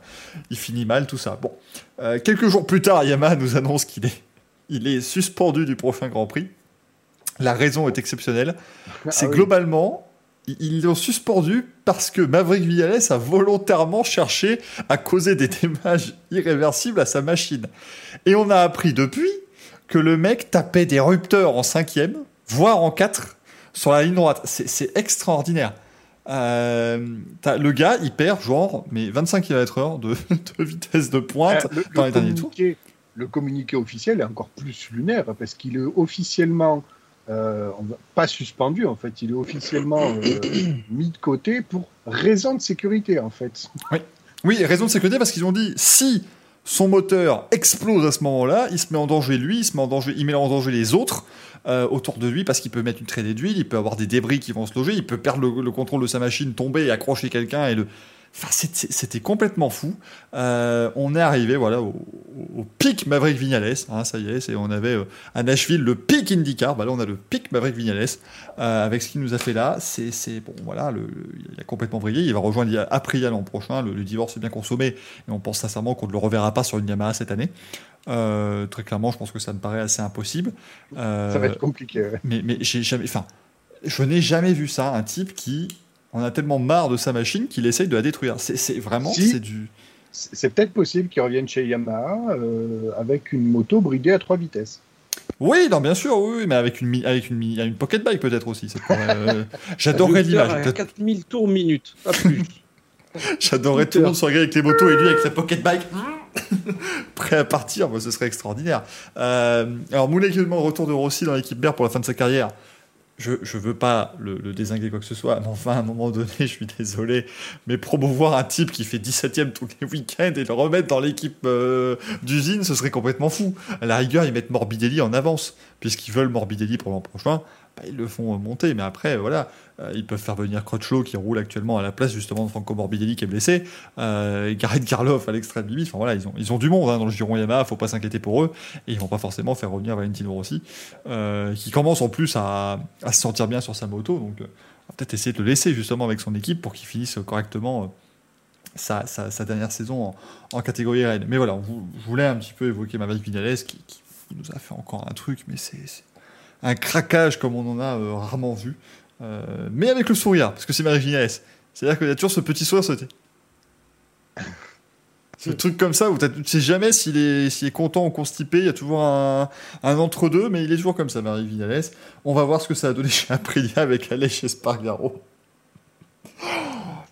il finit mal, tout ça. Bon, euh, quelques jours plus tard, Yamaha nous annonce qu'il est, il est suspendu du prochain Grand Prix. La raison est exceptionnelle. Ah c'est globalement ils l'ont suspendu parce que Maverick Vignales a volontairement cherché à causer des dommages irréversibles à sa machine. Et on a appris depuis que le mec tapait des rupteurs en cinquième, voire en quatre, sur la ligne droite. C'est extraordinaire. Euh, le gars, il perd genre mais 25 km/h *laughs* de, vitesse de pointe euh, dans les derniers tours. Le communiqué officiel est encore plus lunaire parce qu'il est officiellement euh, pas suspendu en fait, il est officiellement euh, *clears throat* mis de côté pour raison de sécurité en fait. Oui, oui raison de sécurité parce qu'ils ont dit si son moteur explose à ce moment-là, il se met en danger lui, il se met en danger, il met en danger les autres euh, autour de lui parce qu'il peut mettre une traînée d'huile, il peut avoir des débris qui vont se loger, il peut perdre le, le contrôle de sa machine, tomber et accrocher quelqu'un et le Enfin, c'était complètement fou. Euh, on est arrivé voilà, au, pic Maverick Vignales. Hein, ça y est, on avait euh, à Nashville le pic IndyCar. Bah, là, on a le pic Maverick Vignales. Euh, avec ce qu'il nous a fait là, c'est bon, voilà, le, il a complètement brillé. Il va rejoindre Aprilia l'an prochain. Le, divorce est bien consommé et on pense sincèrement qu'on ne le reverra pas sur une Yamaha cette année. très clairement, je pense que ça me paraît assez impossible. ça va être compliqué. Mais, mais j'ai jamais, enfin, je n'ai jamais vu ça, un type qui on a tellement marre de sa machine qu'il essaye de la détruire. C'est vraiment, c'est du. C'est peut-être possible qu'il revienne chez Yamaha euh, avec une moto bridée à trois vitesses. Oui, non, bien sûr, oui, mais avec une, avec une, une pocket bike peut-être aussi. Euh, *laughs* j'adorerais l'image. 4000 tours minute, pas plus. *laughs* J'adorerais tout le monde se regarder avec les motos et lui avec sa pocket bike *laughs* prêt à partir, ce serait extraordinaire. Euh, alors qui demande retour de Rossi dans l'équipe BER pour la fin de sa carrière je ne veux pas le, désinguer quoi que ce soit, mais enfin, à un moment donné, *laughs* je suis désolé, mais promouvoir un type qui fait 17ème tous les week-ends et le remettre dans l'équipe euh, d'usine, ce serait complètement fou. À la rigueur, ils mettent Morbidelli en avance, puisqu'ils veulent Morbidelli pour l'an prochain. Bah, ils le font monter. Mais après, voilà, euh, ils peuvent faire venir Crutchlow qui roule actuellement à la place justement de Franco Morbidelli qui est blessé, euh, Gareth Karloff à l'extrême limite. Enfin voilà, ils ont, ils ont du monde hein, dans le giron Yamaha, faut pas s'inquiéter pour eux. Et ils vont pas forcément faire revenir Valentino Rossi, euh, qui commence en plus à, se sentir bien sur sa moto. Donc on va peut-être essayer de le laisser justement avec son équipe pour qu'il finisse correctement. Sa, sa, dernière saison en, catégorie Rennes. Mais voilà, je voulais un petit peu évoquer Maverick Vinales qui, nous a fait encore un truc, mais c'est un craquage comme on en a euh, rarement vu. Euh, mais avec le sourire, parce que c'est Marie C'est-à-dire qu'il y a toujours ce petit sourire sauté. *laughs* Ce truc comme ça où tu ne sais jamais s'il est, est, content ou constipé, il y a toujours un, entre-deux, mais il est toujours comme ça, Marie Vinales. On va voir ce que ça a donné chez Aprilia avec Aleix Espargaro.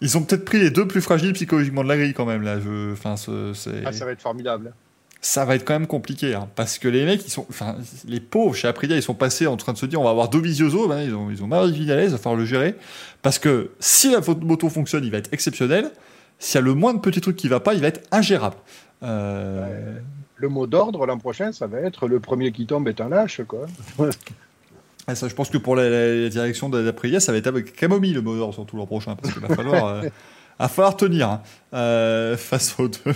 Ils ont peut-être pris les deux plus fragiles psychologiquement de la grille quand même là. Je... Enfin, ah, ça va être formidable ça va être quand même compliqué, hein, parce que les mecs, ils sont, enfin, les pauvres chez Aprilia, ils sont passés en train de se dire, on va avoir Dovizioso, ben, ils ont, ils ont Marie Vinales, il va falloir le gérer, parce que si la moto fonctionne, il va être exceptionnel. S'il y a le moins de petits trucs qui va pas, il va être ingérable. Euh, le mot d'ordre l'an prochain, ça va être le premier qui tombe est un lâche, quoi. *laughs* Ah, ça, je pense que pour la, direction d'Aprilia, ça va être avec Camomille le mot d'ordre surtout l'an prochain, parce qu'il va falloir. Euh, va falloir tenir hein, euh, face aux deux. *laughs*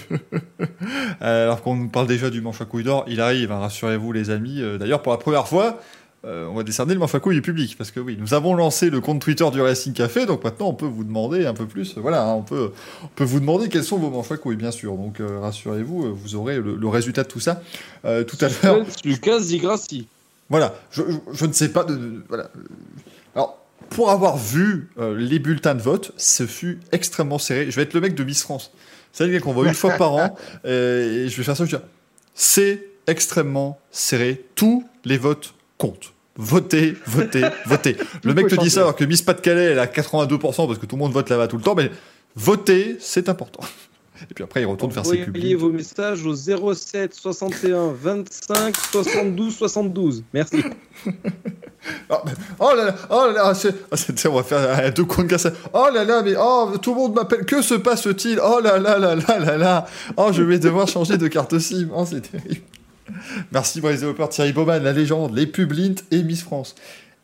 Euh, alors qu'on nous parle déjà du manche à couilles d'or, il arrive, hein, rassurez-vous les amis. Euh, d'ailleurs, pour la première fois, on va décerner le manche à couilles public, parce que oui, nous avons lancé le compte Twitter du Racing Café, donc maintenant on peut vous demander un peu plus. Voilà, hein, on peut, on peut vous demander quels sont vos manches à couilles, bien sûr. Donc rassurez-vous, vous aurez le, résultat de tout ça tout à l'heure. Lucas Zigrassi. Voilà, je, je, ne sais pas de, voilà. Pour avoir vu euh, les bulletins de vote, ce fut extrêmement serré. Je vais être le mec de Miss France. C'est le qu'on voit une fois par an, *laughs* euh, et je vais faire ça. Je c'est extrêmement serré. Tous les votes comptent. Votez, votez, *laughs* votez. Le mec te dit ça alors que Miss Pas-de-Calais, elle a 82% parce que tout le monde vote là-bas tout le temps, mais votez, c'est important. Et puis après, il retourne faire ses pubs. Envoyez vos messages au 07 61 25 72 72. Merci. *laughs* oh, oh, là là, oh là là, oh, on va faire deux comptes cassés. Oh là là, mais oh, tout le monde m'appelle. Que se passe-t-il? Oh là là là là là là. Oh, je vais devoir changer de carte SIM. Oh, c'est terrible. Merci pour les développeurs Thierry Baumann, la légende, les pubs Lint et Miss France.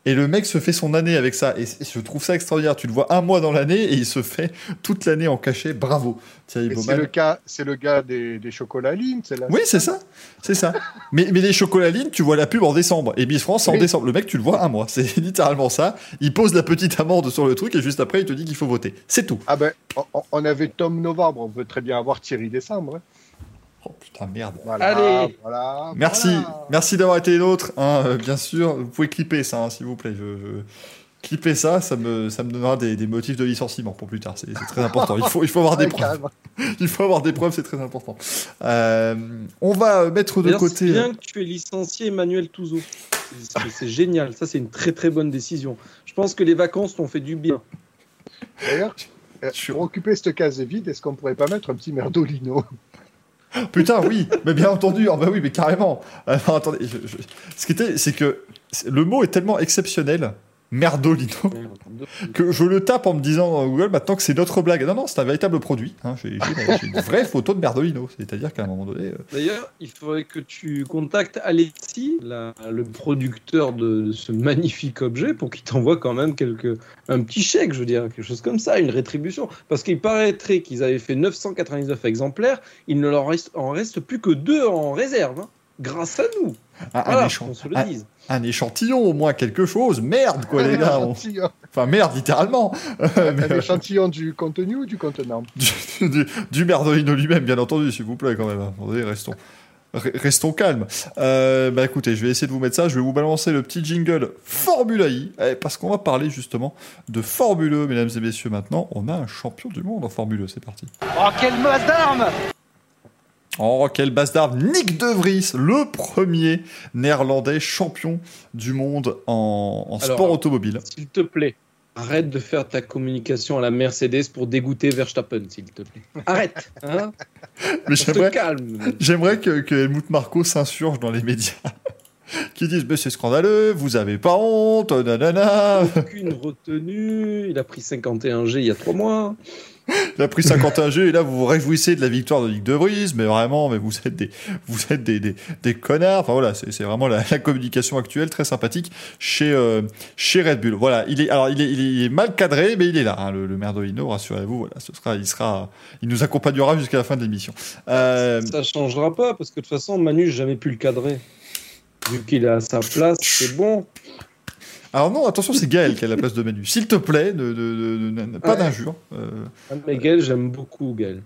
Et le mec se fait son année avec ça. Et je trouve ça extraordinaire. Tu le vois un mois dans l'année et il se fait toute l'année en cachet. Bravo. C'est le, cas, c'est le gars des, des chocolats Lint, c'est Oui, c'est ça. C'est ça. mais, mais les chocolats Lint, tu vois la pub en décembre. Et Miss France, en décembre. Le mec, tu le vois un mois. C'est *laughs* littéralement ça. Il pose la petite amende sur le truc et juste après, il te dit qu'il faut voter. C'est tout. Ah ben, on avait Tom Novembre. On peut très bien avoir Thierry Décembre. Hein. Oh putain, merde. Allez. Voilà, merci, merci d'avoir été nôtre. Hein, euh, bien sûr, vous pouvez clipper ça, hein, s'il vous plaît. Je, Clipper ça, ça me, ça me donnera des, des motifs de licenciement pour plus tard. C'est très important. Il faut, il faut avoir des preuves. *laughs* Il faut avoir des preuves, c'est très important. Euh, on va mettre de côté. C'est bien que tu aies licencié Emmanuel Touzeau. C'est génial. Ça, c'est une très très bonne décision. Je pense que les vacances t'ont fait du bien. D'ailleurs, *laughs* pour occuper cette case vide, est-ce qu'on pourrait pas mettre un petit merdolino Putain, oui, mais bien entendu, oh, bah oui, mais carrément. attendez, ce qui était, c'est que le mot est tellement exceptionnel Merdolino, que je le tape en me disant dans Google maintenant que c'est notre blague. Non, non, c'est un véritable produit. Hein. J'ai une *laughs* vraie photo de Merdolino. C'est-à-dire qu'à un moment donné. Euh, D'ailleurs, il faudrait que tu contactes Alexis, le producteur de ce magnifique objet, pour qu'il t'envoie quand même quelques, un petit chèque, je veux dire, quelque chose comme ça, une rétribution. Parce qu'il paraîtrait qu'ils avaient fait 999 exemplaires, il ne leur reste, en reste plus que deux en réserve, hein, grâce à nous. Ah, se le dise un échantillon, au moins quelque chose. Merde, quoi, les gars. Enfin, merde, littéralement. *laughs* un échantillon du contenu ou du contenant? *laughs* Du, du, merdolino lui-même, bien entendu, s'il vous plaît, quand même. Attendez, restons. Restons calmes. Euh, bah écoutez, je vais essayer de vous mettre ça. Je vais vous balancer le petit jingle Formula I, eh, parce qu'on va parler justement de Formule e, mesdames et messieurs. Maintenant, on a un champion du monde en Formule e. C'est parti. Oh, quelle masse d'armes Oh, quel bastard Nick De Vries, le premier néerlandais champion du monde en, sport automobile. S'il te plaît, arrête de faire ta communication à la Mercedes pour dégoûter Verstappen, s'il te plaît. Arrête hein *laughs* Mais j'aimerais, j'aimerais que, que Helmut Marco s'insurge dans les médias. *laughs* qui disent mais c'est scandaleux, vous avez pas honte, nanana. Aucune retenue, il a pris 51G il y a trois mois. Il a pris 51G et là vous vous réjouissez de la victoire de Nick De Vries, mais vraiment, mais vous êtes des, vous êtes des, des, connards. Enfin voilà, c'est vraiment la, communication actuelle très sympathique chez euh, chez Red Bull. Voilà, il est alors il est, il est mal cadré, mais il est là, hein, le, le rassurez-vous. Voilà, ce sera, il sera, il nous accompagnera jusqu'à la fin de l'émission. Euh... Ça changera pas parce que de toute façon Manu j'ai jamais pu le cadrer. Vu qu'il est à sa place, c'est bon. Alors non, attention, c'est Gaël qui a la place de Manu. S'il te plaît, ne, pas d'injures. Euh... Ah, mais Gaël, j'aime beaucoup Gaël.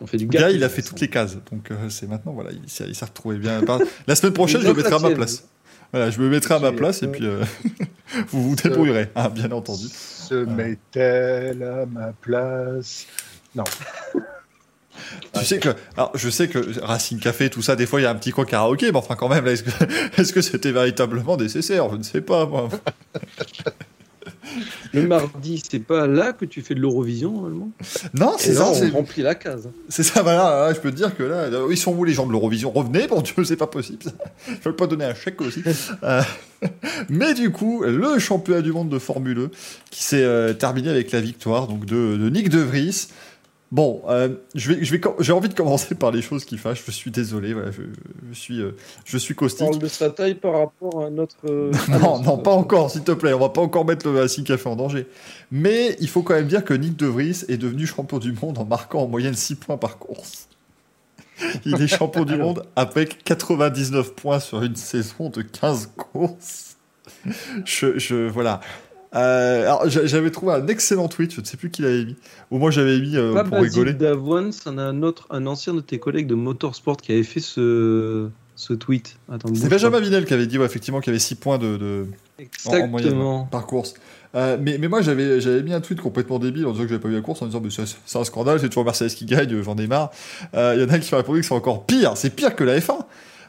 On fait du Gaël, il a fait toutes les cases. Donc euh, c'est maintenant, voilà, il, s'est retrouvé bien. La semaine prochaine, je le mettrai à ma place. Voilà, je me mettrai à ma place et puis euh, *laughs* vous vous débrouillerez, hein, bien entendu. Se met-elle à ma place? Non. Tu sais que, alors, je sais que Racing Café, tout ça, des fois, il y a un petit coin karaoké, mais enfin, quand même, *laughs* est-ce que, c'était véritablement nécessaire? Je ne sais pas, moi. *laughs* Le mardi, c'est pas là que tu fais de l'Eurovision normalement Non, c'est ça. On remplit la case. C'est ça, voilà. je peux te dire que là, ils sont où les gens de l'Eurovision? Revenez, bon Dieu, c'est pas possible. *laughs* Je veux pas donner un chèque aussi. Euh, mais du coup, le championnat du monde de Formule 1 qui s'est euh, terminé avec la victoire donc de, de Nick De Vries. Bon, euh, je vais, je vais, j'ai envie de commencer par les choses qui fâchent. Je suis désolé, voilà, je, je, suis, euh, je suis caustique. Parle de sa taille par rapport à notre. Euh, *laughs* non, non, pas encore, s'il te plaît. On va pas encore mettre le Racing Café en danger. Mais il faut quand même dire que Nick De Vries est devenu champion du monde en marquant en moyenne 6 points par course. *laughs* Il est champion du *laughs* monde avec 99 points sur une saison de 15 courses. Je, je voilà. Euh, alors, j'avais trouvé un excellent tweet, je ne sais plus qui l'avait mis, ou moi j'avais mis euh, pour rigoler. Davoine, c'en a un autre, un ancien de tes collègues de Motorsport qui avait fait ce, ce tweet. C'est Benjamin Vinel qui avait dit effectivement qu'il y avait 6 points de, de... En, moyenne par course. Euh, mais, mais, moi j'avais j'avais mis un tweet complètement débile en disant que j'avais pas vu la course en disant c'est un scandale c'est toujours Mercedes qui gagne j'en ai marre il y en a qui m'ont répondu que c'est encore pire c'est pire que la F1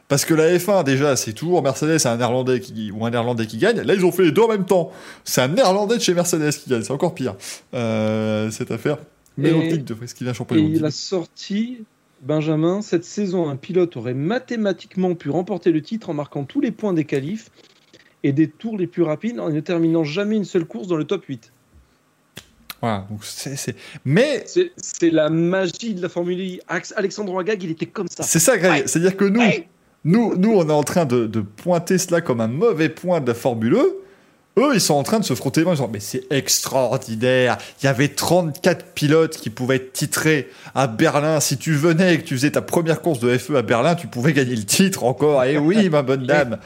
parce que la F1 déjà c'est toujours Mercedes c'est un néerlandais qui ou un néerlandais qui gagne là ils ont fait les deux en même temps c'est un néerlandais de chez Mercedes qui gagne c'est encore pire euh, cette affaire mais et, de ce qu'il a champion et il a sorti Benjamin, cette saison, un pilote aurait mathématiquement pu remporter le titre en marquant tous les points des qualifs et des tours les plus rapides en ne terminant jamais une seule course dans le top 8. Voilà, donc c'est, Mais. C'est, la magie de la Formule 1. Alexandre Agag, il était comme ça. C'est ça, Greg. C'est-à-dire que nous, nous, nous, on est en train de, de, pointer cela comme un mauvais point de la Formule 1. E. Eux, ils sont en train de se frotter les mains. Ils disent, mais c'est extraordinaire. Il y avait 34 pilotes qui pouvaient être titrés à Berlin. Si tu venais et que tu faisais ta première course de FE à Berlin, tu pouvais gagner le titre encore. Et eh oui, ma bonne dame.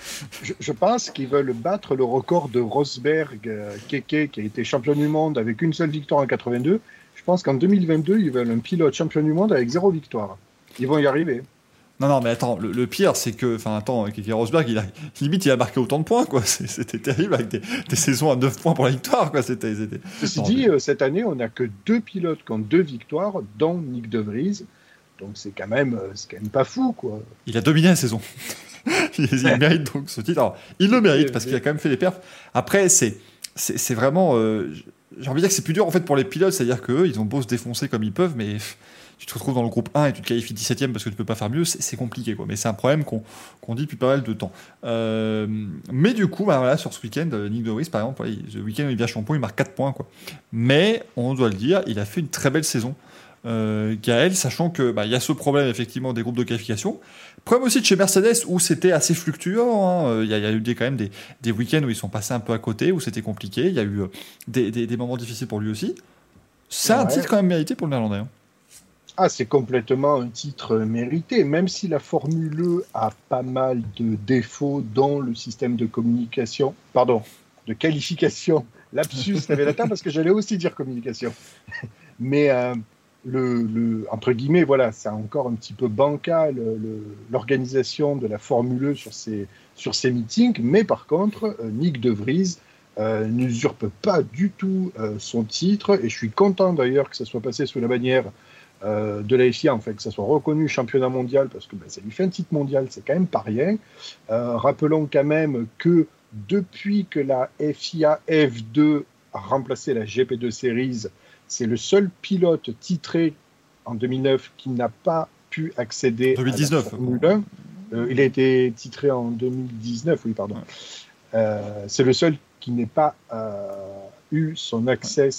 Je, pense qu'ils veulent battre le record de Rosberg, euh, Keke, qui a été champion du monde avec une seule victoire en 82. Je pense qu'en 2022, ils veulent un pilote champion du monde avec zéro victoire. Ils vont y arriver. Non, non, mais attends, le, pire, c'est que, enfin, attends, Keke Rosberg, il a, limite, il a marqué autant de points, quoi. *laughs* C'était terrible avec des, saisons à 9 points pour la victoire, quoi. C'était. Ceci dit, euh, cette année, on n'a que deux pilotes qui ont deux victoires, dont Nick De Vries. Donc c'est quand même, euh, quand même pas fou, quoi. Il a dominé la saison. *laughs* il, mérite donc ce titre. Alors, il le mérite parce qu'il a quand même fait les perfs. Après, c'est, c'est, vraiment, euh, j'ai envie de dire que c'est plus dur en fait pour les pilotes, c'est-à-dire qu'eux, ils ont beau se défoncer comme ils peuvent, mais tu te retrouves dans le groupe 1 et tu te qualifies 17ème parce que tu peux pas faire mieux, c'est compliqué. Quoi. Mais c'est un problème qu'on dit depuis pas mal de temps. Euh, mais du coup, bah, voilà, sur ce week-end, euh, Nick Doris, par exemple, le week-end où il vient champion, il marque 4 points. Quoi. Mais on doit le dire, il a fait une très belle saison. Euh, Gaël, sachant que bah, il y a ce problème effectivement des groupes de qualification. Problème aussi de chez Mercedes où c'était assez fluctuant. Hein. Il, y a, eu des, quand même des, des week-ends où ils sont passés un peu à côté, où c'était compliqué. Il y a eu des, des, moments difficiles pour lui aussi. C'est un titre quand même mérité pour le Néerlandais. Hein. Ah, c'est complètement un titre mérité, même si la Formule E a pas mal de défauts dans le système de communication, pardon, de qualification. *laughs* Lapsus révélateur parce que j'allais aussi dire communication. *laughs* Mais euh, le, entre guillemets, voilà, c'est encore un petit peu bancal l'organisation de la Formule E sur ces, sur ces meetings. Mais par contre, euh, Nick De Vries euh, n'usurpe pas du tout son titre et je suis content d'ailleurs que ça soit passé sous la bannière euh, de la FIA, en fait, que ça soit reconnu championnat mondial, parce que ben, ça lui fait un titre mondial, c'est quand même pas rien. Euh, rappelons quand même que depuis que la FIA F2 a remplacé la GP2 Series, c'est le seul pilote titré en 2009 qui n'a pas pu accéder 2019. à la Formule 1. Euh, il a été titré en 2019, oui, pardon. c'est le seul qui n'ait pas eu son accès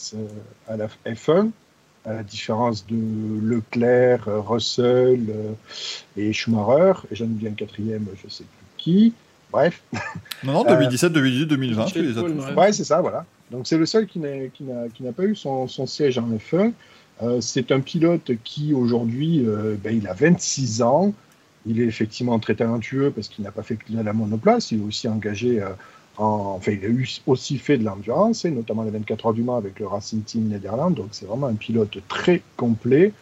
à la F1 à la différence de Leclerc, Russell euh, et Schumacher, et j'en ai un quatrième, je ne sais plus qui. Bref. Non, non, 2017, 2018, 2020, tu les Ouais, c'est ça, voilà. Donc c'est le seul qui n'a pas eu son, son, siège en F1. Euh, c'est un pilote qui aujourd'hui, euh, ben, il a 26 ans. Il est effectivement très talentueux parce qu'il n'a pas fait que de la monoplace. Il est aussi engagé enfin, il a eu aussi fait de l'endurance, notamment les 24 heures du Mans avec le Racing Team Netherlands, donc c'est vraiment un pilote très complet.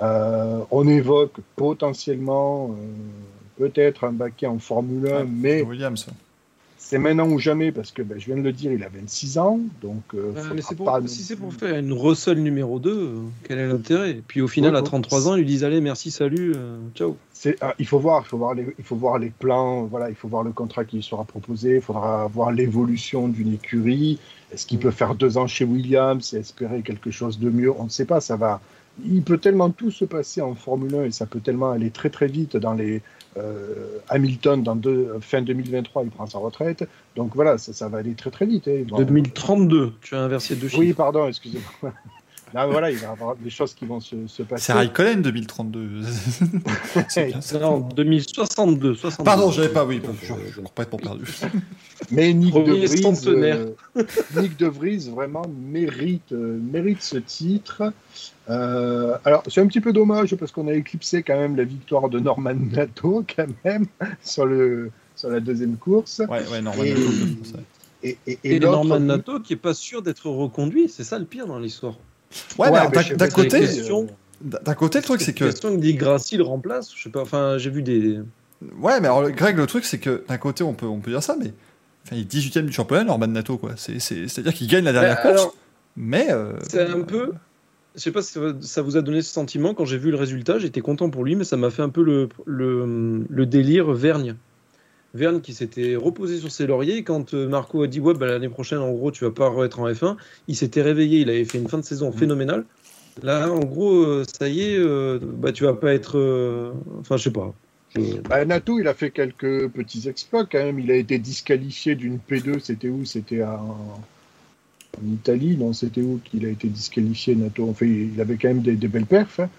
Euh, on évoque potentiellement euh, peut-être un baquet en Formule 1, mais Williams c'est maintenant ou jamais parce que ben, je viens de le dire, il a 26 ans. Donc, euh, si c'est pour faire une Russell numéro 2, euh, quel est l'intérêt? Puis au final, à 33 ans, ils lui disent Allez, merci, salut, euh, ciao. Ah, il, faut voir, il, faut voir les, il faut voir les plans, voilà, il faut voir le contrat qui lui sera proposé, il faudra voir l'évolution d'une écurie. Est-ce qu'il peut faire deux ans chez Williams et espérer quelque chose de mieux? On ne sait pas, ça va. Il peut tellement tout se passer en Formule 1 et ça peut tellement aller très très vite dans les euh, Hamilton, dans deux, fin 2023, il prend sa retraite. Donc voilà, ça, ça va aller très très vite. 2032, hein. tu as inversé deux chiffres. Oui, pardon, excusez-moi. Là, voilà, il va y avoir des choses qui vont se, se passer. C'est Raikkonen 2032. *laughs* non, 2062. 62. Pardon, je n'avais pas, oui, je, je complètement perdu. *laughs* Mais Nick de, Vries, euh, Nick de Vries vraiment mérite, euh, mérite ce titre. Euh, alors, c'est un petit peu dommage parce qu'on a éclipsé quand même la victoire de Norman *laughs* Nato, quand même, sur, le, sur la deuxième course. Ouais, ouais, Norman et, Nato. Et, et, et, Norman Nato qui est pas sûr d'être reconduit, c'est ça le pire dans l'histoire. Ouais, d'un côté, d'un côté, le truc c'est que. question que dit Grassi le remplace. Je sais pas. Enfin, j'ai vu des Ouais, mais alors, Greg, le truc, c'est que d'un côté, on peut, on peut dire ça, mais enfin, il est 18ème du championnat, Norman Nato, quoi. C'est-à-dire qu'il gagne la dernière Euh, course, alors, mais. euh, C'est un peu. Je sais pas si ça- ça vous a donné ce sentiment quand j'ai vu le résultat. J'étais content pour lui, mais ça m'a fait un peu le, le, le délire Vergne. Vergne qui s'était reposé sur ses lauriers. Quand euh, Marco a dit Ouais, bah, l'année prochaine, en gros, tu vas pas être en F1, il s'était réveillé. Il avait fait une fin de saison phénoménale. Là, en gros, euh, ça y est, euh, bah, tu vas pas être. euh, Enfin, je sais pas. Bah, Nato, il a fait quelques petits exploits quand même. Il a été disqualifié d'une P2. C'était où? C'était en... en Italie? Non, c'était où qu'il a été disqualifié, Nato? Enfin, il avait quand même des, des belles perfs. hein.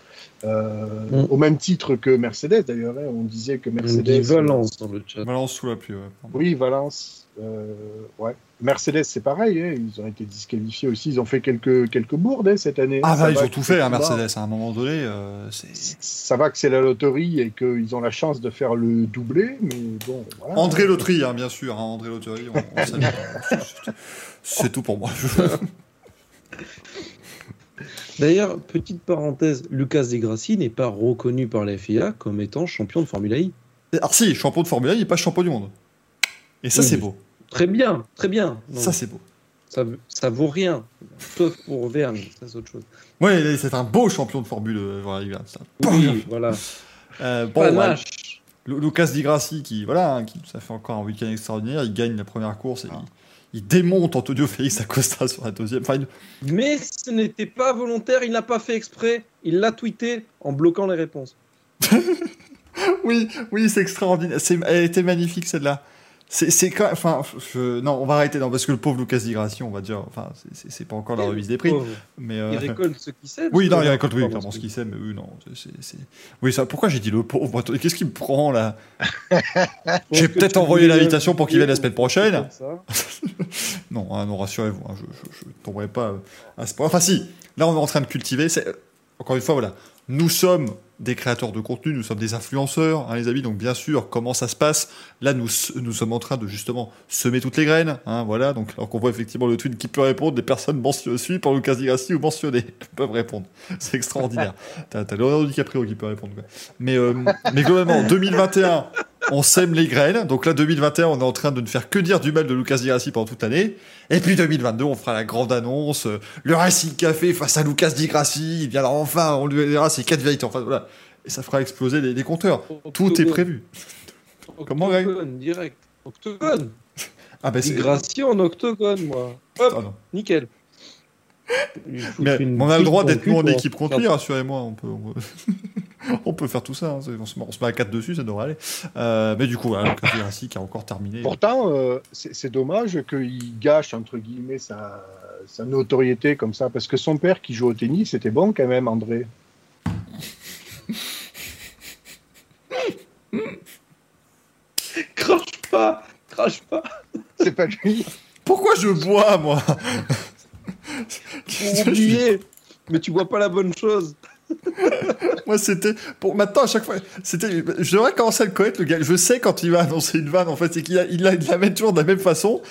Euh, Mm. Au même titre que Mercedes, d'ailleurs. hein. On disait que Mercedes. dit Valence dans le chat. Valence sous la pluie, ouais. Oui, Valence. euh, ouais. Mercedes, c'est pareil. hein. Ils ont été disqualifiés aussi. Ils ont fait quelques, quelques bourdes hein, cette année. Ah, Ça bah, ils ont tout fait, hein, bas. Mercedes. À un moment donné, euh. Ça va que c'est la loterie et qu'ils ont la chance de faire le doublé, mais bon. Voilà. André Loterie, hein, bien sûr. hein, André Loterie, on, on *laughs* C'est tout pour moi. *laughs* D'ailleurs, petite parenthèse, Lucas Degrassi n'est pas reconnu par la FIA comme étant champion de Formule I. Alors, si, champion de Formule 1, il n'est pas champion du monde. Et ça, Oui, c'est beau. Très bien, très bien. Non, Ça, c'est beau. ça, ça vaut rien, sauf pour Vergne, ça c'est autre chose. Ouais, c'est un beau champion de Formule. euh, ça. Oui, voilà. Euh, bon, ouais, Lucas Di Grassi, qui, voilà, hein, qui nous a fait encore un week-end extraordinaire, il gagne la première course et il, il démonte Antonio Félix Acosta sur la deuxième. Enfin, il- Mais ce n'était pas volontaire, il n'a pas fait exprès. Il l'a tweeté en bloquant les réponses. *laughs* oui, oui, c'est extraordinaire. Elle était magnifique celle-là. C'est, c'est quand enfin, je- non, on va arrêter, non, parce que le pauvre Lucas Di Grassi, on va dire, enfin, c'est, pas encore la remise des prix, Pauvre. mais. euh, Il récolte ce qu'il sait. Oui, non, il récolte, oui, clairement ce qu'il sait, mais oui, non. c'est- c'est- Oui, ça, pourquoi j'ai dit le pauvre Qu'est-ce qui me prend là? J'ai peut-être envoyé l'invitation pour qu'il vienne la semaine prochaine. *laughs* Non, hein, non, rassurez-vous, hein, je ne tomberai pas euh, à ce point. Enfin, si, là, on est en train de cultiver. c'est- Encore une fois, voilà. Nous sommes des créateurs de contenu, nous sommes des influenceurs, hein, les amis. Donc, bien sûr, comment ça se passe? Là, nous, nous sommes en train de justement semer toutes les graines. Hein, voilà. Donc, alors qu'on voit effectivement le tweet qui peut répondre, des personnes mentionnées, suivies par Lucas Di Grassi ou mentionnées *laughs* peuvent répondre. C'est extraordinaire. *laughs* T'as t'as Leonardo DiCaprio qui peut répondre. quoi. Mais, euh, mais globalement, 2021, *laughs* on sème les graines. Donc là, 2021, on est en train de ne faire que dire du mal de Lucas Di Grassi pendant toute l'année. Et puis 2022, on fera la grande annonce. euh, le Racing Café face à Lucas Di Grassi. Il viendra enfin, on lui dira ses quatre vérités. Enfin, voilà. Et ça fera exploser les, les compteurs. Tout est Octogone. prévu. Comment, Greg Octogone, direct. Octogone. *laughs* Ah, c'est. Migration en octogone, moi. Hop, Ah, non. nickel. Mais on a le droit d'être nous en équipe contre lui, rassurez-moi. On peut, on peut... *laughs* *laughs* on peut faire tout ça. hein. On, se met, on se met à 4 dessus, ça devrait aller. Euh, mais du coup, voilà, Lucas Di Grassi qui a encore terminé. Pourtant, euh, c'est c'est dommage qu'il gâche, entre guillemets, sa, sa notoriété comme ça, parce que son père qui joue au tennis, c'était bon quand même, André. Crache pas, crache pas. C'est pas lui. Pourquoi je bois, moi? Pour oublier. Mais tu vois pas la bonne chose. *laughs* Moi, c'était. Pour maintenant, à chaque fois. C'était. Je devrais commencer à le connaître, le gars. Je sais quand il va annoncer une vanne, en fait, c'est qu'il a, il la, il la met toujours de la même façon.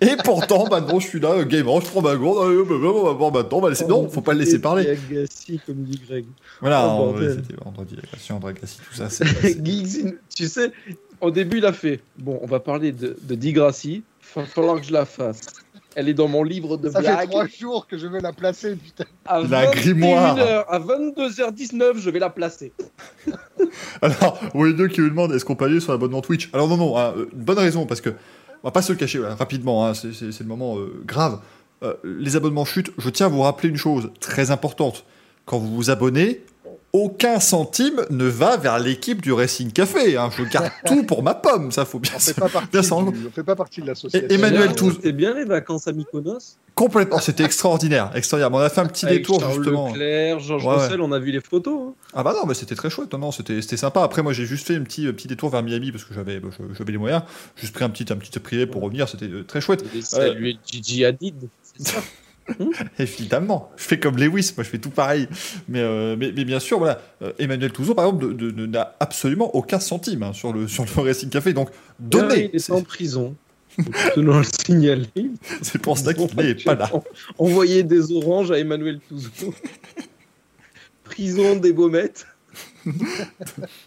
Et pourtant, maintenant, je suis là, gaiement, je prends ma gourde. allez, bah, bah, bah, bah, maintenant, laisser. Non, faut pas le laisser parler. Agassi, comme dit Greg. Voilà, Oh, c'était vendredi, Agression, André Gassi, tout ça. Geeks, tu sais, au début, il a fait Bon, on va parler de, de Digrassi. Il va falloir que je la fasse. Elle est dans mon livre de Ça fait blagues. trois jours que je vais la placer, putain. À Il a un grimoire. 21h, à 22h19, je vais la placer. *laughs* Alors, Windows qui me demande est-ce qu'on peut aller sur l'abonnement Twitch? Alors, non, non, hein, euh, une bonne raison, parce que. On va pas se le cacher, voilà, rapidement, hein, c'est le moment euh, grave. Euh, les abonnements chutent. Je tiens à vous rappeler une chose très importante. Quand vous vous abonnez, aucun centime ne va vers l'équipe du Racing Café. hein. Je garde *laughs* tout pour ma pomme, ça faut bien On se- fait pas partie, bien s'en rendre du- on fait pas partie de l'association. Et Emmanuel D'ailleurs, Touze. C'était bien les vacances à Mykonos. Complètement, c'était extraordinaire, extraordinaire. On a fait un petit Avec détour Charles justement. Leclerc, Georges Ouais, on a vu les photos. hein. Ah bah non, mais c'était très chouette, non, non, c'était c'était sympa. Après, moi, j'ai juste fait un petit, euh, petit détour vers Miami parce que j'avais bah, j'avais les moyens. Juste pris un petit, un petit privé pour revenir, c'était euh, très chouette. Et saluer Gigi Hadid. C'est ça? *laughs* *laughs* Évidemment, je fais comme Lewis, moi je fais tout pareil. Mais, euh, mais, mais bien sûr, voilà, euh, Emmanuel Touzeau, par exemple, n'a absolument aucun centime hein, sur, le, sur le Racing Café. Donc, Il donnez est C'est en prison. Tenons le signaler. *laughs* c'est pour ça qu'il n'est pas là. Envoyer des oranges à Emmanuel Touzeau. *laughs* Prison des Baumettes.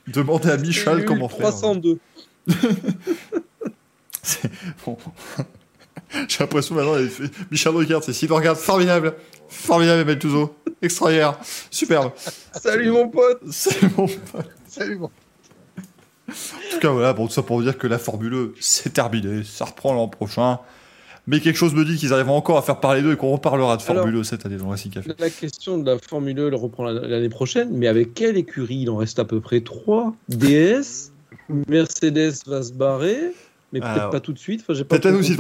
Demandez à Michel comment 302. faire. 302. bon. J'ai l'impression maintenant, Michel regarde, c'est s'il regarde, formidable, formidable, Emile Touzo, extraordinaire, superbe. Salut mon pote. Salut mon pote. Salut mon En tout cas, voilà, bon, tout ça pour vous dire que la Formule c'est terminé, ça reprend l'an prochain. Mais quelque chose me dit qu'ils arriveront encore à faire parler d'eux et qu'on reparlera de Formule E cette année dans Racing Café. La question de la Formule E, elle reprend l'année prochaine, mais avec quelle écurie? Il en reste à peu près 3. DS, Mercedes va se barrer, mais peut-être pas tout de suite. Enfin, peut-être aussi.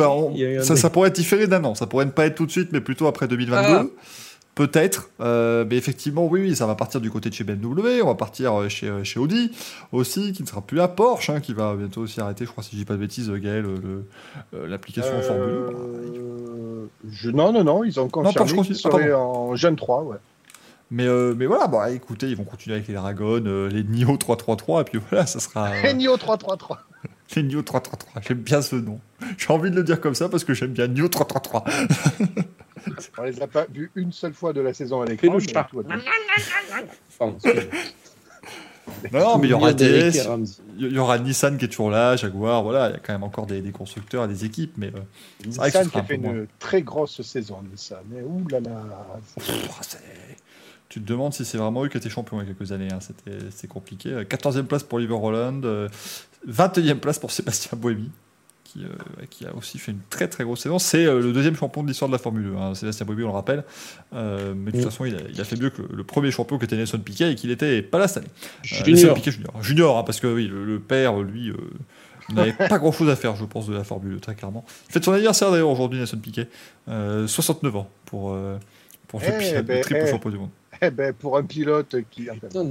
ça, ça, pourrait être différé d'un an. Ça pourrait ne pas être tout de suite, mais plutôt après 2022. Peut-être, euh, mais effectivement, oui, oui, ça va partir du côté de chez BMW, on va partir euh, chez, euh, chez Audi aussi, qui ne sera plus à Porsche, hein, qui va bientôt aussi arrêter, je crois, si je dis pas de bêtises, Gaël, l'application Formule 1. Je, non, non, non, ils ont confirmé qu'ils seraient ah, en Jeune 3, ouais. Mais, mais voilà, bah, écoutez, ils vont continuer avec les Dragon, les NIO 333, et puis voilà, ça sera. *laughs* Les NIO 333 Les NIO 333, j'aime bien ce nom. J'ai envie de le dire comme ça parce que j'aime bien NIO 333. *laughs* On les a pas vus une seule fois de la saison à l'écran. *laughs* non, mais il y aura DS, il y aura Nissan qui est toujours là, Jaguar, voilà, il y a quand même encore des, constructeurs, des équipes, mais euh, Nissan qui a fait une très grosse saison, Nissan. Mais ouh là là. Tu te demandes si c'est vraiment eux qui étaient champions il y a quelques années. Hein. C'était compliqué. 14e place pour Oliver Roland, 21e euh, place pour Sébastien Boemi. Euh, qui, a aussi fait une très très grosse saison. C'est euh, le deuxième champion de l'histoire de la Formule 1. Hein. Sébastien Bobi, on le rappelle. Euh, mais de toute façon, il a, fait mieux que le, premier champion qui était Nelson Piquet et qu'il était pas là cette année. Junior. Piquet junior. Junior, hein, parce que oui, le, père, lui, n'avait *laughs* pas grand chose à faire, je pense, de la Formule 1, très clairement. Fête son anniversaire d'ailleurs aujourd'hui, Nelson Piquet. 69 ans pour, pour le, eh ben, triple eh, champion du monde. Eh ben, pour un pilote qui. Putain,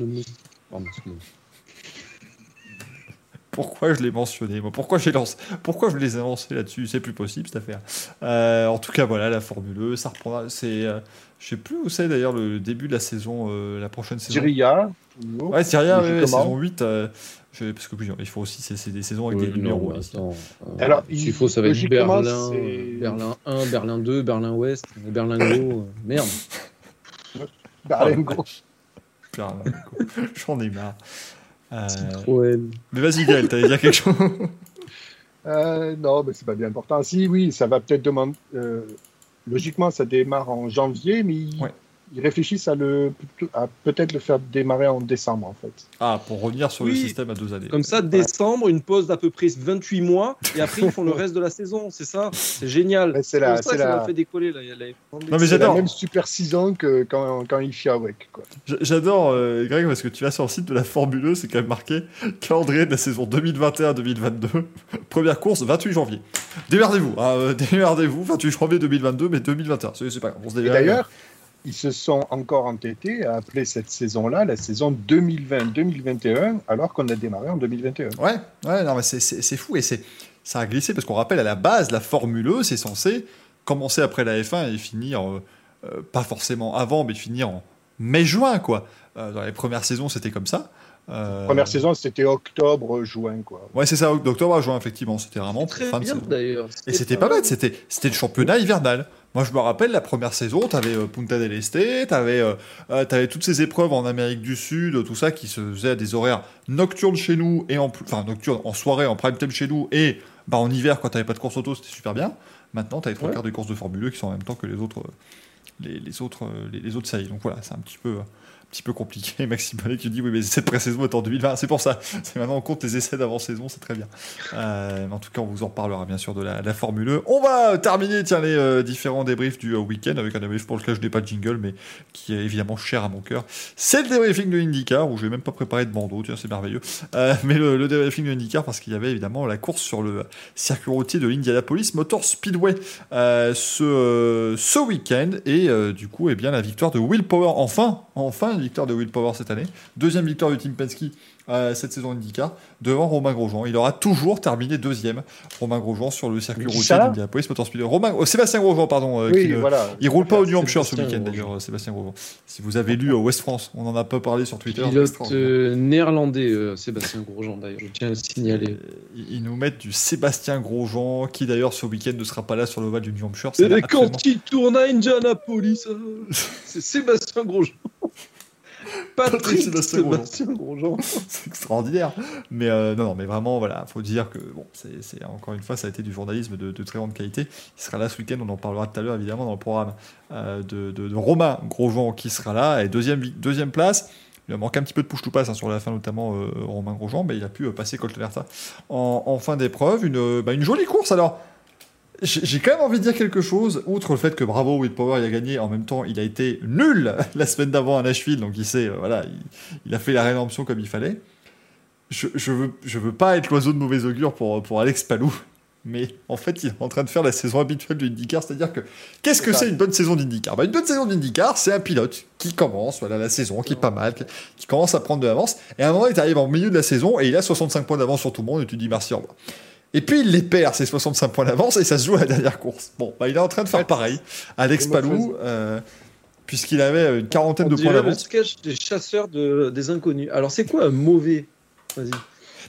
pourquoi je l'ai mentionné moi? Pourquoi, j'ai lancé... Pourquoi je les ai lancés là-dessus? C'est plus possible cette affaire. Euh, en tout cas, voilà, la Formule E, ça reprendra. C'est, euh, je sais plus où c'est d'ailleurs le début de la saison, euh, la prochaine saison. Syria. Ouais, Syria, ouais, saison 8. parce que il faut aussi, c'est, des saisons avec des numéros. Alors, il faut, ça va être Berlin, Berlin 1, Berlin 2, Berlin Ouest, Berlin Go. merde. Berlin Go. Berlin Go. J'en ai marre. Euh... Mais vas-y, Gaël, t'allais dire quelque chose euh, Non, mais c'est pas bien important. Si, oui, ça va peut-être demander. Euh, logiquement, ça démarre en janvier, mais ils réfléchissent à, le, à peut-être le faire démarrer en décembre, en fait. Ah, pour revenir sur le système à deux années. Comme ça, décembre, une pause d'à peu près 28 mois, et après, ils font le reste de la saison, c'est ça? C'est génial. C'est la, ça la... fait décoller, là. Non, mais j'adore. la même super 6 ans que quand, quand il avec. J'adore, euh, Greg, parce que tu vas sur le site de la Formule e, c'est quand même marqué calendrier de la saison 2021-2022. *laughs* Première course, 28 janvier. Démerdez-vous, hein, euh, démerdez-vous, 28 janvier 2022, mais 2021. C'est pas grave, on se D'ailleurs, ils se sont encore entêtés à appeler cette saison-là la saison 2020-2021, alors qu'on a démarré en 2021. Ouais, ouais, non, mais c'est fou et c'est ça a glissé parce qu'on rappelle à la base la Formule E, c'est censé commencer après la F1 et finir euh, euh, pas forcément avant, mais finir en mai-juin quoi. Euh, dans les premières saisons, c'était comme ça. Première saison, c'était octobre-juin, quoi. Ouais, c'est ça, octobre à juin, effectivement. C'était vraiment très fin bien, d'ailleurs. Et c'était pas, bête, c'était le championnat hivernal. Moi, je me rappelle la première saison, tu avais euh, Punta del Este, tu avais, euh, euh, toutes ces épreuves en Amérique du Sud, tout ça qui se faisait à des horaires nocturnes chez nous et en enfin nocturnes en soirée, en prime time chez nous et bah, en hiver quand tu pas de course auto, c'était super bien. Maintenant, tu as les trois quarts de courses de Formule 1 qui sont en même temps que les autres, les, autres, les, les autres séries. Donc voilà, c'est un petit peu petit peu compliqué. *laughs* Maxime Bonnet qui dit oui, mais cette pré-saison est en 2020. C'est pour ça. *laughs* C'est maintenant on compte les essais d'avant-saison, c'est très bien. Euh, en tout cas, on vous en parlera bien sûr de la, Formule 1. On va terminer tiens, les euh, différents débriefs du euh, week-end avec un débrief pour lequel je n'ai pas de jingle, mais qui est évidemment cher à mon cœur. C'est le débriefing de IndyCar où je vais même pas préparé de bandeau. Tiens, c'est merveilleux. mais le, débriefing de IndyCar parce qu'il y avait évidemment la course sur le circuit routier de l'Indianapolis Motor Speedway ce, ce week-end et du coup, eh bien la victoire de Will Power enfin, enfin victoire de Will Power cette année, deuxième victoire du Team Penske euh, cette saison IndyCar devant Romain Grosjean. Il aura toujours terminé deuxième, Romain Grosjean, sur le circuit routier d'Indianapolis Motor Speedway. Romain, oh, Sébastien Grosjean, pardon. Euh, oui, voilà. Il roule pas au New Hampshire ce week-end d'ailleurs, Sébastien Grosjean. Si vous avez lu West France, on en a pas parlé sur Twitter. Pilote euh, néerlandais, Sébastien Grosjean d'ailleurs, je tiens à le signaler. Ils nous mettent du Sébastien Grosjean, qui d'ailleurs ce week-end ne sera pas là sur le val du New Hampshire. Et quand il tourne à Indianapolis, *laughs* c'est Sébastien Grosjean. *laughs* Patrick Sébastien Grosjean. *laughs* c'est extraordinaire. Mais euh, non, non, mais vraiment, voilà, faut dire que bon, c'est encore une fois, ça a été du journalisme de, très grande qualité. Il sera là ce week-end, on en parlera tout à l'heure évidemment dans le programme euh, de, Romain Grosjean qui sera là et deuxième deuxième place. Il a manqué un petit peu de push to pass hein, sur la fin, notamment euh, Romain Grosjean, mais il a pu passer Colton en, en, fin d'épreuve. Une, bah, une jolie course alors. J'ai quand même envie de dire quelque chose, outre le fait que bravo, Will Power il a gagné, en même temps il a été nul *laughs* la semaine d'avant à Nashville, donc il sait, euh, voilà, il, a fait la rédemption comme il fallait. Je, je, veux, je veux pas être l'oiseau de mauvais augure pour, pour Alex Palou, mais en fait il est en train de faire la saison habituelle de IndyCar, c'est-à-dire que qu'est-ce que c'est une bonne saison d'IndyCar? Bah, Une bonne saison d'IndyCar, c'est un pilote qui commence, voilà la saison, qui est pas mal, qui, commence à prendre de l'avance, et à un moment il arrive en milieu de la saison et il a 65 points d'avance sur tout le monde et tu dis merci, au revoir. Et puis il les perd, ses 65 points d'avance, et ça se joue à la dernière course. Bon, bah, il est en train de faire pareil. Alex Palou, euh, puisqu'il avait une quarantaine de points d'avance. sketch des chasseurs de, des inconnus. Alors c'est quoi un mauvais? Vas-y.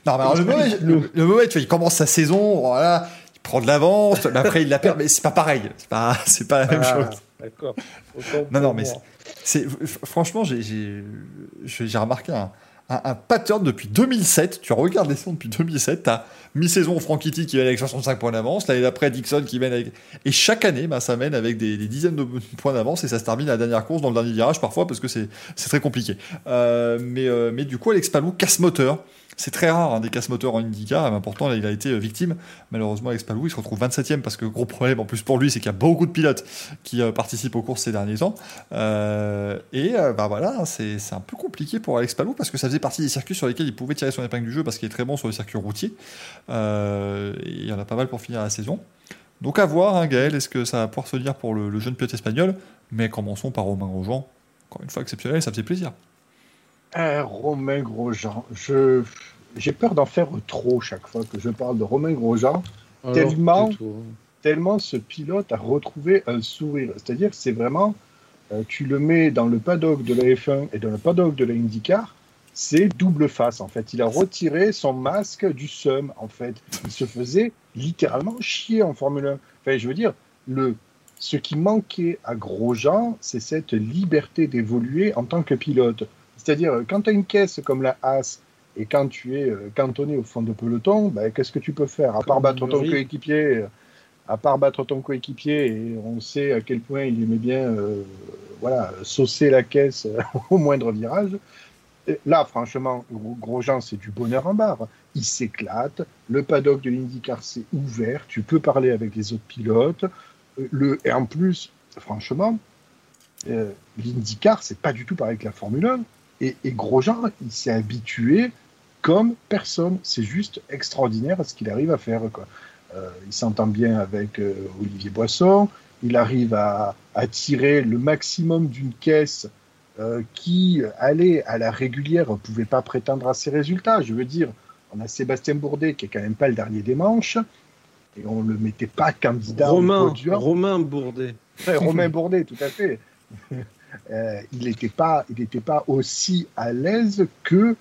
Non, mais alors, le, mauvais, le, mauvais, tu vois, il commence sa saison, voilà, il prend de l'avance, après il la perd, mais c'est pas pareil. C'est pas, c'est pas la même ah, chose. D'accord. Non, non, mais c'est, franchement, j'ai, j'ai remarqué un un, pattern depuis 2007. Tu regardes les saisons depuis 2007. Tu as mi-saison Franchitti qui mène avec 65 points d'avance. L'année d'après, Dixon qui mène avec. Et chaque année, bah, ça mène avec des, dizaines de points d'avance et ça se termine à la dernière course dans le dernier virage parfois parce que c'est très compliqué. Euh, mais, euh, mais du coup, Alex Palou casse moteur. C'est très rare hein, des casse-moteurs en IndyCar, mais pourtant il a été euh, victime. Malheureusement, Alex Palou, il se retrouve 27ème parce que gros problème en plus pour lui, c'est qu'il y a beaucoup de pilotes qui euh, participent aux courses ces derniers temps. Euh, et bah voilà, c'est un peu compliqué pour Alex Palou parce que ça faisait partie des circuits sur lesquels il pouvait tirer son épingle du jeu parce qu'il est très bon sur les circuits routiers. il y en a pas mal pour finir la saison. Donc à voir, hein, Gaël, est-ce que ça va pouvoir se dire pour le, jeune pilote espagnol? Mais commençons par Romain Grosjean. Encore une fois exceptionnel, ça faisait plaisir. Romain Grosjean, je j'ai peur d'en faire trop chaque fois que je parle de Romain Grosjean, tellement, tellement ce pilote a retrouvé un sourire. C'est-à-dire que c'est vraiment, euh, tu le mets dans le paddock de la F1 et dans le paddock de la IndyCar, c'est double face en fait. Il a retiré son masque du seum en fait. Il se faisait littéralement chier en Formule 1. Enfin, je veux dire, le, ce qui manquait à Grosjean, c'est cette liberté d'évoluer en tant que pilote. C'est-à-dire, quand tu as une caisse comme la Haas, et quand tu es euh, cantonné au fond de peloton, ben, qu'est-ce que tu peux faire? À part battre ton coéquipier, euh, à part battre ton coéquipier, et on sait à quel point il aimait bien euh, voilà, saucer la caisse *laughs* au moindre virage. là, franchement, Grosjean, c'est du bonheur en barre. Il s'éclate. Le paddock de l'IndyCar, c'est ouvert. Tu peux parler avec les autres pilotes. Le, et en plus, franchement, euh, l'IndyCar, c'est pas du tout pareil que la Formule 1. Et, et Grosjean, il s'est habitué comme personne. C'est juste extraordinaire ce qu'il arrive à faire. Quoi. Euh, il s'entend bien avec euh, Olivier Boisson. Il arrive à, tirer le maximum d'une caisse euh, qui, allait à la régulière, ne pouvait pas prétendre à ses résultats. Je veux dire, on a Sébastien Bourdet qui est quand même pas le dernier des manches. Et on ne le mettait pas candidat Romain, au podium. Romain Bourdet. Romain Bourdet, tout à fait. Il n'était pas, il pas aussi à l'aise que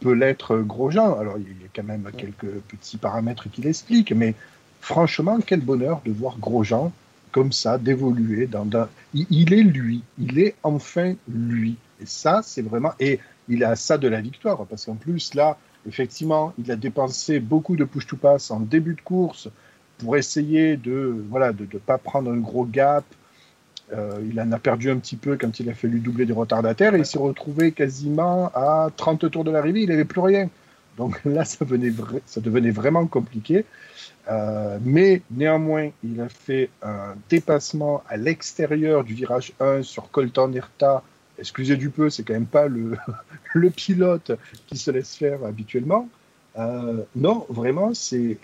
peut l'être Grosjean. Alors, il y a quand même quelques petits paramètres qui l'expliquent, mais franchement, quel bonheur de voir Grosjean comme ça, d'évoluer. Dans, il, est lui, il est enfin lui. Et ça, c'est vraiment. Et il a ça de la victoire, parce qu'en plus, là, effectivement, il a dépensé beaucoup de push-to-pass en début de course pour essayer de voilà de ne pas prendre un gros gap, euh, il en a perdu un petit peu quand il a fallu doubler des retardataires et il s'est retrouvé quasiment à 30 tours de l'arrivée, il n'avait plus rien. Donc *laughs* là, ça, devenait vraiment compliqué. Euh, mais néanmoins, il a fait un dépassement à l'extérieur du virage 1 sur Colton Herta. Excusez du peu, c'est quand même pas le, *laughs* le, pilote qui se laisse faire habituellement. Euh, non, vraiment, si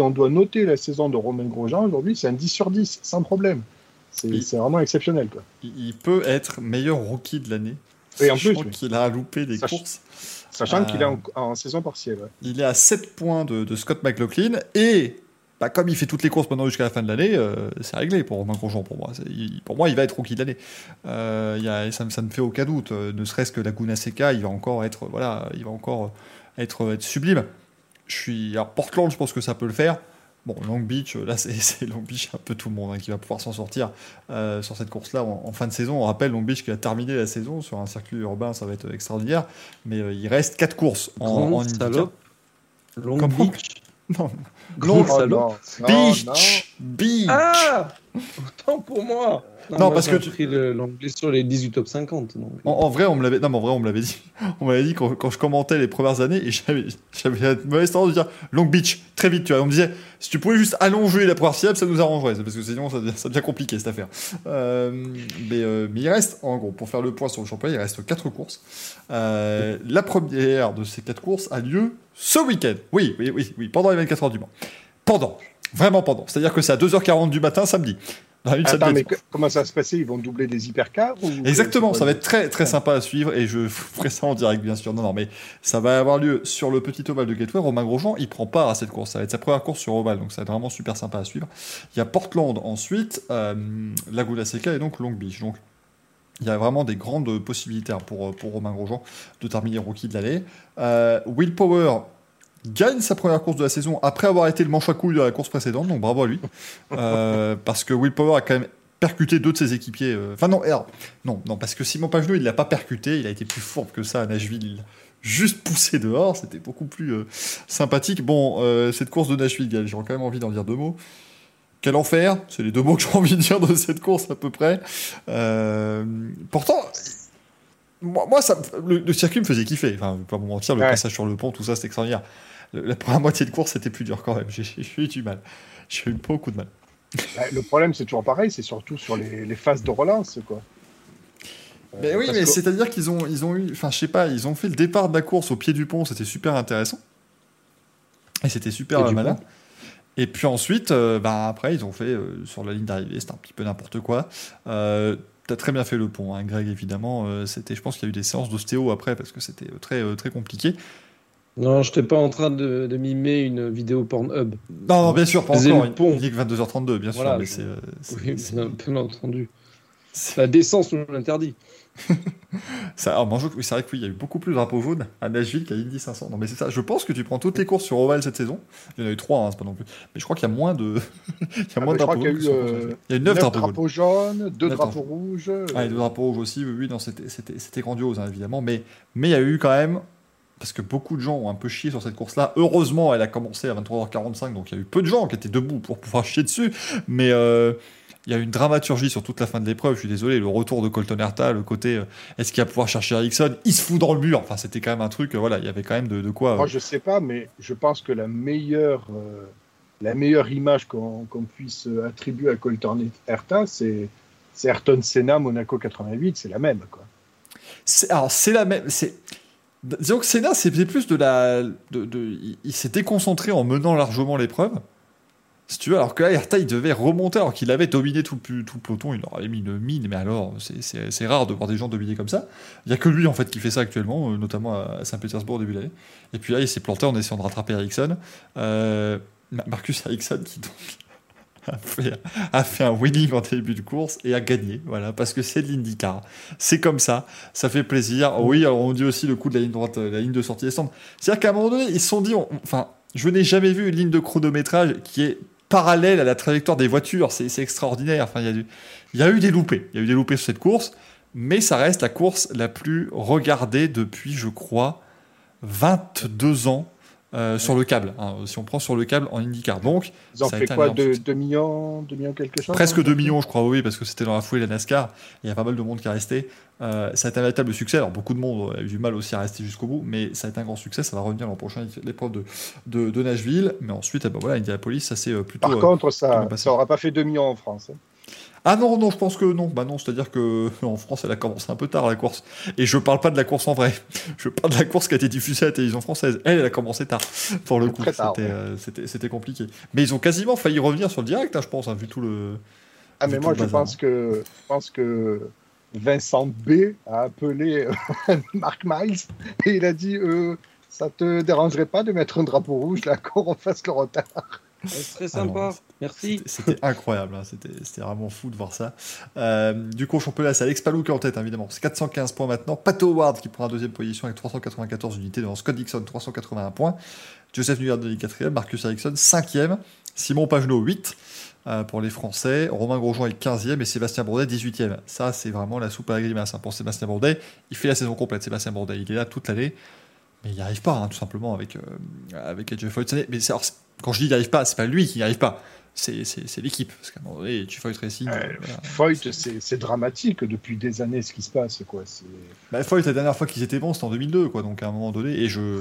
on doit noter la saison de Romain Grosjean aujourd'hui, c'est un 10 sur 10, sans problème. C'est vraiment exceptionnel. Quoi. Il peut être meilleur rookie de l'année. Et en plus, qu'il a loupé des courses. Sachant qu'il est euh, en, saison partielle. Il est à 7 points de, Scott McLaughlin. Et bah, comme il fait toutes les courses maintenant jusqu'à la fin de l'année, euh, c'est réglé pour Romain Grosjean pour moi. pour moi, il va être rookie de l'année. Euh, ça, ça, ne fait aucun doute. Ne serait-ce que Laguna Seca, il va encore être, voilà, il va encore être, être sublime. Je suis, alors Portland, je pense que ça peut le faire. Bon, Long Beach, là, *laughs* c'est Long Beach, un peu tout le monde hein, qui va pouvoir s'en sortir sur cette course-là en, fin de saison. On rappelle Long Beach qui a terminé la saison sur un circuit urbain, ça va être extraordinaire. Mais il reste 4 courses en, en Long Beach *laughs* Non, Long oh, Beach Beach. Ah Autant pour moi non, parce que tu pris l'anglais sur les 18 top 50. En, vrai, on me l'avait. Non, en vrai, on me l'avait dit. *laughs* On m'avait dit quand, quand, je commentais les premières années et j'avais, la mauvaise tendance de dire Long Beach très vite. Tu vois, on me disait si tu pouvais juste allonger la première syllabe, ça nous arrangerait parce que sinon ça, ça devient compliqué cette affaire. Euh, mais, euh, mais il reste, en gros, pour faire le point sur le championnat, il reste 4 courses. Euh, la première de ces 4 courses a lieu ce week-end. Oui, oui, oui, oui, pendant les 24 heures du Mans. Pendant. Vraiment pendant. C'est-à-dire que c'est à 2h40 du matin samedi. Attends, mais comment ça va se passer Ils vont doubler des hypercars Exactement, ça va être très très sympa à suivre et je *laughs* ferai ça en direct bien sûr. Non, non, mais ça va avoir lieu sur le petit ovale de Gateway. Romain Grosjean, il prend part à cette course. Ça va être sa première course sur ovale, donc ça va être vraiment super sympa à suivre. Il y a Portland ensuite, euh, Laguna Seca et donc Long Beach. Donc il y a vraiment des grandes possibilités pour, pour Romain Grosjean de terminer rookie de l'année. Euh, Will Power gagne sa première course de la saison après avoir été le manche à couille de la course précédente, donc bravo à lui. *laughs* Euh, parce que Will Power a quand même percuté deux de ses équipiers. Euh, enfin non, non, non, parce que Simon Pagenaud, il l'a pas percuté, il a été plus fort que ça à Nashville. Juste poussé dehors, c'était beaucoup plus euh, sympathique. Bon, cette course de Nashville, j'ai quand même envie d'en dire deux mots. Quel enfer, c'est les deux mots que j'ai envie de dire de cette course à peu près. pourtant, moi, ça, le, circuit me faisait kiffer. Enfin, pas vous mentir, le passage sur le pont, tout ça, c'était extraordinaire la première moitié de course, c'était plus dur quand même. *laughs* J'ai eu du mal. J'ai eu beaucoup de mal. Bah, le problème, c'est toujours pareil, c'est surtout sur les, phases de relance, quoi. Mais oui, mais c'est-à-dire qu'ils ont, ils ont eu, enfin, je sais pas, ils ont fait le départ de la course au pied du pont, c'était super intéressant. Et c'était super malin. Et puis ensuite, euh, bah, après, ils ont fait euh, sur la ligne d'arrivée, c'était un petit peu n'importe quoi. Euh, T'as très bien fait le pont, hein, Greg, évidemment. Euh, c'était, je pense qu'il y a eu des séances d'ostéo après parce que c'était très, très compliqué. Non, je n'étais pas en train de, de, mimer une vidéo Pornhub. Non, non bien sûr, pas encore. Il dit que 22h32, bien sûr. Mais c'est, euh, oui, bien entendu. La décence nous l'interdit. Ça, alors, c'est vrai que oui, il y a eu beaucoup plus de drapeaux jaunes à Nashville qu'à Indy 500. Non, mais c'est ça. Je pense que tu prends toutes les courses sur Oval cette saison. Il y en a eu trois, hein, c'est pas non plus. Mais je crois qu'il y a moins de, *laughs* il y a ah, moins de drapeaux jaunes. Il y a eu, euh, il y a eu 9, drapeaux, jaunes, 2 drapeaux rouges. Ah, et 2 drapeaux rouges aussi. Oui, oui non, c'était, grandiose, hein, évidemment. Mais, mais il y a eu quand même parce que beaucoup de gens ont un peu chié sur cette course-là. Heureusement, elle a commencé à 23h45, donc il y a eu peu de gens qui étaient debout pour pouvoir chier dessus. Mais euh, il y a une dramaturgie sur toute la fin de l'épreuve. Je suis désolé, le retour de Colton Herta, le côté euh, est-ce qu'il va pouvoir chercher Ericsson? Il se fout dans le mur. Enfin, c'était quand même un truc. voilà, il y avait quand même de, quoi. Moi, je sais pas, mais je pense que la meilleure, euh, la meilleure image qu'on puisse attribuer à Colton Herta, c'est Ayrton Senna Monaco 88. C'est la même, quoi. Alors, c'est la même. C'est Disons que Senna, c'était plus de la. De, il, s'est déconcentré en menant largement l'épreuve. Si tu veux, alors que là, il devait remonter alors qu'il avait dominé tout le, peloton, il aurait mis une mine, mais alors, c'est rare de voir des gens dominer comme ça. Il n'y a que lui, en fait, qui fait ça actuellement, euh, notamment à Saint-Pétersbourg au début de l'année. Et puis là, il s'est planté en essayant de rattraper Ericsson. Euh, Marcus Ericsson, qui donc *laughs* a fait, un winning en début de course et a gagné. Voilà, parce que c'est de l'IndyCar. C'est comme ça, ça fait plaisir. Oui, alors on dit aussi le coup de la ligne droite, la ligne de sortie descendante. C'est-à-dire qu'à un moment donné, ils se sont dit, enfin, je n'ai jamais vu une ligne de chronométrage qui est parallèle à la trajectoire des voitures. C'est extraordinaire. Enfin, il y, a il y a eu des loupés. Il y a eu des loupés sur cette course, mais ça reste la course la plus regardée depuis, je crois, 22 ans euh, sur le câble, hein, si on prend sur le câble en IndyCar. Donc, Ils ont fait quoi 2 millions, 2 millions quelque chose Presque 2 millions, je crois, oui, parce que c'était dans la foulée de la NASCAR. Il y a pas mal de monde qui a resté. Euh, ça a été un véritable succès. Alors, beaucoup de monde a eu du mal aussi à rester jusqu'au bout, mais ça a été un grand succès. Ça va revenir l'an prochain, l'épreuve de, de, de, Nashville. Mais ensuite, eh ben, voilà, Indianapolis, ça c'est euh, plutôt. Par contre, ça n'aura pas fait 2 millions en France. Hein. Ah non, non, je pense que non. Bah non, c'est-à-dire que *laughs* en France, elle a commencé un peu tard la course. Et je parle pas de la course en vrai. *laughs* Je parle de la course qui a été diffusée à la télévision française. Elle, elle a commencé tard. Pour le coup, euh, c'était compliqué. Mais ils ont quasiment failli revenir sur le direct, hein, je pense, hein, vu tout le. Ah mais moi, je pense que je pense que Vincent B a appelé euh, *laughs* Marc Miles et il a dit euh, ça te dérangerait pas de mettre un drapeau rouge là qu'on refasse le retard? C'est très sympa. Merci. C'était incroyable, hein. c'était vraiment fou de voir ça. Euh, du coup, championnat, c'est Alex Palou qui est en tête, hein, évidemment. C'est 415 points maintenant. Pat Howard qui prend la deuxième position avec 394 unités devant Scott Dixon, 381 points. Joseph Newgarden, 4 quatrième. Marcus Ericsson, cinquième. Simon Pagenaud 8 pour les Français, Romain Grosjean est 15e et Sébastien Bourdet 18e. Ça, c'est vraiment la soupe à la grimace hein. pour Sébastien Bourdet. Il fait la saison complète, Sébastien Bourdet. Il est là toute l'année, mais il n'y arrive pas, hein, tout simplement, avec, euh, avec AJ Foyt. Mais quand je dis il n'y arrive pas, c'est pas lui qui n'y arrive pas c'est l'équipe. Parce qu'à un moment donné, tu Foyt Racing. Euh, c'est dramatique depuis des années ce qui se passe. Quoi. Bah, Foyt, la dernière fois qu'ils étaient bons, c'était en 2002. Quoi, donc à un moment donné, et je.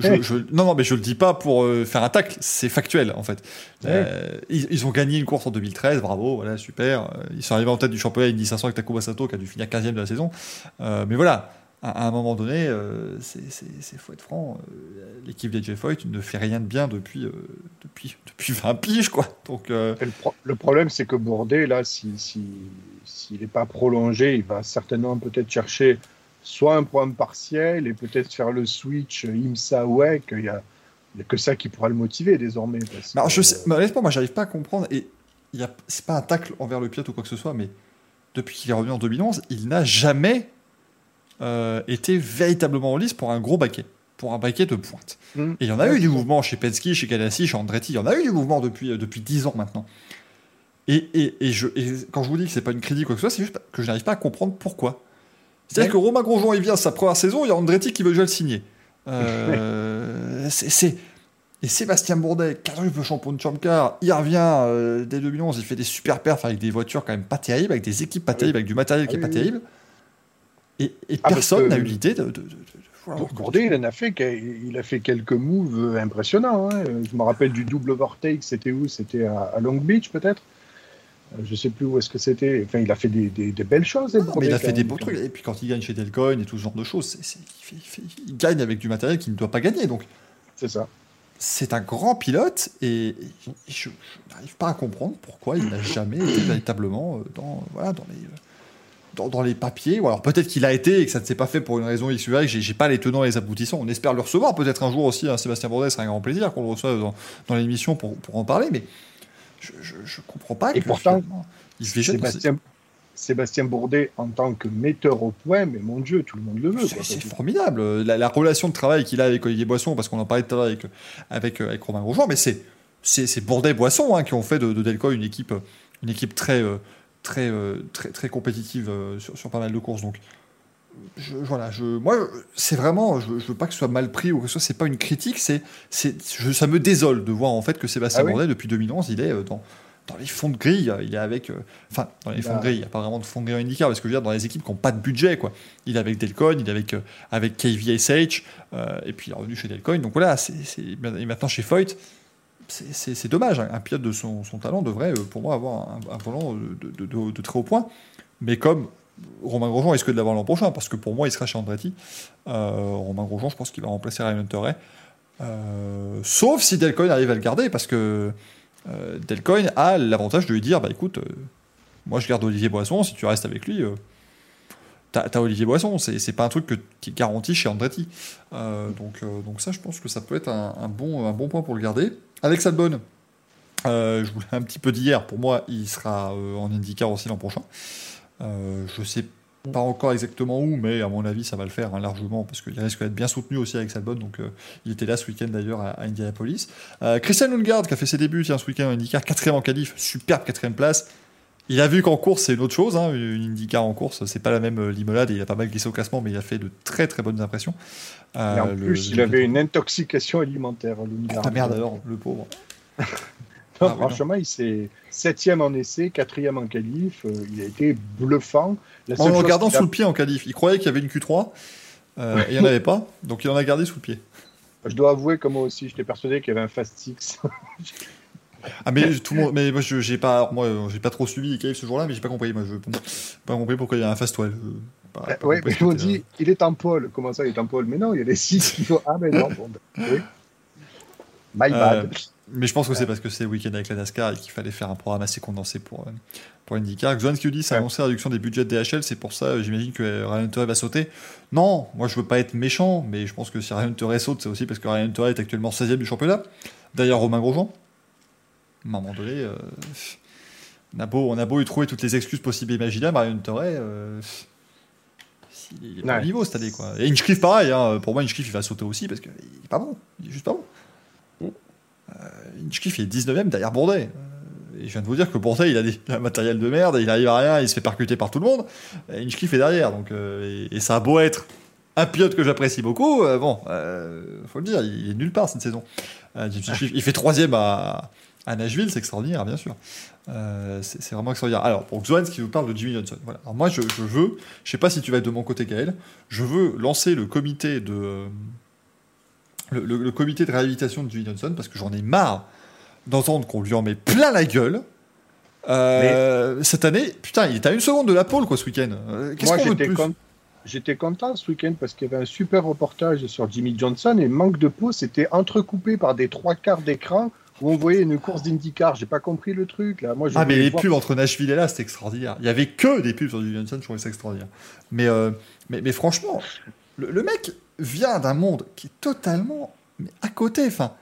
Je, non, non, mais je le dis pas pour euh, faire un tacle, c'est factuel en fait. Euh, ils, ont gagné une course en 2013, bravo, voilà, super. Ils sont arrivés en tête du championnat Indy 500 avec Takuma Sato qui a dû finir 15ème de la saison. mais voilà, à, un moment donné, euh, c'est faut être franc, euh, l'équipe des Foyt ne fait rien de bien depuis, euh, depuis, depuis 20 piges. Quoi. Donc, le, problème, c'est que Bourdet, là, s'il si, n'est pas prolongé, il va certainement peut-être chercher soit un point partiel et peut-être faire le switch IMSA-WEC. Il n'y a, que ça qui pourra le motiver désormais. Alors, je sais, honnêtement, moi, j'arrive pas à comprendre. Et c'est pas un tacle envers le pilote ou quoi que ce soit, mais depuis qu'il est revenu en 2011, il n'a jamais euh, était véritablement en lice pour un gros baquet, pour un baquet de pointe. Mm. Et il y en a eu du mouvement chez Penske, chez Ganassi, chez Andretti, il y en a eu du mouvement depuis, euh, depuis 10 ans maintenant. Et, et, et, je, quand je vous dis que c'est pas une critique ou quoi que ce soit, c'est juste que je n'arrive pas à comprendre pourquoi. C'est-à-dire que Romain Grosjean, il vient sa première saison, il y a Andretti qui veut déjà le signer. Euh, c'est, et Sébastien Bourdet, quadruple champion de Champ Car, il revient dès 2011, il fait des super perfs avec des voitures quand même pas terribles, avec des équipes pas terribles, avec du matériel qui est pas terrible. Et, ah, personne n'a eu l'idée de, de, il, a fait, il a fait quelques moves impressionnants. Hein. Je me rappelle du double overtake, c'était où? C'était à, Long Beach, peut-être? Euh, Je ne sais plus où est-ce que c'était. Enfin, il a fait des, des, belles choses. Hein, mais il a fait des beaux trucs. Et puis quand il gagne chez Delcoin et tout ce genre de choses, il, gagne avec du matériel qu'il ne doit pas gagner. Donc, c'est ça. C'est un grand pilote et je, n'arrive pas à comprendre pourquoi il n'a jamais été véritablement euh, dans, voilà, dans les dans, les papiers. Ou alors peut-être qu'il a été et que ça ne s'est pas fait pour une raison X ou Y. J'ai pas les tenants et les aboutissants. On espère le recevoir peut-être un jour aussi. Hein, Sébastien Bourdet, serait un grand plaisir qu'on le reçoive dans, dans l'émission pour, pour, en parler. Mais je, je, comprends pas. Et pourtant, il Sébastien, Sébastien Bourdet en tant que metteur au point, mais mon Dieu, tout le monde le veut. C'est formidable. La, relation de travail qu'il a avec Olivier Boisson, parce qu'on en parlait tout à l'heure avec, avec, avec, Romain Grosjean, mais c'est c'est Bourdet-Boisson hein, qui ont fait de, de Delco une équipe, une équipe très, euh, très, euh, très, très compétitive euh, sur, pas mal de courses. Donc, je, voilà, je, moi, c'est vraiment, je, veux pas que ce soit mal pris ou que ce soit, c'est pas une critique, c'est, c'est, ça me désole de voir en fait que Sébastien ah depuis 2011, il est euh, dans, dans les fonds de grille, il est avec, enfin, dans les fonds de bah. grille, il n'y a pas vraiment de fonds de grille IndyCar, parce que je veux dire, dans les équipes qui n'ont pas de budget, quoi. Il est avec Delcoin, il est avec, avec KVSH, et puis il est revenu chez Delcoin, donc voilà, c'est, c'est, maintenant chez Foyt, c'est dommage. Un pilote de son, talent devrait, euh, pour moi, avoir un, volant de, très haut point. Mais comme Romain Grosjean risque de l'avoir l'an prochain, parce que pour moi, il sera chez Andretti. Euh, Romain Grosjean, je pense qu'il va remplacer Ryan Hunter. Euh, sauf si Delcoin arrive à le garder, parce que Delcoin a l'avantage de lui dire bah écoute, moi je garde Olivier Boisson, si tu restes avec lui, t'as as Olivier Boisson, c'est pas un truc que, qui est garanti chez Andretti. donc, donc ça, je pense que ça peut être un, bon, un bon point pour le garder. Alex Albon, euh, je voulais un petit peu d'hier. Pour moi, il sera euh, en IndyCar aussi l'an prochain. Euh, je sais pas encore exactement où, mais à mon avis, ça va le faire hein, largement parce qu'il risque d'être bien soutenu aussi avec Albon. Donc, il était là ce week-end d'ailleurs à, Indianapolis. Christian Lundgaard qui a fait ses débuts tiens, ce week-end en IndyCar, quatrième en qualif, superbe quatrième place. Il a vu qu'en course, c'est une autre chose. Hein, une IndyCar en course, c'est pas la même limonade. Et il a pas mal glissé au classement, mais il a fait de très très bonnes impressions. Euh, en plus, il avait une intoxication alimentaire. Ah merde alors, le pauvre. *laughs* Ah, franchement, il s'est septième en essai, quatrième en qualif. Euh, il a été bluffant. en le gardant sous le pied en qualif. Il croyait qu'il y avait une Q3. Euh, et il n'y en avait pas. Donc il en a gardé sous le pied. *laughs* Je dois avouer que moi aussi, j'étais persuadé qu'il y avait un Fast Six. *laughs* Ah mais tout le monde, mais moi j'ai pas, moi j'ai pas trop suivi Cave ce jour-là, mais j'ai pas compris, moi je pas compris pourquoi il y a un fast 12. oui, mais ils m'ont dit, il est en pôle. Comment ça, il est en pôle? Mais non, il y a les six qui font. Ah, mais non, bon, ben, oui. My bad. Euh, mais je pense que c'est parce que c'est le week-end avec la NASCAR et qu'il fallait faire un programme assez condensé pour, euh, pour IndyCar. Dit, ça a annoncé la réduction des budgets de DHL, c'est pour ça, j'imagine que Ryan Hunter va sauter? Non, moi je veux pas être méchant, mais je pense que si Ryan Hunter saute, c'est aussi parce que Ryan Hunter est actuellement 16 e du championnat. D'ailleurs, Romain Grosjean, à un moment donné, euh, on, a beau, on a beau y trouver toutes les excuses possibles et imaginables, Ryan Hunter, euh, il est pas au niveau cette année. Quoi. Et Inchcliffe, pareil. Hein. Pour moi, Inchcliffe, il va sauter aussi parce qu'il est pas bon. Il est juste pas bon. Mm. Euh, Hinchcliffe est 19ème derrière Bourdais. Et je viens de vous dire que Bourdais, il a, des, un matériel de merde, il arrive à rien, il se fait percuter par tout le monde. Et Hinchcliffe est derrière. Donc, et, et, ça a beau être un pilote que j'apprécie beaucoup, bon, faut le dire, il est nulle part cette saison. il fait troisième à, à Nashville, c'est extraordinaire, bien sûr. Euh, c'est vraiment extraordinaire. Alors, pour Xoan, qui vous parle de Jimmy Johnson. Voilà. Alors, moi, je, veux, je sais pas si tu vas être de mon côté, Gaël, je veux lancer le comité de. Le, comité de réhabilitation de Jimmy Johnson parce que j'en ai marre d'entendre qu'on lui en met plein la gueule. Euh, cette année, putain, il était à une seconde de la pole, quoi, ce week-end. Euh, qu'est-ce qu'on veut de plus J'étais content ce week-end parce qu'il y avait un super reportage sur Jimmy Johnson et manque de peau, c'était entrecoupé par des trois quarts d'écran où on voyait une course d'IndyCar. J'ai pas compris le truc là. Moi, ah mais les pubs entre Nashville et là, c'était extraordinaire. Il y avait que des pubs sur Jimmy Johnson, je trouvais ça extraordinaire. Mais, euh, mais, mais, franchement, le, mec vient d'un monde qui est totalement mais à côté. Enfin,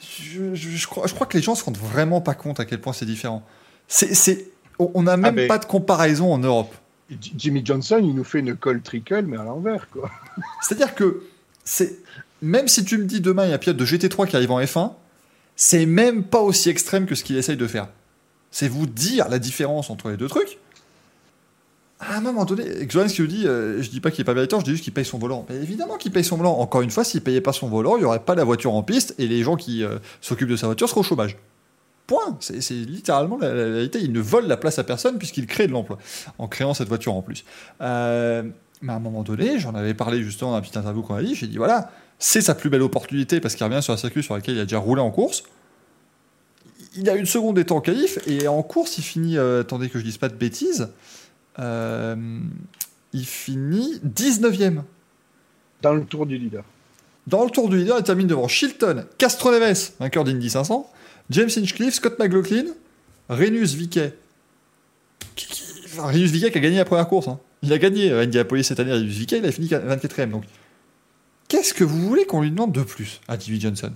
je, je, crois, je crois que les gens se rendent vraiment pas compte à quel point c'est différent. C'est, on n'a même ah, pas de comparaison en Europe. Jimmy Johnson, il nous fait une colle trickle, mais à l'envers, quoi. C'est-à-dire que c'est même si tu me dis demain il y a un pilote de GT3 qui arrive en F1, c'est même pas aussi extrême que ce qu'il essaye de faire. C'est vous dire la différence entre les deux trucs. À un moment donné, Xoan qui vous dit, euh, je dis pas qu'il est pas véritablement, je dis juste qu'il paye son volant. Mais évidemment qu'il paye son volant. Encore une fois, s'il payait pas son volant, il y aurait pas la voiture en piste et les gens qui euh, s'occupent de sa voiture seraient au chômage. Point. C'est littéralement la, réalité. Il ne vole la place à personne puisqu'il crée de l'emploi en créant cette voiture en plus. Euh, mais à un moment donné, j'en avais parlé justement dans la petite interview qu'on a dit, j'ai dit voilà, c'est sa plus belle opportunité parce qu'il revient sur un circuit sur lequel il a déjà roulé en course. Il a une seconde d'état en qualif et en course, il finit, euh, attendez que je dise pas de bêtises, euh, il finit 19ème. Dans le tour du leader. Dans le tour du leader, il termine devant Chilton, Castroneves, vainqueur d'Indy 500, James Hinchcliffe, Scott McLaughlin, Renus Viquet. Enfin, Renus Viquet qui a gagné la première course. Hein. Il a gagné à Indianapolis cette année, Renus Viquet, il a fini 24ème. Donc Qu'est-ce que vous voulez qu'on lui demande de plus à Jimmy Johnson?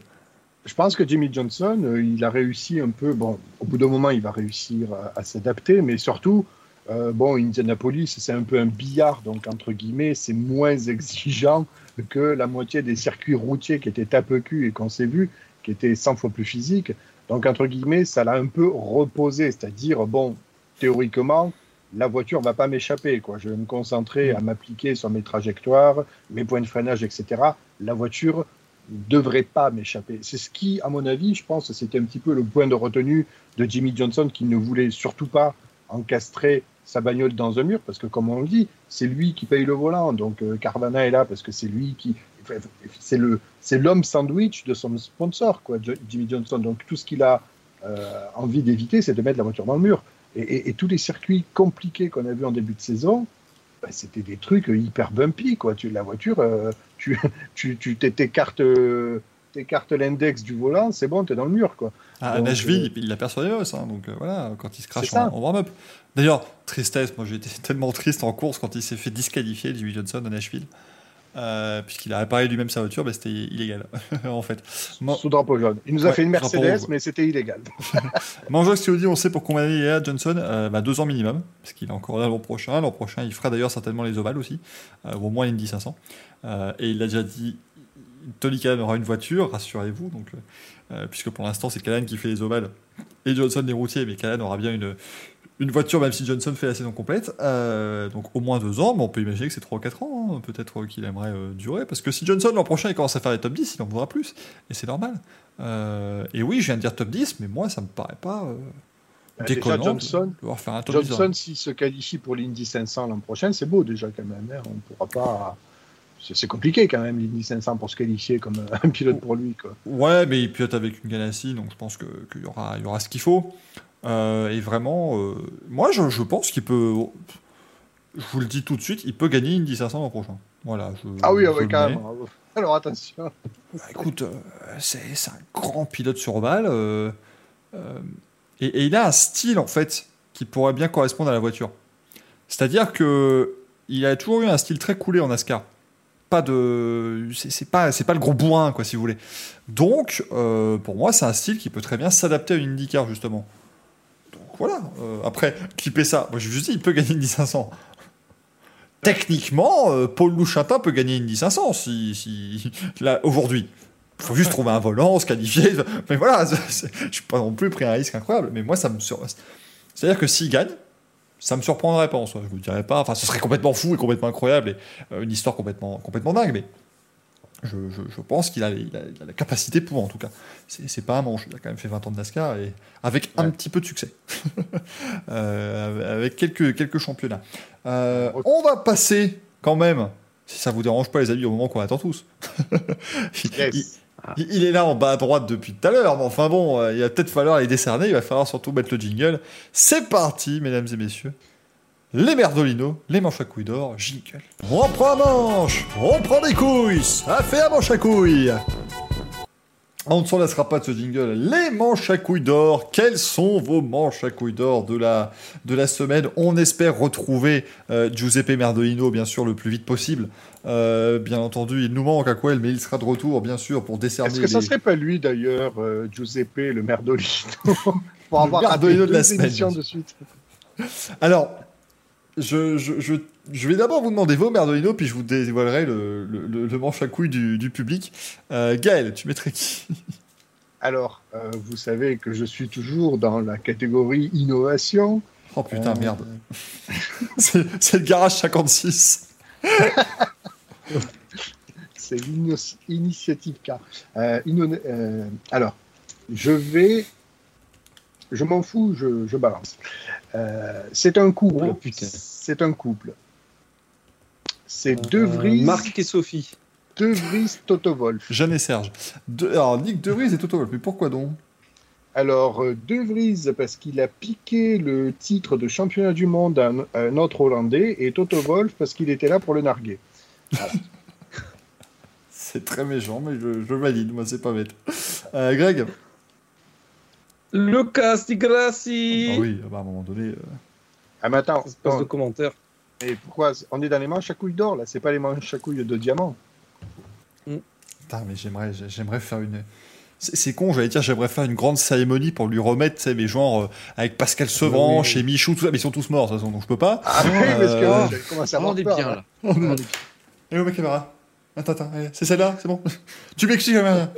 Je pense que Jimmy Johnson, euh, il a réussi un peu. Bon, au bout d'un moment, il va réussir à, s'adapter, mais surtout, euh, bon, Indianapolis, c'est un peu un billard, donc entre guillemets, c'est moins *laughs* exigeant que la moitié des circuits routiers qui étaient tape cul et qu'on s'est vu, qui étaient 100 fois plus physiques. Donc, entre guillemets, ça l'a un peu reposé, c'est-à-dire, bon, théoriquement, la voiture va pas m'échapper. Quoi. Je vais me concentrer à m'appliquer sur mes trajectoires, mes points de freinage, etc. La voiture devrait pas m'échapper. C'est ce qui, à mon avis, je pense, c'était un petit peu le point de retenue de Jimmy Johnson qui ne voulait surtout pas encastrer sa bagnole dans un mur parce que, comme on le dit, c'est lui qui paye le volant. Donc euh, Carvana est là parce que c'est lui qui, c'est le, c'est l'homme sandwich de son sponsor, quoi, Jimmy Johnson. Donc tout ce qu'il a euh, envie d'éviter, c'est de mettre la voiture dans le mur. Et, tous les circuits compliqués qu'on a vus en début de saison, bah, c'était des trucs hyper bumpy. Quoi. Tu, la voiture, euh, tu, *laughs* tu, tu t'écartes, l'index du volant, c'est bon, tu es dans le mur. Quoi. Ah, Nashville, euh, il l'a persuadé hein, donc euh, voilà, quand il se crache en, warm-up. D'ailleurs, tristesse, moi été *laughs* tellement triste en course quand il s'est fait disqualifier, Jimmy Johnson à Nashville. Euh, puisqu'il a réparé lui-même sa voiture, bah, c'était illégal *laughs* en fait. Sous drapeau jaune. Il nous a fait une Mercedes, mais c'était illégal. Manjox qui dit on sait pour combien il est à Johnson euh, bah, Deux ans minimum, parce qu'il est encore là l'an prochain. L'an prochain, il fera d'ailleurs certainement les ovales aussi, euh, au moins l'Indy 500. et il a déjà dit Tony Callan aura une voiture, rassurez-vous. Donc, puisque pour l'instant, c'est Callan qui fait les ovales et Johnson les routiers, mais Callan aura bien une, une voiture, même si Johnson fait la saison complète, euh, donc au moins deux ans, mais on peut imaginer que c'est 3 ou 4 ans, hein, peut-être qu'il aimerait euh, durer, parce que si Johnson l'an prochain il commence à faire les top 10, il en voudra plus, et c'est normal. Euh, et oui, je viens de dire top 10, mais moi ça me paraît pas bah, déconnant Johnson, de faire un top Johnson, s'il se qualifie pour l'Indy 500 l'an prochain, c'est beau déjà quand même, hein, on pourra pas... C'est compliqué quand même, l'Indy 500 pour se qualifier comme un pilote pour lui. Quoi. Ouais, mais il pilote avec une Ganassi, donc je pense qu'il y, aura, y aura ce qu'il faut. Euh, et vraiment, euh, moi je, pense qu'il peut. Je vous le dis tout de suite, il peut gagner Indy 500 l'an prochain. Voilà, ah oui, oui quand même. Alors attention. Bah, écoute, euh, c'est un grand pilote sur balle. Et, il a un style en fait qui pourrait bien correspondre à la voiture. C'est-à-dire que il a toujours eu un style très coulé en NASCAR. Pas de, c'est pas, c'est pas le gros bourrin quoi, si vous voulez. Donc, pour moi, c'est un style qui peut très bien s'adapter à une IndyCar justement voilà. Euh, après, clipper ça? Moi, je vous dis, il peut gagner une 500. Techniquement, euh, Paul Louchatin peut gagner une 500 si, si, là, aujourd'hui. faut juste trouver un volant, se qualifier. Mais voilà, *laughs* je suis pas non plus pris un risque incroyable. Mais moi, ça me. C'est-à-dire que s'il gagne, ça me surprendrait pas en soi. Je vous dirais pas. Enfin, ce serait complètement fou et complètement incroyable et euh, une histoire complètement, complètement dingue. Mais je, je, pense qu'il a, a, la capacité pour, en tout cas. C'est pas un manche. Il a quand même fait 20 ans de NASCAR et avec un petit peu de succès. *laughs* euh, avec quelques, quelques championnats. Euh, on va passer quand même, si ça vous dérange pas, les amis, au moment qu'on attend tous. *laughs* il, est là en bas à droite depuis tout à l'heure, mais enfin bon, euh, il va peut-être falloir les décerner. Il va falloir surtout mettre le jingle. C'est parti, mesdames et messieurs les merdolinos, les manches à couilles d'or, jingle. On prend manche, on prend des couilles, ça fait un manche à couilles. On ne s'en laissera pas de ce jingle. Les manches à couilles d'or, quelles sont vos manches à couilles d'or de la, de la semaine? On espère retrouver euh, Giuseppe Merdolino, bien sûr, le plus vite possible. Euh, bien entendu, il nous manque à quoi mais il sera de retour, bien sûr, pour décerner. Est-ce que ça serait pas lui, d'ailleurs, euh, Giuseppe, le Merdolino? *laughs* Pour avoir le Merdolino de la semaine. De suite. Alors, je, je, je, vais d'abord vous demander vos merdolino, puis je vous dévoilerai le, le, manche à couilles du, public. Euh, Gaël, tu mettrais qui? Alors, euh, vous savez que je suis toujours dans la catégorie innovation. Oh putain, euh, merde. *laughs* C'est le garage 56. *laughs* C'est l'initiative K. alors, je vais je m'en fous, je, balance. Euh, c'est un couple. Oh, c'est un couple. C'est euh, De Vries. Marc et Sophie. De Vries Toto Wolf. Jeanne et Serge. alors, Nick De Vries et Toto Wolf, mais pourquoi donc? Alors, euh, De Vries, parce qu'il a piqué le titre de championnat du monde à un, autre Hollandais, et Toto Wolf, parce qu'il était là pour le narguer. *laughs* c'est très méchant, mais je, valide, moi, c'est pas bête. Greg? Lucas Di Grassi. Ah oui, bah, à un moment donné. Euh... Ah, mais attends. Passe de commentaires. Et pourquoi On est dans les manches à couilles d'or, là? C'est pas les manches à couilles de diamant. Mm. Putain, mais j'aimerais, j'aimerais faire une. C'est con, j'allais dire, j'aimerais faire une grande cérémonie pour lui remettre, tu sais, mais genre euh, avec Pascal Sevranche et Michou, tout ça, mais ils sont tous morts, de toute façon, donc je peux pas. Ah oui, parce que euh... commencé à On est bien, là. Et où ma caméra? Attends, attends, c'est celle-là, c'est bon *laughs* Tu m'expliques, caméra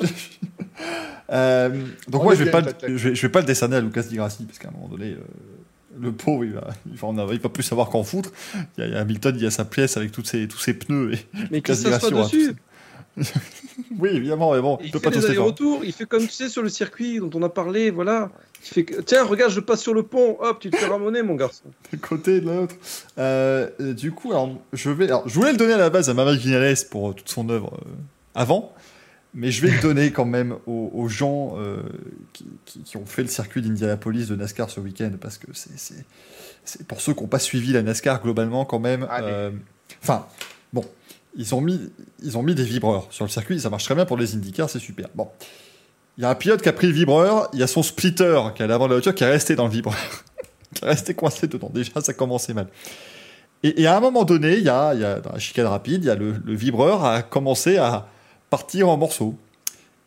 euh, donc moi, je vais, pas, je, vais, pas le décerner à Lucas Di Grassi, parce qu'à un moment donné, euh, le pauvre, il va, il va, en il va plus savoir qu'en foutre. Il y, a, Hamilton, il y a sa pièce avec toutes ses, tous ses pneus. Et mais qu'il s'assoit dessus oui, évidemment, mais bon, il peut fait pas des allers-retours, il fait comme tu sais sur le circuit dont on a parlé, voilà. Il fait Tiens, regarde, je passe sur le pont, hop, tu te fais ramoner, mon garçon. *laughs* De côté de l'autre. Euh, du coup, alors, je vais, alors, je voulais le donner à la base à Mama Vinales pour toute son œuvre avant, mais je vais le donner quand même aux, gens euh, qui, ont fait le circuit d'Indianapolis de NASCAR ce week-end, parce que c'est pour ceux qui n'ont pas suivi la NASCAR globalement quand même. Euh, enfin, bon, ils ont, mis, ils ont mis des vibreurs sur le circuit, ça marche très bien pour les IndyCars, c'est super. Bon, il y a un pilote qui a pris le vibreur, il y a son splitter qui est à l'avant de la voiture qui est resté dans le vibreur, *laughs* qui est resté coincé dedans. Déjà, ça commençait mal. Et, à un moment donné, il y a, y a dans la chicane rapide, il y a le, le vibreur a commencé à partir en morceaux.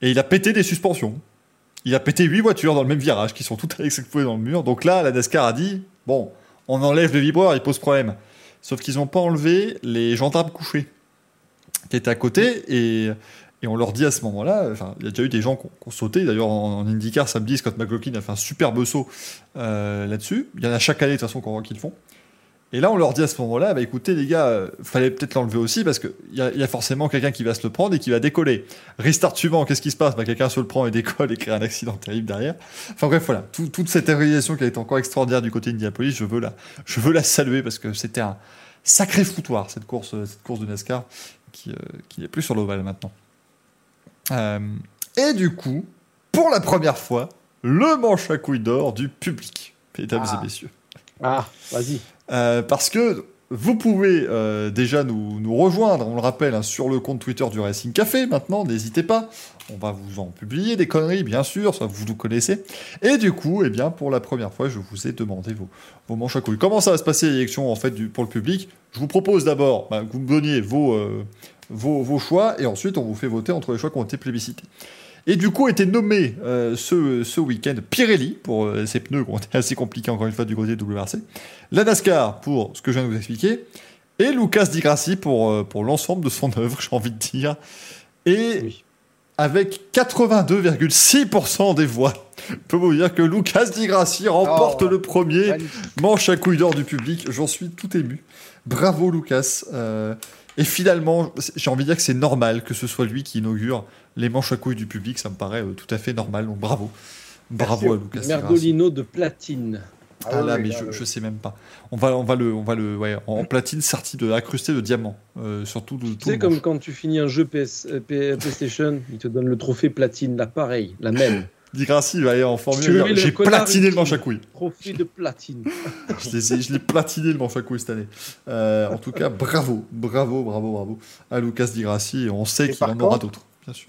Et il a pété des suspensions. Il a pété huit voitures dans le même virage qui sont toutes *laughs* explosées dans le mur. Donc là, la NASCAR a dit bon, on enlève le vibreur, il pose problème. Sauf qu'ils n'ont pas enlevé les gendarmes couchés qui étaient à côté et, et on leur dit à ce moment-là, il y a déjà eu des gens qui ont, sauté. D'ailleurs, en, IndyCar samedi, Scott McLaughlin a fait un superbe saut euh, là-dessus. Il y en a chaque année de toute façon qu'on voit qu'ils le font. Et là, on leur dit à ce moment-là, bah écoutez les gars, euh, fallait peut-être l'enlever aussi parce qu'il y, a, y a forcément quelqu'un qui va se le prendre et qui va décoller. Restart suivant, qu'est-ce qui se passe? Bah, Quelqu'un se le prend et décolle et crée un accident terrible derrière. Enfin bref, voilà, toute cette réalisation qui a été encore extraordinaire du côté d'Indianapolis, je veux la, je veux la saluer parce que c'était un sacré foutoir cette course, cette course de NASCAR qui, euh, qui n'est plus sur l'ovale maintenant. Euh, et du coup, pour la première fois, le manche à couilles d'or du public, mesdames et messieurs. Ah, vas-y. Euh, parce que vous pouvez euh, déjà nous, nous, rejoindre, on le rappelle, hein, sur le compte Twitter du Racing Café maintenant, n'hésitez pas. On va vous en publier des conneries, bien sûr, ça vous nous connaissez. Et du coup, eh bien, pour la première fois, je vous ai demandé vos, vos manches à couilles. Comment ça va se passer l'élection en fait du, pour le public? Je vous propose d'abord bah, que vous me donniez vos, euh, vos, vos, choix et ensuite on vous fait voter entre les choix qui ont été plébiscités. Et du coup, a été nommé euh, ce, ce week-end Pirelli pour euh, ces pneus qui ont été assez compliqués encore une fois du côté de WRC, la NASCAR pour ce que je viens de vous expliquer, et Lucas Di Grassi pour, euh, pour l'ensemble de son *laughs* œuvre, j'ai envie de dire. Et avec 82,6% des voix. Je peux vous dire que Lucas Di Grassi remporte Oh, le premier magnifique. manche à couille d'or du public. J'en suis tout ému. Bravo Lucas. Euh, et finalement, j'ai envie de dire que c'est normal que ce soit lui qui inaugure les manches à couilles du public. Ça me paraît euh, tout à fait normal. Donc bravo. Bravo à Lucas. Merdolino de platine. Ah là, ouais, mais là, je, je sais même pas. On va, on va le, on va le, ouais, en platine serti de incrusté de diamants, euh, surtout de tout Tu sais, le comme manche. quand tu finis un jeu PS, euh, P- PlayStation, ils te donnent le trophée platine, là, pareil, la même. Di Grassi va aller en formule. J'ai platiné le manche à couilles. Trophée de platine. *laughs* Je l'ai, je l'ai platiné le manche à couilles cette année. Euh, en tout cas, bravo, bravo, bravo, bravo à Lucas Di Grassi. On sait qu'il en aura d'autres, bien sûr.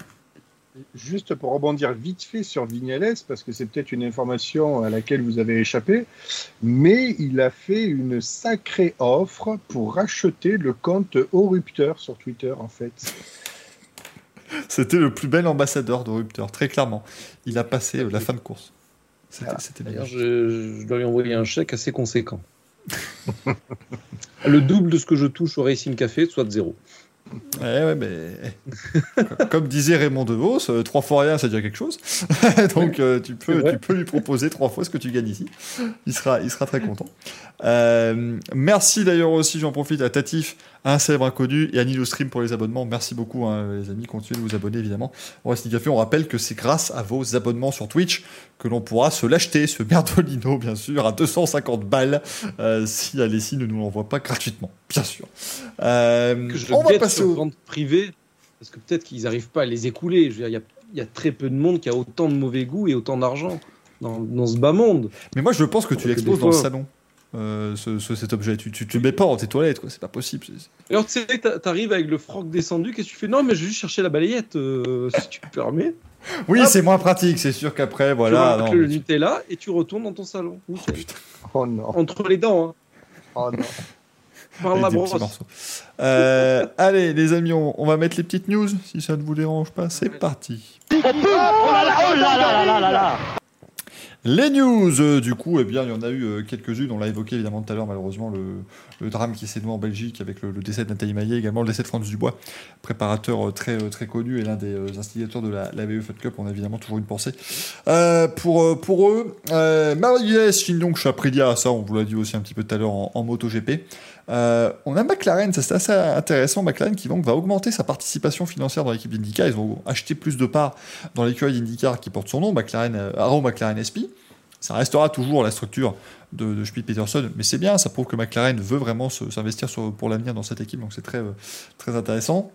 Juste pour rebondir vite fait sur Vignales, parce que c'est peut-être une information à laquelle vous avez échappé, mais il a fait une sacrée offre pour racheter le compte Au Rupteur sur Twitter, en fait. C'était le plus bel ambassadeur de Rupteur, très clairement. Il a passé euh, la fin de course. C'était, magnifique. je, je dois lui envoyer un chèque assez conséquent. le double de ce que je touche au Racing Café, soit de zéro. Ouais, ouais, mais comme- comme disait Raymond DeVos, euh, trois fois rien, c'est déjà quelque chose. *laughs* Donc euh, tu peux, tu peux lui proposer trois fois ce que tu gagnes ici. Il sera, il sera très content. Euh, merci d'ailleurs aussi, j'en profite à Tatif, un célèbre inconnu et à Nilo Stream pour les abonnements. Merci beaucoup, hein, les amis. Continuez de vous abonner évidemment. Au Wrestling Café, on rappelle que c'est grâce à vos abonnements sur Twitch que l'on pourra se l'acheter, ce Merdolino, bien sûr, à 250 balles, euh, si Alessi ne nous l'envoie pas gratuitement, bien sûr. Euh, Que je on va passer sur au vente privée, parce que peut-être qu'ils n'arrivent pas à les écouler. Il y, a, il y a très peu de monde qui a autant de mauvais goût et autant d'argent dans, dans ce bas monde. Mais moi, je pense que tu l'exposes dans le salon, euh, ce, ce- cet objet. Tu, tu, tu le mets pas dans tes toilettes, quoi. C'est pas possible. Alors tu sais, t'a- t'arrives avec le froc descendu, qu'est-ce que tu fais Non, mais je vais juste chercher la balayette, euh, si tu me permets. Oui, c'est moins pratique. C'est sûr qu'après, voilà. tu non, le mais Nutella et tu retournes dans ton salon. Oh non, Entre les dents, hein. oh non. Par la brosse. Euh, allez, les amis, on, on va mettre les petites news, si ça ne vous dérange pas. C'est parti. Les news, euh, du coup, eh bien, il y en a eu euh, quelques-unes. On l'a évoqué évidemment tout à l'heure, malheureusement, le, drame qui s'est noué en Belgique avec le, décès de Nathalie Maillet, également le décès de Franz Dubois, préparateur euh, très, très connu et l'un des instigateurs de la, la VE Fun Cup. On a évidemment toujours une pensée pour, pour eux. Marie-Hélène Chindong, Aprilia, ça, on vous l'a dit aussi un petit peu tout à l'heure en, en MotoGP. Euh, on a McLaren, ça c'est assez intéressant, McLaren qui donc va augmenter sa participation financière dans l'équipe d'IndyCar. Ils vont acheter plus de parts dans l'écurie d'IndyCar qui porte son nom, McLaren, euh, Arrow McLaren SP. Ça restera toujours la structure de, de Schmidt-Peterson, mais c'est bien, ça prouve que McLaren veut vraiment s'investir pour l'avenir dans cette équipe, donc c'est très, très intéressant.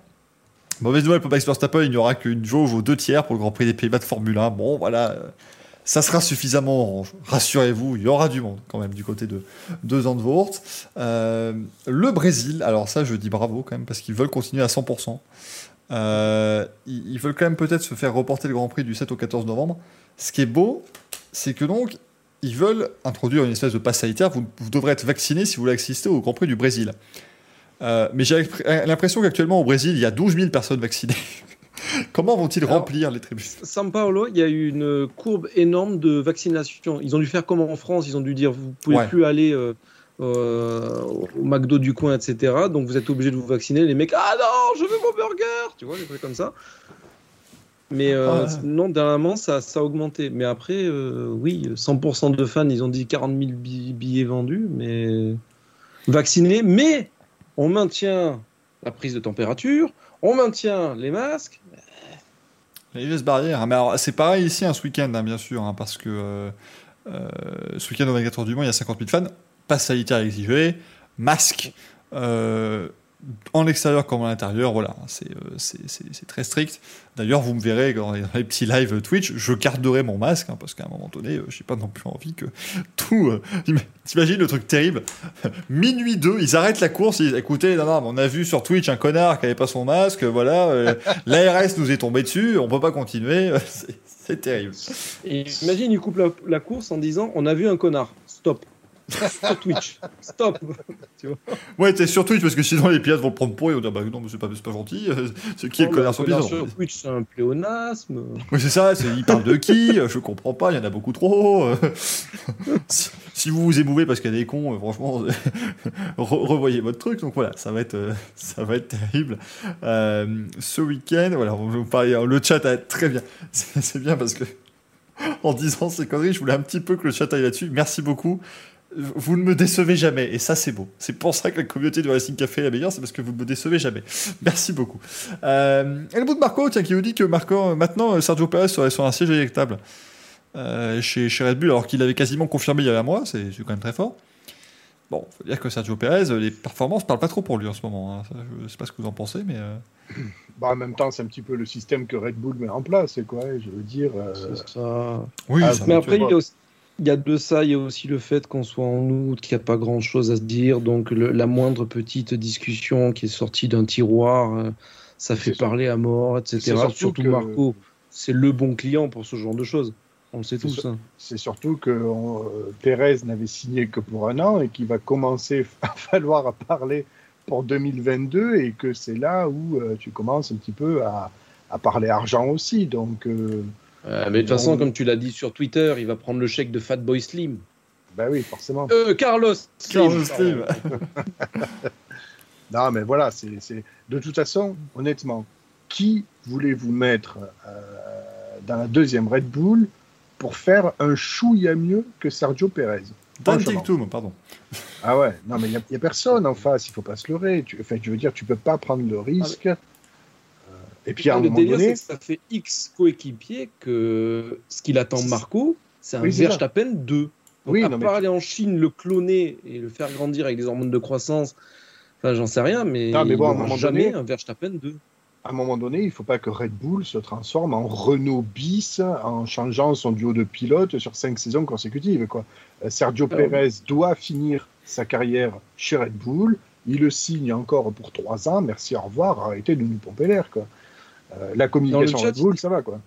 Mauvaise nouvelle pour Max Verstappen, il n'y aura qu'une jauge aux deux tiers pour le Grand Prix des Pays-Bas de Formule 1. Bon, voilà, euh, ça sera suffisamment orange. Rassurez-vous, il y aura du monde quand même du côté de deux Zandvoort. Euh, le Brésil, alors ça, je dis bravo quand même, parce qu'ils veulent continuer à 100%. Euh, ils, veulent quand même peut-être se faire reporter le Grand Prix du 7 au 14 novembre. Ce qui est beau, c'est que donc, ils veulent introduire une espèce de passe sanitaire. Vous, vous devrez être vacciné si vous voulez assister au Grand Prix du Brésil. Euh, mais j'ai l'impression qu'actuellement au Brésil, il y a 12 000 personnes vaccinées. *laughs* *laughs* Comment vont-ils Alors, remplir les tribunes São Paulo, il y a eu une courbe énorme de vaccination. Ils ont dû faire comme en France, ils ont dû dire vous pouvez Ouais. plus aller euh, euh, au McDo du coin, etc. Donc vous êtes obligé de vous vacciner. Les mecs, ah non, je veux mon burger, tu vois, des trucs comme ça. Mais euh, Ouais. non, dernièrement, ça, ça a augmenté. Mais après, oui, 100% de fans, ils ont dit 40 000 bi- billets vendus, mais vaccinés. Mais on maintient la prise de température, on maintient les masques. Les gestes barrières. hein. Mais alors, c'est pareil ici, un ce week-end, hein, bien sûr, hein, parce que euh, euh, ce week-end au 24 heures du Mans, il y a 50 000 fans. Passe sanitaire exigé, masque, euh, en extérieur comme en intérieur, voilà, c'est euh, c'est- très strict. D'ailleurs, vous me verrez dans les, dans les petits lives Twitch, je garderai mon masque, hein, parce qu'à un moment donné, euh, j'ai pas non plus envie que tout. euh, T'imagines le truc terrible? *laughs* Minuit 2, ils arrêtent la course, ils disent écoutez, non, non, mais on a vu sur Twitch un connard qui avait pas son masque, voilà, euh, *laughs* l'ARS nous est tombé dessus, on peut pas continuer, c'est- c'est terrible. Et imagine, ils coupent la, la course en disant on a vu un connard, stop. Sur Twitch. Stop. tu vois ouais, t'es sur Twitch parce que sinon les pilotes vont prendre pour et vont dire bah non, mais c'est pas, pas gentil. *laughs* C'est qui est le connard sur Bizarre Sur Twitch, c'est un pléonasme. Oui, c'est ça. Il parle de qui Je comprends pas. Il y en a beaucoup trop. *laughs* si, vous vous émouvez parce qu'il y a des cons, franchement, *laughs* revoyez votre truc. Donc voilà, ça va être, ça va être terrible. Euh, ce week-end, voilà, on vous parler. Le chat a très bien. C'est bien parce que en disant ces conneries, je voulais un petit peu que le chat aille là-dessus. Merci beaucoup. Vous ne me décevez jamais, et ça c'est beau. C'est pour ça que la communauté du Racing Café est la meilleure, c'est parce que vous ne me décevez jamais. *laughs* Merci beaucoup. Euh, et le bout de Marco, tiens, qui nous dit que Marco, maintenant Sergio Perez serait sur un siège électable euh, chez, chez, Red Bull, alors qu'il avait quasiment confirmé il y a un mois, c'est quand même très fort. Bon, faut dire que Sergio Perez, les performances parlent pas trop pour lui en ce moment. Hein. je ne sais pas ce que vous en pensez, mais. Euh, *clears throat* bah, en même temps, c'est un petit peu le système que Red Bull met en place, c'est quoi Je veux dire. Euh, ça. Oui, ah, mais après, il y, a de ça, il y a aussi le fait qu'on soit en août, qu'il n'y a pas grand chose à se dire, donc la moindre petite discussion qui est sortie d'un tiroir, euh, ça fait parler à mort, etc. Surtout, Marco, c'est le bon client pour ce genre de choses. On le sait tous. Hein. C'est surtout que euh, Pérez n'avait signé que pour un an et qu'il va commencer *laughs* à falloir à parler pour 2022 et que c'est là où euh, tu commences un petit peu à, à parler argent aussi. Donc, mais de toute façon, comme tu l'as dit sur Twitter, il va prendre le chèque de Fatboy Slim. Ben oui, forcément. Euh, Carlos Carlos Slim. *laughs* non, mais voilà, c'est de toute façon, honnêtement, qui voulez-vous mettre dans la deuxième Red Bull pour faire un chouïa mieux que Sergio Perez Dan Tictum, pardon. Ah ouais, non, mais il n'y a, personne en face, il faut pas se leurrer. Tu, enfin, je veux dire, tu peux pas prendre le risque. Ah, et puis à un le moment donné. Que ça fait X coéquipiers que ce qu'il attend Marco, c'est un oui, Verstappen 2. oui, à part aller en Chine, le cloner et le faire grandir avec des hormones de croissance, enfin, j'en sais rien, mais, non, mais bon, il moment jamais donné, un Verstappen 2 à un moment donné, il ne faut pas que Red Bull se transforme en Renault bis en changeant son duo de pilotes sur cinq saisons consécutives. Quoi. Euh, Sergio ah Pérez doit finir sa carrière chez Red Bull. Il le signe encore pour trois ans. Merci, au revoir. Arrêtez de nous pomper l'air. Quoi. Euh, la communication Red Bull, ça va. Quoi.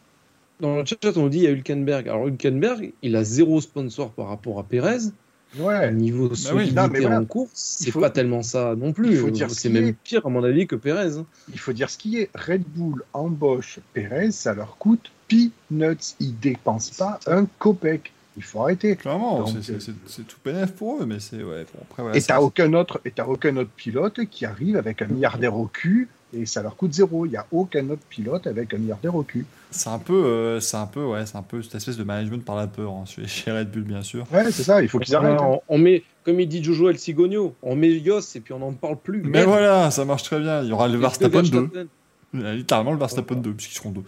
Dans le chat, on dit il y a Hülkenberg. Alors, Hülkenberg, il a zéro sponsor par rapport à Pérez. Ouais. Niveau bah solidité en course, c'est pas tellement ça non plus. C'est même pire à mon avis que Perez. Hein. Il faut dire ce qui est. Red Bull embauche Perez, ça leur coûte peanuts. Ils dépensent pas un copec. Il faut arrêter. Clairement, c'est tout pénef pour eux, mais c'est ouais. et t'as aucun autre, et aucun autre pilote qui arrive avec un milliardaire au cul et ça leur coûte zéro. Il n'y a aucun autre pilote avec un milliardaire au cul. C'est un peu, euh, c'est un peu, ouais, c'est un peu cette espèce de management par la peur hein, chez *laughs* Red Bull, bien sûr. Ouais, c'est ça. Il faut qu'ils arrêtent. On, met, comme il dit Jojo El Cigogno, on met Yos et puis on n'en parle plus. Mais voilà, ça marche très bien. Il y aura le Verstappen 2. Littéralement le Verstappen 2, puisqu'ils seront deux.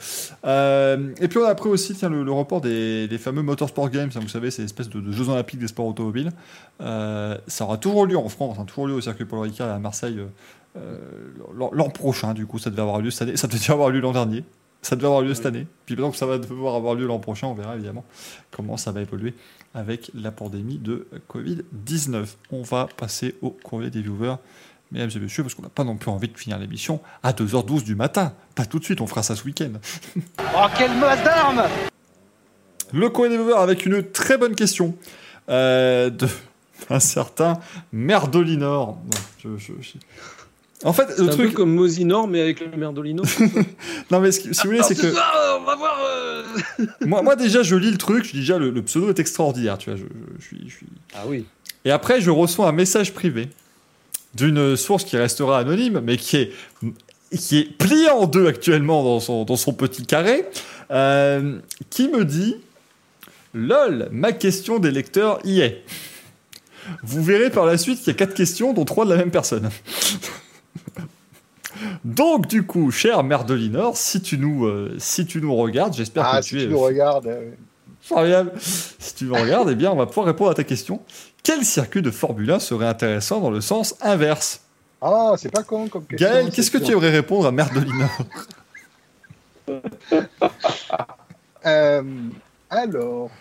Euh, et puis on a après aussi tiens, le, report des, fameux Motorsport Games, hein, vous savez, c'est l'espèce de, Jeux Olympiques des sports automobiles. Euh, ça aura toujours lieu en France, hein, toujours lieu au circuit Paul Ricard à Marseille euh, l'an prochain, du coup, ça devait avoir lieu cette année. Ça devait *laughs* avoir lieu l'an dernier. Ça devait avoir lieu cette année. Puis maintenant que ça va devoir avoir lieu l'an prochain, on verra évidemment comment ça va évoluer avec la pandémie de Covid-19. On va passer au courrier des viewers, mesdames et messieurs, parce qu'on n'a pas non plus envie de finir l'émission à 2h12 du matin. Pas tout de suite, on fera ça ce week-end. *laughs* oh, quelle masse d'armes Le courrier des avec une très bonne question euh, d'un *laughs* certain Merdolinor. je, en fait, le truc. Un peu comme Mosinor, mais avec le merdolino. *laughs* non, mais si vous voulez, c'est que. on va voir. Euh. moi, moi, déjà, je lis le truc, je dis déjà, le, pseudo est extraordinaire, tu vois. Je, suis, je, suis, Ah oui. Et après, je reçois un message privé d'une source qui restera anonyme, mais qui est, qui est pliée en deux actuellement dans son, dans son petit carré, euh, qui me dit Lol, ma question des lecteurs y est. Vous verrez par la suite qu'il y a quatre questions, dont trois de la même personne. *laughs* Donc, du coup, cher Merdelinor, si tu nous, euh, si tu nous regardes, j'espère ah, que si tu, nous regardes. Euh, si tu nous regardes, eh bien, on va pouvoir répondre à ta question. Quel circuit de Formule 1 serait intéressant dans le sens inverse? Ah, c'est pas con comme question. Gaël, qu'est-ce que tu aimerais répondre à Merdelinor *laughs* euh, Alors.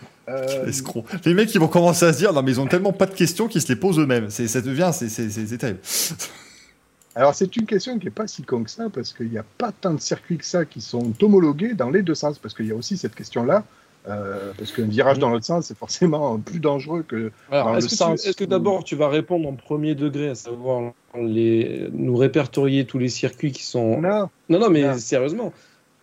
Les mecs, ils vont commencer à se dire, non, mais ils ont tellement pas de questions qu'ils se les posent eux-mêmes. Ça devient, c'est terrible. *laughs* Alors c'est une question qui n'est pas si con que ça, parce qu'il n'y a pas tant de circuits que ça qui sont homologués dans les deux sens, parce qu'il y a aussi cette question-là Euh, parce qu'un virage dans l'autre sens, c'est forcément *laughs* plus dangereux que dans le sens. Est-ce que d'abord tu vas répondre en premier degré, à savoir les, nous répertorier tous les circuits qui sont. Non, non, non mais sérieusement,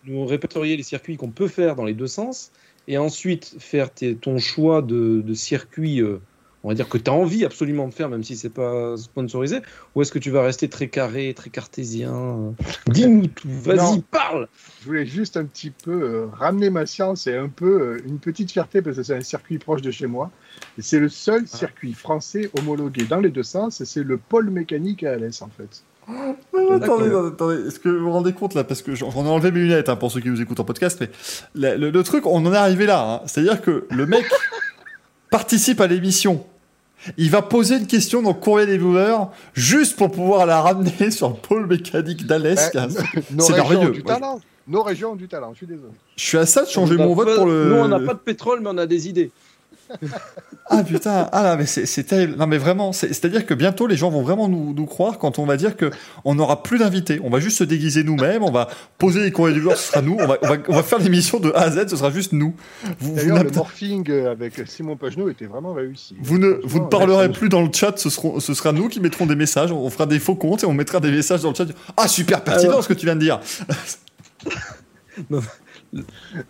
nous répertorier les circuits qu'on peut faire dans les deux sens, et ensuite faire ton choix de, de circuit euh, on va dire que tu as envie absolument de faire, même si c'est pas sponsorisé, ou est-ce que tu vas rester très carré, très cartésien Dis-nous tout, vas-y, parle Je voulais juste un petit peu euh, ramener ma science et un peu euh, une petite fierté, parce que c'est un circuit proche de chez moi. C'est le seul ah. circuit français homologué dans les deux sens, et c'est le pôle mécanique à ALS en fait. attendez, attendez, est-ce que vous vous rendez compte là Parce que j'en ai enlevé mes lunettes hein, pour ceux qui nous écoutent en podcast, mais le, truc, on en est arrivé là. Hein. C'est-à-dire que le mec *laughs* participe à l'émission. Il va poser une question dans Courrier des viewers juste pour pouvoir la ramener *laughs* sur le pôle mécanique d'Alès. Ben, c'est merveilleux. Du talent. Nos régions ont du talent, je suis désolé. Je suis à ça de changer mon vote pour le. Nous, on n'a pas de pétrole, mais on a des idées ah putain, ah là, mais c'est terrible. Non mais vraiment, c'est-à-dire que bientôt les gens vont vraiment nous, nous, croire quand on va dire que on n'aura plus d'invités. On va juste se déguiser nous-mêmes, on va poser les courriers du jour, ce sera nous. On va, on va, faire l'émission de A à Z, ce sera juste nous. D'ailleurs, le morphing avec Simon Pagenaud était vraiment réussi. Vous ne, vous ne parlerez plus dans le chat, ce, seront, ce sera nous qui mettrons des messages. On fera des faux comptes et on mettra des messages dans le chat. Ah super pertinent ce que tu viens de dire. *laughs*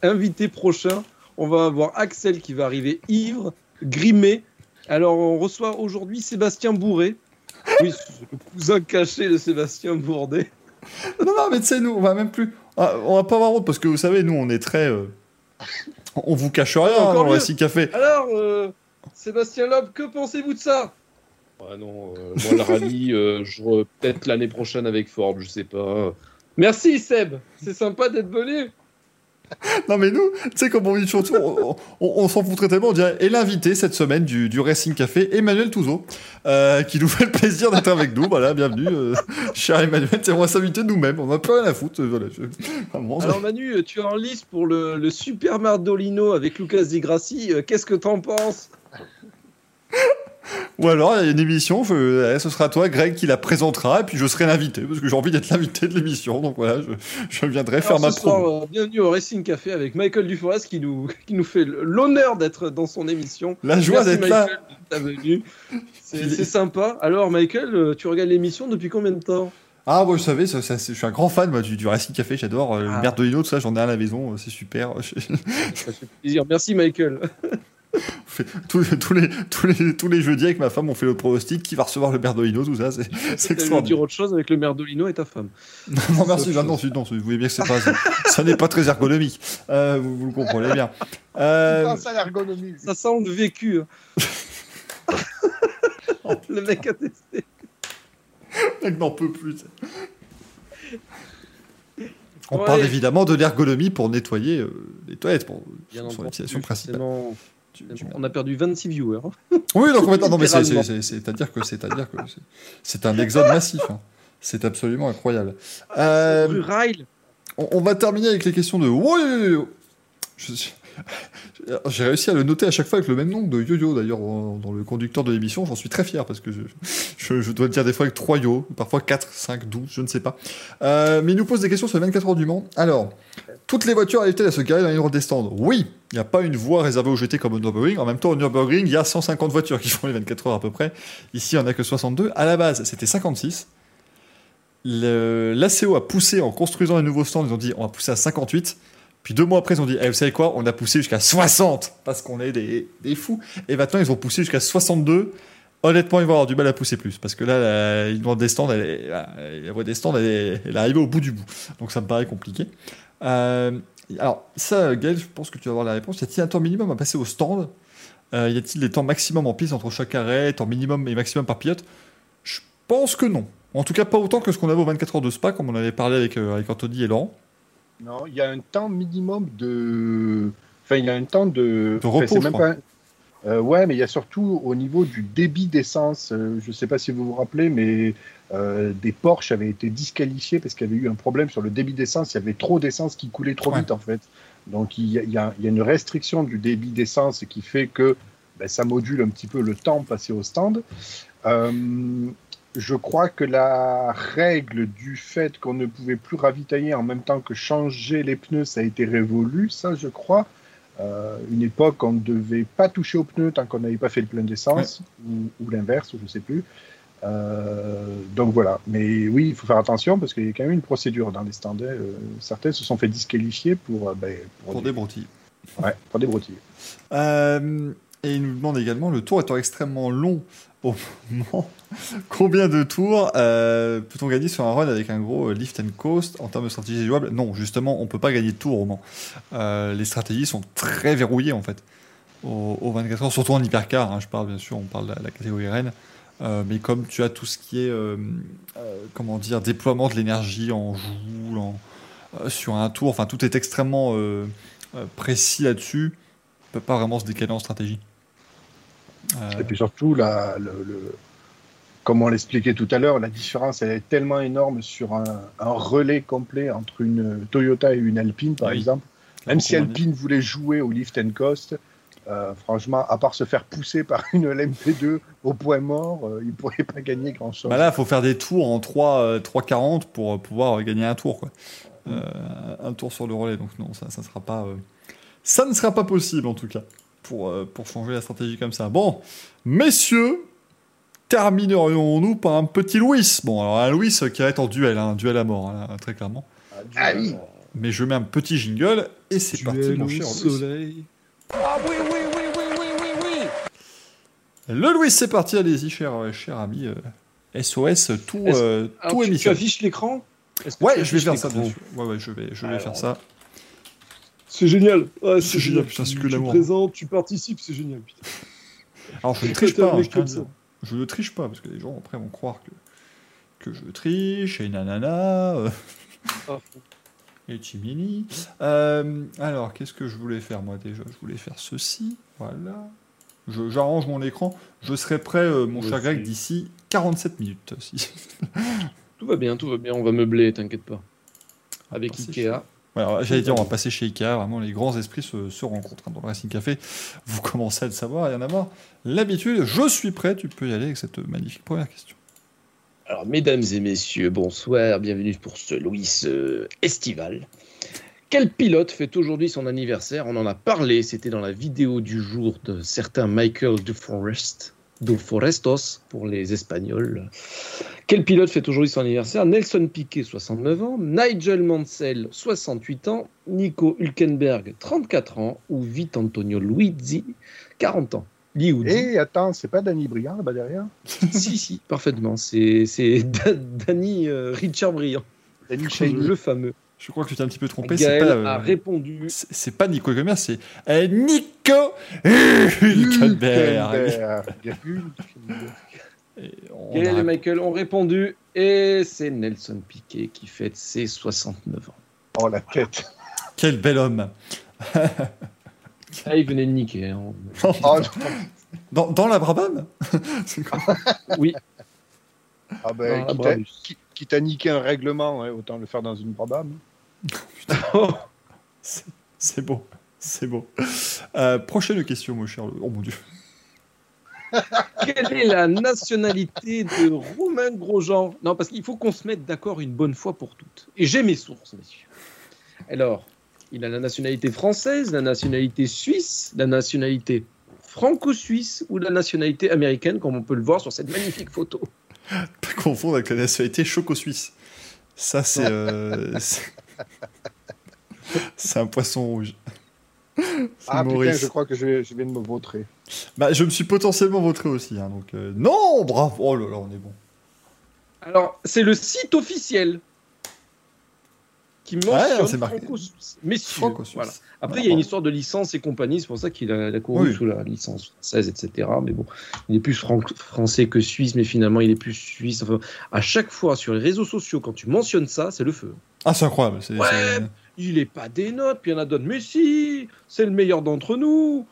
Invité prochain on va avoir Axel qui va arriver ivre, grimé. Alors, on reçoit aujourd'hui Sébastien Bourré. Oui, le cousin caché de Sébastien Bourdet. Non, non, mais tu sais, nous, on va même plus. Ah, on va pas avoir honte parce que vous savez, nous, on est très. Euh, on vous cache rien ah, dans le récit café. Alors, euh, Sébastien Loeb, que pensez-vous de ça? Ah non, euh, moi, le rallye, je peut-être l'année prochaine avec Ford, je sais pas. Merci Seb, c'est sympa d'être venu *laughs* non mais nous, tu sais comme on dit surtout, on, s'en foutrait tellement, on dirait, et l'invité cette semaine du, du Racing Café, Emmanuel Touzeau, euh, qui nous *laughs* fait le plaisir d'être avec nous, voilà, bienvenue, euh, cher Emmanuel, on va s'inviter nous-mêmes, on n'a plus rien à foutre, voilà. Alors Manu, tu es en liste pour le, le Super Mardolino avec Lucas Di Grassi, euh, qu'est-ce que t'en penses? Ou alors, il y a une émission, eh, ce sera toi, Greg, qui la présentera, et puis je serai l'invité, parce que j'ai envie d'être l'invité de l'émission, donc voilà, je, viendrai faire ma promo. Euh, bienvenue au Racing Café avec Michael Duforest, qui nous, qui nous fait l'honneur d'être dans son émission. La joie d'être là. C'est sympa. Alors, Michael, euh, tu regardes l'émission depuis combien de temps? Ah, moi, vous savez, ça, je suis un grand fan du, du Racing Café, j'adore. Euh, ah. Merdolino, tout ça, j'en ai à la maison, c'est super. ça fait plaisir. Merci, Michael. *laughs* tous, tous, les, tous, les, tous les jeudis avec ma femme, on fait le pronostic qui va recevoir le merdolino, tout ça. C'est *laughs* extraordinaire. dire autre chose avec le merdolino et ta femme. *laughs* Non, non merci, non, non, non, vous voyez bien que c'est pas, ça n'est pas très ergonomique. Euh, vous, vous, le comprenez bien. *laughs* Euh... Ça, l'ergonomie. Ça sent le vécu. Hein. le mec a testé. Le mec n'en peut plus. On parle évidemment de l'ergonomie pour nettoyer euh, les toilettes, pour son utilisation principale. On a perdu 26 viewers. Oui, donc non, mais c'est-à-dire que c'est-à-dire que c'est un exode massif. Hein. C'est absolument incroyable. Euh, on, on, va terminer avec les questions de. Oui, je, *laughs* j'ai réussi à le noter à chaque fois avec le même nom de yo-yo d'ailleurs dans le conducteur de l'émission. J'en suis très fier parce que je, je, dois le dire des fois avec 3 yo, parfois 4, 5, 12, je ne sais pas. Euh, mais il nous pose des questions sur les 24 heures du Mans. Alors, toutes les voitures arrivent-elles à se garer dans les des stands Oui, il n'y a pas une voie réservée au GT comme au Nürburgring. En même temps, au Nürburgring, il y a 150 voitures qui font les 24 heures à peu près. Ici, il n'y en a que 62. À la base, c'était 56. L'ACO a poussé en construisant un nouveau stand. Ils ont dit on va pousser à 58. Puis deux mois après, ils ont dit, eh, vous savez quoi, on a poussé jusqu'à 60 parce qu'on est des, fous. Et maintenant, ils ont poussé jusqu'à 62. Honnêtement, ils vont avoir du mal à pousser plus parce que là, la, ils des stands, la voie des stands, elle elle est, arrivée au bout du bout. Donc ça me paraît compliqué. Euh, alors, ça, Gaël, je pense que tu vas avoir la réponse. Y a-t-il un temps minimum à passer au stand? Euh, Y a-t-il des temps maximum en piste entre chaque arrêt, temps minimum et maximum par pilote? Je pense que non. En tout cas, pas autant que ce qu'on avait aux 24 heures de Spa, comme on avait parlé avec, euh, avec Anthony et Laurent. Non, il y a un temps minimum de. Enfin, il y a un temps de. De repos, même pas... euh, ouais, mais il y a surtout au niveau du débit d'essence. Euh, je ne sais pas si vous vous rappelez, mais euh, des Porsche avaient été disqualifiés parce qu'il y avait eu un problème sur le débit d'essence. Il y avait trop d'essence qui coulait trop vite, en fait. Donc, il y, a, il, y a, il y, a, une restriction du débit d'essence qui fait que ben, ça module un petit peu le temps passé au stand. Euh, je crois que la règle du fait qu'on ne pouvait plus ravitailler en même temps que changer les pneus, ça a été révolu, ça je crois. Euh, une époque, on ne devait pas toucher aux pneus tant qu'on n'avait pas fait le plein d'essence, ou, l'inverse, je ne sais plus. Euh, donc voilà. Mais oui, il faut faire attention parce qu'il y a quand même une procédure dans les standards. Euh, certains se sont fait disqualifier pour, ben, pour, des... broutilles. Ouais, pour des broutilles. et il nous demande également le tour étant extrêmement long? Au moment, combien de tours peut-on gagner sur un run avec un gros lift and coast en termes de stratégie jouable? Non, justement, on peut pas gagner de tours au Mans. les stratégies sont très verrouillées en fait au, 24 heures, surtout en hypercar. Hein, je parle bien sûr, on parle de la, catégorie Rennes. Euh, mais comme tu as tout ce qui est euh, euh, comment dire déploiement de l'énergie en joule, sur un tour, enfin tout est extrêmement précis là-dessus. On peut pas vraiment se décaler en stratégie. Et puis surtout, la, le, comme on l'expliquait tout à l'heure, la différence elle est tellement énorme sur un, relais complet entre une Toyota et une Alpine, par exemple. Même si Alpine voulait jouer au lift and coast, euh, franchement, à part se faire pousser par une LMP2 au point mort, euh, il ne pourrait pas gagner grand-chose. Bah là, il faut faire des tours en 3, 3,40 euh, pour pouvoir gagner un tour. Quoi. un tour sur le relais. Donc non, ça, ça, sera pas, ça ne sera pas possible en tout cas pour, pour changer la stratégie comme ça. Bon, messieurs, terminerions-nous par un petit Louis Bon, alors un Louis qui va être en duel, un hein, duel à mort, hein, très clairement. Ah oui. Mais je mets un petit jingle et c'est parti, mon cher Louis. Ah oui, oui, oui, oui, oui, oui, oui. Le Louis, c'est parti, allez-y, cher, euh, cher ami. SOS, euh, tout, euh, tout tu, tu affiches l'écran? Ouais, je vais faire ça, dessus. Ouais, ouais, je vais, je vais faire ça. C'est génial. c'est génial, putain, c'est que l'amour. Tu présentes, tu participes, c'est génial, putain. Alors, je ne triche pas, hein, je, je ne triche pas, parce que les gens après vont croire que, que je triche et nanana. Ah, et Chimini. Euh, alors, qu'est-ce que je voulais faire moi déjà? Je voulais faire ceci. Voilà. J'arrange mon écran. Je serai prêt, euh, mon cher Greg, d'ici 47 minutes. tout va bien, tout va bien. On va meubler, t'inquiète pas. Avec Ikea. J'allais dire, on va passer chez Ikea. Vraiment, les grands esprits se, rencontrent hein, dans le Racing Café. Vous commencez à le savoir, il y en a marre. L'habitude, je suis prêt. Tu peux y aller avec cette magnifique première question. Alors, mesdames et messieurs, bonsoir, bienvenue pour ce Louis euh, estival. Quel pilote fait aujourd'hui son anniversaire? On en a parlé, c'était dans la vidéo du jour de certain Michael de De Forestos pour les Espagnols. Quel pilote fait aujourd'hui son anniversaire? Nelson Piquet, 69 ans, Nigel Mansell, 68 ans, Nico Hülkenberg, 34 ans, ou Vite Antonio Luigi, 40 ans. Et attends, c'est pas Danny Briand là-bas derrière? *laughs* Si, si, parfaitement. C'est *laughs* Danny euh, Richard Briand. Danny le fameux. Je crois que tu t'es un petit peu trompé. Gaël pas, euh, a répondu. C'est pas Nico Gomer, c'est euh, Nico Hülkenberg. Gaël *laughs* et Michael ont répondu et c'est Nelson Piquet qui fête ses 69 ans. Oh la tête Quel bel homme ah, il venait de niquer. Hein. Oh, dans, dans, la Brabham *laughs* *laughs* Oui. Ah ben, quitte, à, niquer un règlement, autant le faire dans une Brabham. *laughs* c'est beau, c'est beau. Euh, prochaine question, mon cher. Oh mon dieu. *laughs* Quelle est la nationalité de Romain Grosjean? Non, parce qu'il faut qu'on se mette d'accord une bonne fois pour toutes. Et j'ai mes sources, messieurs. Alors, il a la nationalité française, la nationalité suisse, la nationalité franco-suisse ou la nationalité américaine, comme on peut le voir sur cette magnifique photo. Pas confondre avec la nationalité choco-suisse. Ça, c'est. *laughs* Euh, c'est un poisson rouge. Ah putain, je crois que je, viens de me vautrer. Bah, je me suis potentiellement vautré aussi. Hein, donc, euh, Non, bravo. Oh là là, on est bon. Alors, c'est le site officiel qui mentionne franco Voilà. Après, il y a une histoire de licence et compagnie, c'est pour ça qu'il a, couru sous la licence française, etc. Mais bon, il est plus français que suisse, mais finalement, il est plus suisse. Enfin, à chaque fois, sur les réseaux sociaux, quand tu mentionnes ça, c'est le feu. Ah, c'est incroyable. ouais, il est pas des notes, puis il y en a d'autres. Mais si, c'est le meilleur d'entre nous.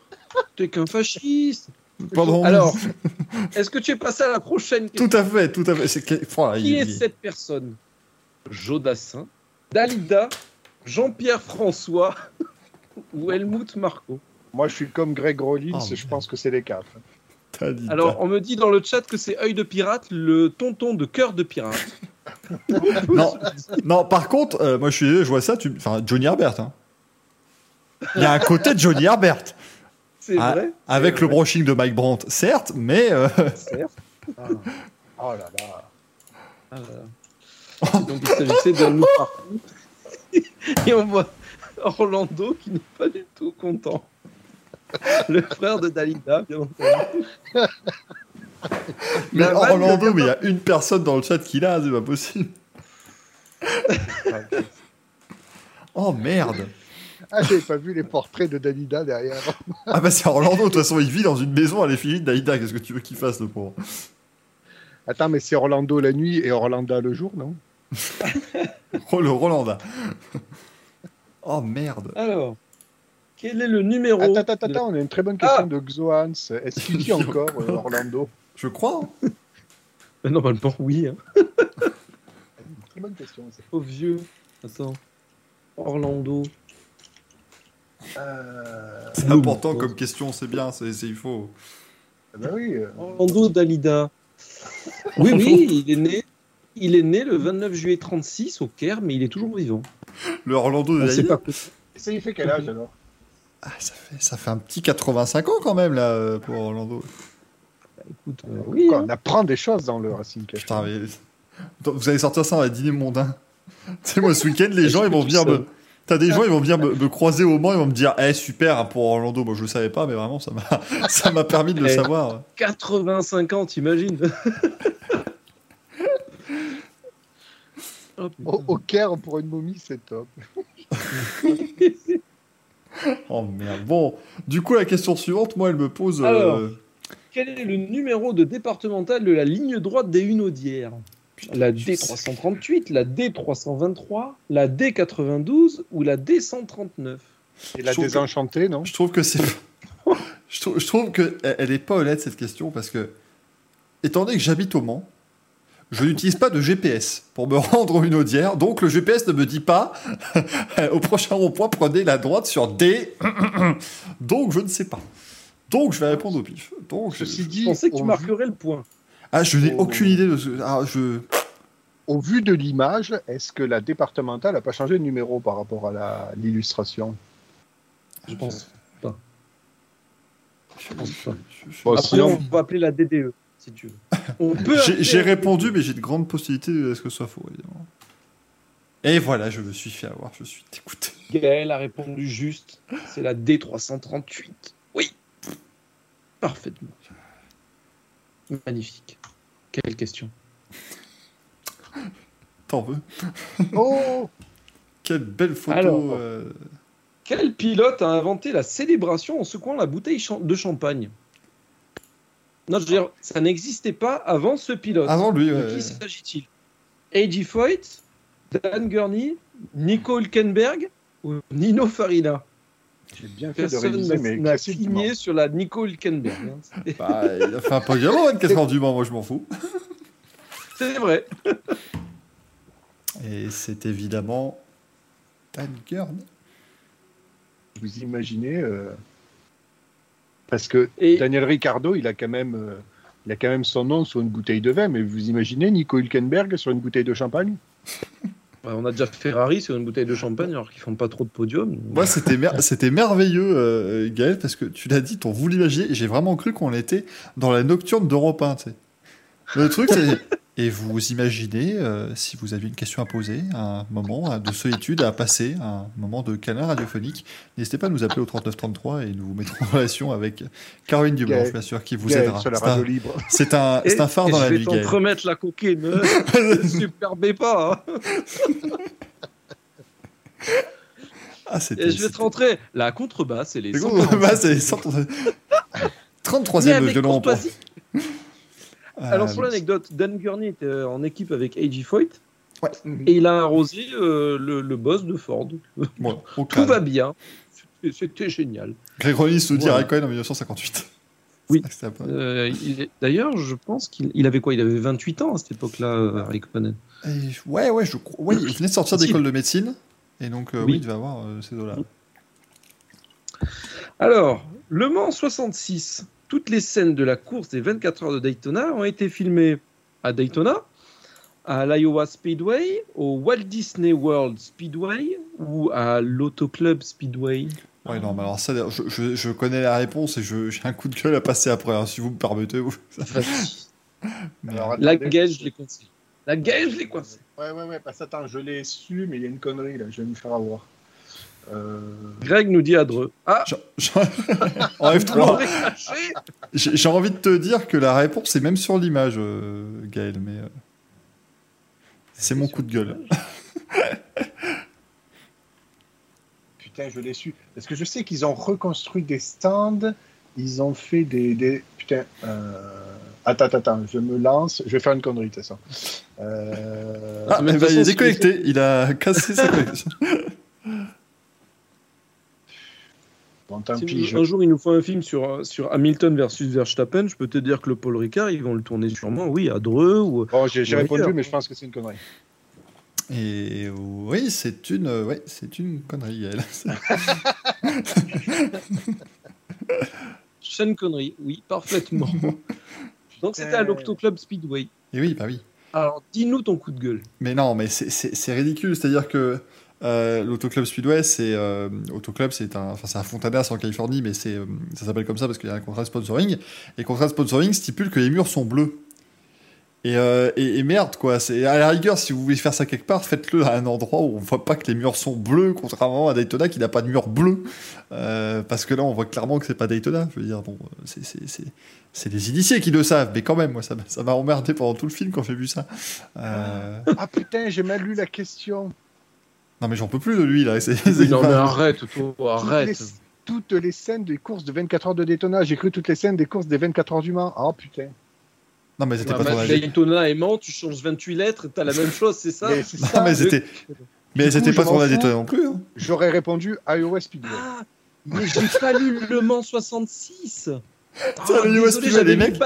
T'es qu'un fasciste. Pardon. Alors, *laughs* est-ce que tu es passé à la prochaine question Tout à fait, tout à fait. Qui est cette personne? Jodassin Dalida, Jean-Pierre François ou Helmut Marco Moi, je suis comme Greg Rollins, oh, je pense que c'est les quatre. Alors, on me dit dans le chat que c'est œil de pirate, le tonton de cœur de pirate. *laughs* non, non, par contre, euh, moi je suis je vois ça, tu... enfin, Johnny Herbert. Hein. Il y a un côté de Johnny Herbert. C'est Ah, vrai. Avec le brushing de Mike Brandt, certes, mais euh, Certes. Ah. Oh là là. Ah, voilà. Donc il s'agissait d'un loup partout. Et on voit Orlando qui n'est pas du tout content. Le frère de Dalida, bien entendu. mais La Orlando, mais il y a une personne dans le chat qui l'a, c'est pas possible. *laughs* Oh merde. Ah, j'avais pas vu les portraits de Dalida derrière. Ah bah c'est Orlando, de toute façon il vit dans une maison à l'effigie de Daïda, qu'est-ce que tu veux qu'il fasse le pauvre? Attends, mais c'est Orlando la nuit et Orlando le jour, non? *laughs* Oh le Rolanda. *laughs* Oh merde. Alors, quel est le numéro Attends, la- on a une très bonne question Ah de Xoans. Est-ce qu'il vit *laughs* encore, euh, Orlando? Je crois. hein. Euh, Normalement, oui. Hein. Très bonne question. Au vieux. Attends. Orlando. Euh, C'est important comme question, c'est bien, c'est il faut. bah oui. euh, Orlando Dalida. Oui, oui, il est né. Il est né le 29 juillet 36 au Caire, mais il est toujours vivant. Le Orlando de On pas. Ça y fait quel âge alors? Ah, ça, fait, ça fait un petit 85 ans quand même là euh, pour Orlando. Écoute, euh, oui. Quoi, hein. On apprend des choses dans le Racing Café. Putain, mais. Vous allez sortir ça à dîner mondain. *laughs* tu sais, moi ce week-end, les *laughs* gens ils vont venir me. T'as des gens, ils vont venir me, *laughs* me croiser au Mans, ils vont me dire, eh super hein, pour Orlando. Moi je le savais pas, mais vraiment ça m'a, ça m'a permis de le Eh. savoir. 85 ans, t'imagines? Oh. Au, au Caire, pour une momie, c'est top. *laughs* Oh merde. Bon, du coup la question suivante, moi elle me pose. euh, Alors. Quel est le numéro de départemental de la ligne droite des Hunaudières? La D338, la D323, la D92 ou la D139 Et la Je trouve que- désenchantée, non? Je trouve que c'est. *laughs* je, trouve, je trouve que elle elle est pas honnête cette question parce que, étant donné que j'habite au Mans, je n'utilise pas de GPS pour me *laughs* rendre une audière, donc le GPS ne me dit pas *laughs* au prochain rond-point prenez la droite sur D. *clears throat* donc je ne sais pas. Donc je vais répondre au pif. Donc je, Ceci Je dit, pensais que tu vu, marquerais le point. ah je n'ai aucune idée de ce. Ah je. au vu de l'image, est-ce que la départementale n'a pas changé de numéro par rapport à la- l'illustration? Je pense pas. Je pense pas. je- je- Bon, Après, sinon- on va appeler la DDE, si tu veux. *laughs* On peut J'ai répondu, mais j'ai de grandes possibilités à ce que ce soit faux, évidemment. Et voilà, je me suis fait avoir, je suis dégoûté. *laughs* Gaël a répondu juste. C'est la D338. Oui. Parfaitement. Magnifique. Quelle question. T'en veux Oh *laughs* Quelle belle photo Alors. euh, Quel pilote a inventé la célébration en secouant la bouteille de champagne? Non, je veux dire, ça n'existait pas avant ce pilote. Avant lui, De ouais. qui s'agit-il? A.J. Foyt, Dan Gurney, Nico Hülkenberg ou Nino Farina? J'ai bien fait de Personne réviser n'a- mes n'a classiques. signé sur la Nico Hülkenberg. hein. *laughs* Bah, il a fait un podium en 24 heures du Mans, moi je m'en fous. *laughs* C'est vrai. Et c'est évidemment Dan Gurn. Vous imaginez euh, Parce que Et Daniel Ricciardo, il a quand même, euh, il a quand même son nom sur une bouteille de vin. Mais vous imaginez Nico Hülkenberg sur une bouteille de champagne? *laughs* On a déjà Ferrari sur une bouteille de champagne alors qu'ils font pas trop de podium. Moi, c'était mer- c'était merveilleux, euh, Gaël, parce que tu l'as dit, ton vous l'imaginez, et j'ai vraiment cru qu'on était dans la nocturne d'Europe 1, tu sais. Le truc, c'est. Et vous imaginez, euh, si vous aviez une question à poser, un moment de solitude à passer, un moment de câlin radiophonique, n'hésitez pas à nous appeler au 3933 et nous vous mettrons en relation avec Caroline Dublanche, Gaël. bien sûr, qui vous Gaël, aidera. la C'est un- radio libre. C'est un, c'est un phare Et dans je la vais nuit, t'en Gaël. remettre la coquine. *laughs* Ne superbez pas. hein. *laughs* Ah. Et je vais te rentrer la contrebasse et les quarante. bah, c'est 130 Mais 33e avec violon. *laughs* pour- courtoisie. Alors, Euh, sur l'anecdote, Dan Gurney était euh, en équipe avec A.J. Foyt Ouais. et il a arrosé euh, le, le boss de Ford. *laughs* Tout va bien. C'était- génial. Grégory se dit Voilà. Raikkonen en 1958. Oui. *laughs* Euh, D'ailleurs, je pense qu'il il avait quoi? Il avait 28 ans à cette époque-là, euh, Raikkonen. Et- ouais, ouais, je crois. Ouais, il venait de sortir d'école de médecine. Et donc, euh, oui. Oui. il devait avoir euh, ces eaux-là. Alors, Le Mans 66. Toutes les scènes de la course des 24 heures de Daytona ont été filmées à Daytona, à l'Iowa Speedway, au Walt Disney World Speedway ou à l'Auto Club Speedway. Ouais, non, mais alors ça, je, je, je connais la réponse et j'ai un coup de gueule à passer après, hein, si vous me permettez. vous. Mais, *laughs* Alors, La gueule, je l'ai coincé. La gueule, je l'ai coincé. Ouais, ouais, ouais, parce que attends, je l'ai su, mais il y a une connerie là, je vais me faire avoir. Euh... Greg nous dit Adreux. Ah, j'en- j'en- *laughs* en vous F3, l'aurez caché j'ai envie de te dire que la réponse est même sur l'image, euh, Gaël, mais euh, c'est mon coup de gueule. *laughs* Putain, je l'ai su. Parce que je sais qu'ils ont reconstruit des stands, ils ont fait des. des... Putain. Euh... Attends, attends, attends, je me lance, je vais faire une connerie, de toute façon. Euh... Ah, mais ben, il est déconnecté, il a cassé sa connexion. *laughs* Bon, tant Si pis, je... un jour il nous faut un film sur, sur Hamilton versus Verstappen, je peux te dire que le Paul Ricard, ils vont le tourner sûrement, oui, à Dreux ou. Bon, j'ai j'ai répondu, mais je pense que c'est une connerie. Et oui, c'est une, ouais, c'est une connerie, Gaël. Sean Connery, oui, parfaitement. *laughs* Donc c'était à l'Octo Club Speedway. Et oui, bah oui. Alors dis-nous ton coup de gueule. Mais non, mais c'est- c'est c'est ridicule. C'est-à-dire que euh, l'Autoclub Speedway, c'est euh, Autoclub, c'est un, enfin, c'est un Fontanas en Californie, mais c'est, euh, ça s'appelle comme ça parce qu'il y a un contrat de sponsoring. Et le contrat de sponsoring stipule que les murs sont bleus. Et, euh, et, et merde, quoi. C'est à la rigueur, si vous voulez faire ça quelque part, faites-le à un endroit où on voit pas que les murs sont bleus, contrairement à Daytona qui n'a pas de mur bleu. Parce que là, on voit clairement que c'est pas Daytona. Je veux dire, bon, c'est, des initiés qui le savent, mais quand même, moi, ça, m'a- emmerdé pendant tout le film quand j'ai vu ça. Ah putain, j'ai mal lu la question. Non mais j'en peux plus de lui là. c'est- c'est- Non mais arrête, toi, Toutes arrête. les, toutes les scènes des courses de 24 heures de Daytona. J'ai cru toutes les scènes des courses des 24 heures du Mans. Ah putain. Non mais c'était Ouais, pas tourné. Daytona aimant, tu changes 28 lettres, t'as la même chose, c'est ça? Mais c'est Non ça. mais c'était. Mais c'était pas à fous. Daytona non plus. hein. J'aurais répondu Iowa Speedway. Ah, mais j'ai pas lu Le Mans 66. Ah, Putain, le US désolé, j'avais les mecs.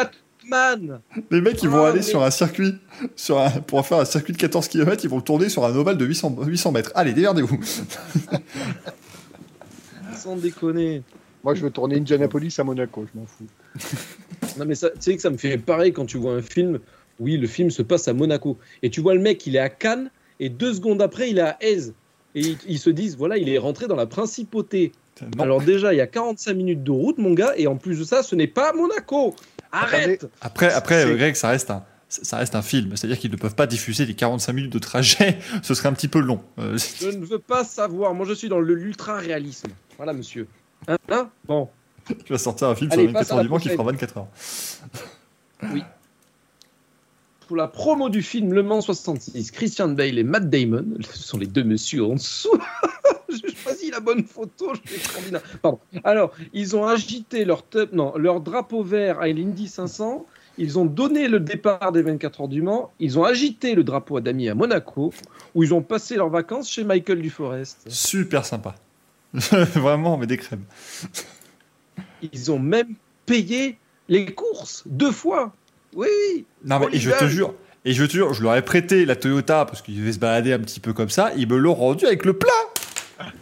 Batman. Les mecs ils vont Ah, aller mais- sur un circuit, sur un... pour faire un circuit de 14 km, ils vont le tourner sur un ovale de 800, 800 mètres. Allez démerdez-vous. *laughs* Sans déconner. Moi, je veux tourner Indianapolis à Monaco, je m'en fous. *laughs* Non mais ça- tu sais que ça me fait pareil quand tu vois un film. Oui, le film se passe à Monaco. Et tu vois le mec, il est à Cannes, et deux secondes après, il est à Aise. Et ils, ils se disent, voilà, il est rentré dans la principauté. Non. Alors déjà, il y a 45 minutes de route, mon gars, et en plus de ça, ce n'est pas Monaco. Arrête Après, après euh, Greg, ça reste un. Ça reste un film, c'est-à-dire qu'ils ne peuvent pas diffuser les 45 minutes de trajet, *laughs* ce serait un petit peu long. Euh, Je ne veux pas savoir. Moi, je suis dans l'ultra-réalisme. Voilà, monsieur. Hein, hein? Bon. tu vas sortir un film Allez, sur passe 24 à heures du Mans qui fera 24 heures. Pour la promo du film Le Mans 66, Christian Bale et Matt Damon, *laughs* ce sont les deux messieurs en dessous. *laughs* J'ai choisi la bonne photo, je suis extraordinaire. Pardon. Alors, ils ont agité leur, non, leur drapeau vert à l'Indy 500. Ils ont donné le départ des 24 heures du Mans. Ils ont agité le drapeau à damier à Monaco, où ils ont passé leurs vacances chez Michael Duforest. Super sympa. *laughs* Vraiment, mais des crèmes. Ils ont même payé les courses deux fois. Oui, oui. Non, mais et je te jure, et je te jure, je leur ai prêté la Toyota parce qu'ils devaient se balader un petit peu comme ça. Ils me l'ont rendu avec le plat.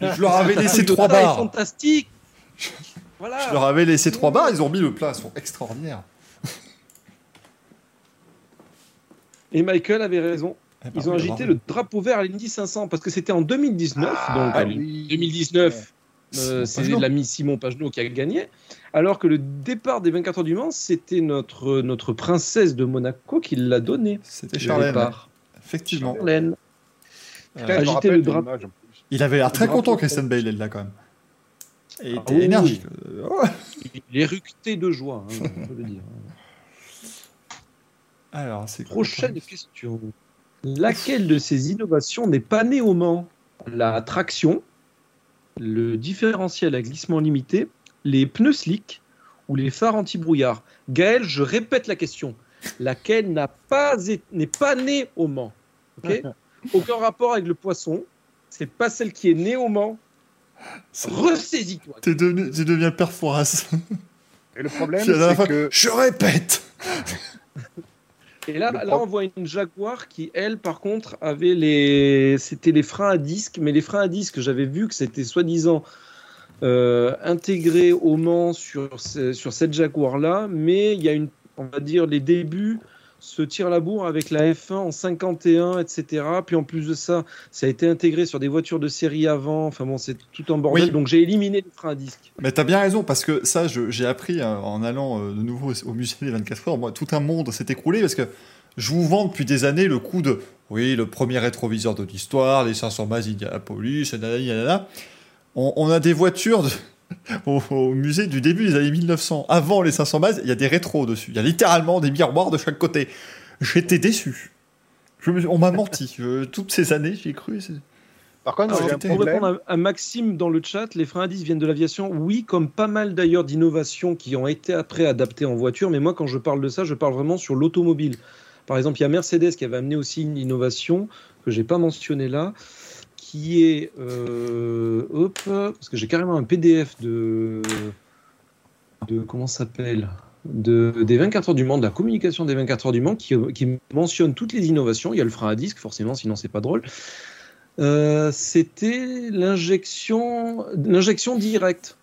Je leur avais laissé trois barres. fantastique. Voilà. Je leur avais laissé trois barres, ils ont mis le plat. Ils sont extraordinaires. *laughs* Et Michael avait raison. Eh ben Ils ont agité le drapeau vert à l'Indy 500 parce que c'était en 2019. donc Ah oui. 2019, euh, Simon c'est l'ami Simon Pagenaud qui a gagné. Alors que le départ des 24 heures du Mans, c'était notre, notre princesse de Monaco qui l'a donné. C'était Charlène. Effectivement. Charlène. Agiter le drapeau. Il avait l'air très content. Christian Bale, là, quand même. Et il Ah était oui. énergique. Il est ructé de joie, hein, on peut le dire. Alors, c'est quoi Prochaine question. Laquelle de ces innovations n'est pas née au Mans? La traction, le différentiel à glissement limité, les pneus slick ou les phares anti-brouillard? Gaël, je répète la question. Laquelle n'a pas n'est pas née au Mans? Ok? *laughs* Aucun rapport avec le poisson. C'est pas celle qui est née au Mans. C'est- Ressaisis-toi. T'es devenu, tu deviens père Fouras. Et le problème, c'est que Je répète Et là, là, on voit une Jaguar qui, elle, par contre, avait les. C'était les freins à disque, mais les freins à disque, j'avais vu que c'était soi-disant euh, intégré au Mans sur, ce- sur cette Jaguar-là, mais il y a une. On va dire les débuts se tire la bourre avec la F1 en 51, etc. Puis en plus de ça, ça a été intégré sur des voitures de série avant. Enfin bon, c'est tout en bordel. Oui. Donc j'ai éliminé les freins à disque. Mais t'as bien raison, parce que ça, j'ai appris euh, en allant euh, de nouveau au musée des 24 heures. Moi, tout un monde s'est écroulé parce que je vous vends depuis des années le coup de oui, le premier rétroviseur de l'histoire, les 500 bases Indianapolis, nanana, nanana. On, on a des voitures de- *laughs* au, au musée du début des années 1900. Avant les 500 bases, il y a des rétros dessus. Il y a littéralement des miroirs de chaque côté. J'étais déçu. Je me suis- on m'a menti. Je- toutes ces années, j'y ai cru. c'est- Par contre, Alors, j'ai un pour problème. répondre à, à Maxime dans le chat, les freins à disque viennent de l'aviation. Oui, comme pas mal d'ailleurs d'innovations qui ont été après adaptées en voiture. Mais moi, quand je parle de ça, je parle vraiment sur l'automobile. Par exemple, il y a Mercedes qui avait amené aussi une innovation que j'ai pas mentionnée là, qui est euh, hop, parce que j'ai carrément un PDF de de comment ça s'appelle? De, des 24 heures du Mans, de la communication des 24 heures du Mans, qui, qui mentionne toutes les innovations. Il y a le frein à disque, forcément, sinon c'est pas drôle. Euh, c'était l'injection l'injection directe.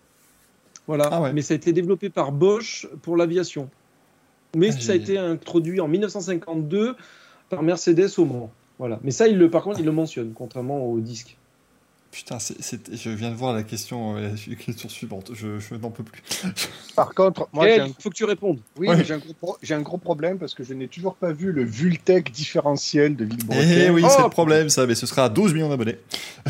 Voilà. Ah ouais. Mais ça a été développé par Bosch pour l'aviation. Mais Ah, ça a été introduit en 1952 par Mercedes au Mans. Voilà. Mais ça, il le, par contre, il le mentionne, contrairement au disque. Putain, je viens de voir la question, euh, la question suivante. Je, je n'en peux plus. *laughs* Par contre, moi, un... il faut que tu répondes. Oui, Ouais. j'ai un, gros pro- j'ai un gros problème parce que je n'ai toujours pas vu le Vultec différentiel de Villebrequin. Eh oui, Oh, c'est le problème, ça, mais ce sera à 12 millions d'abonnés. *laughs*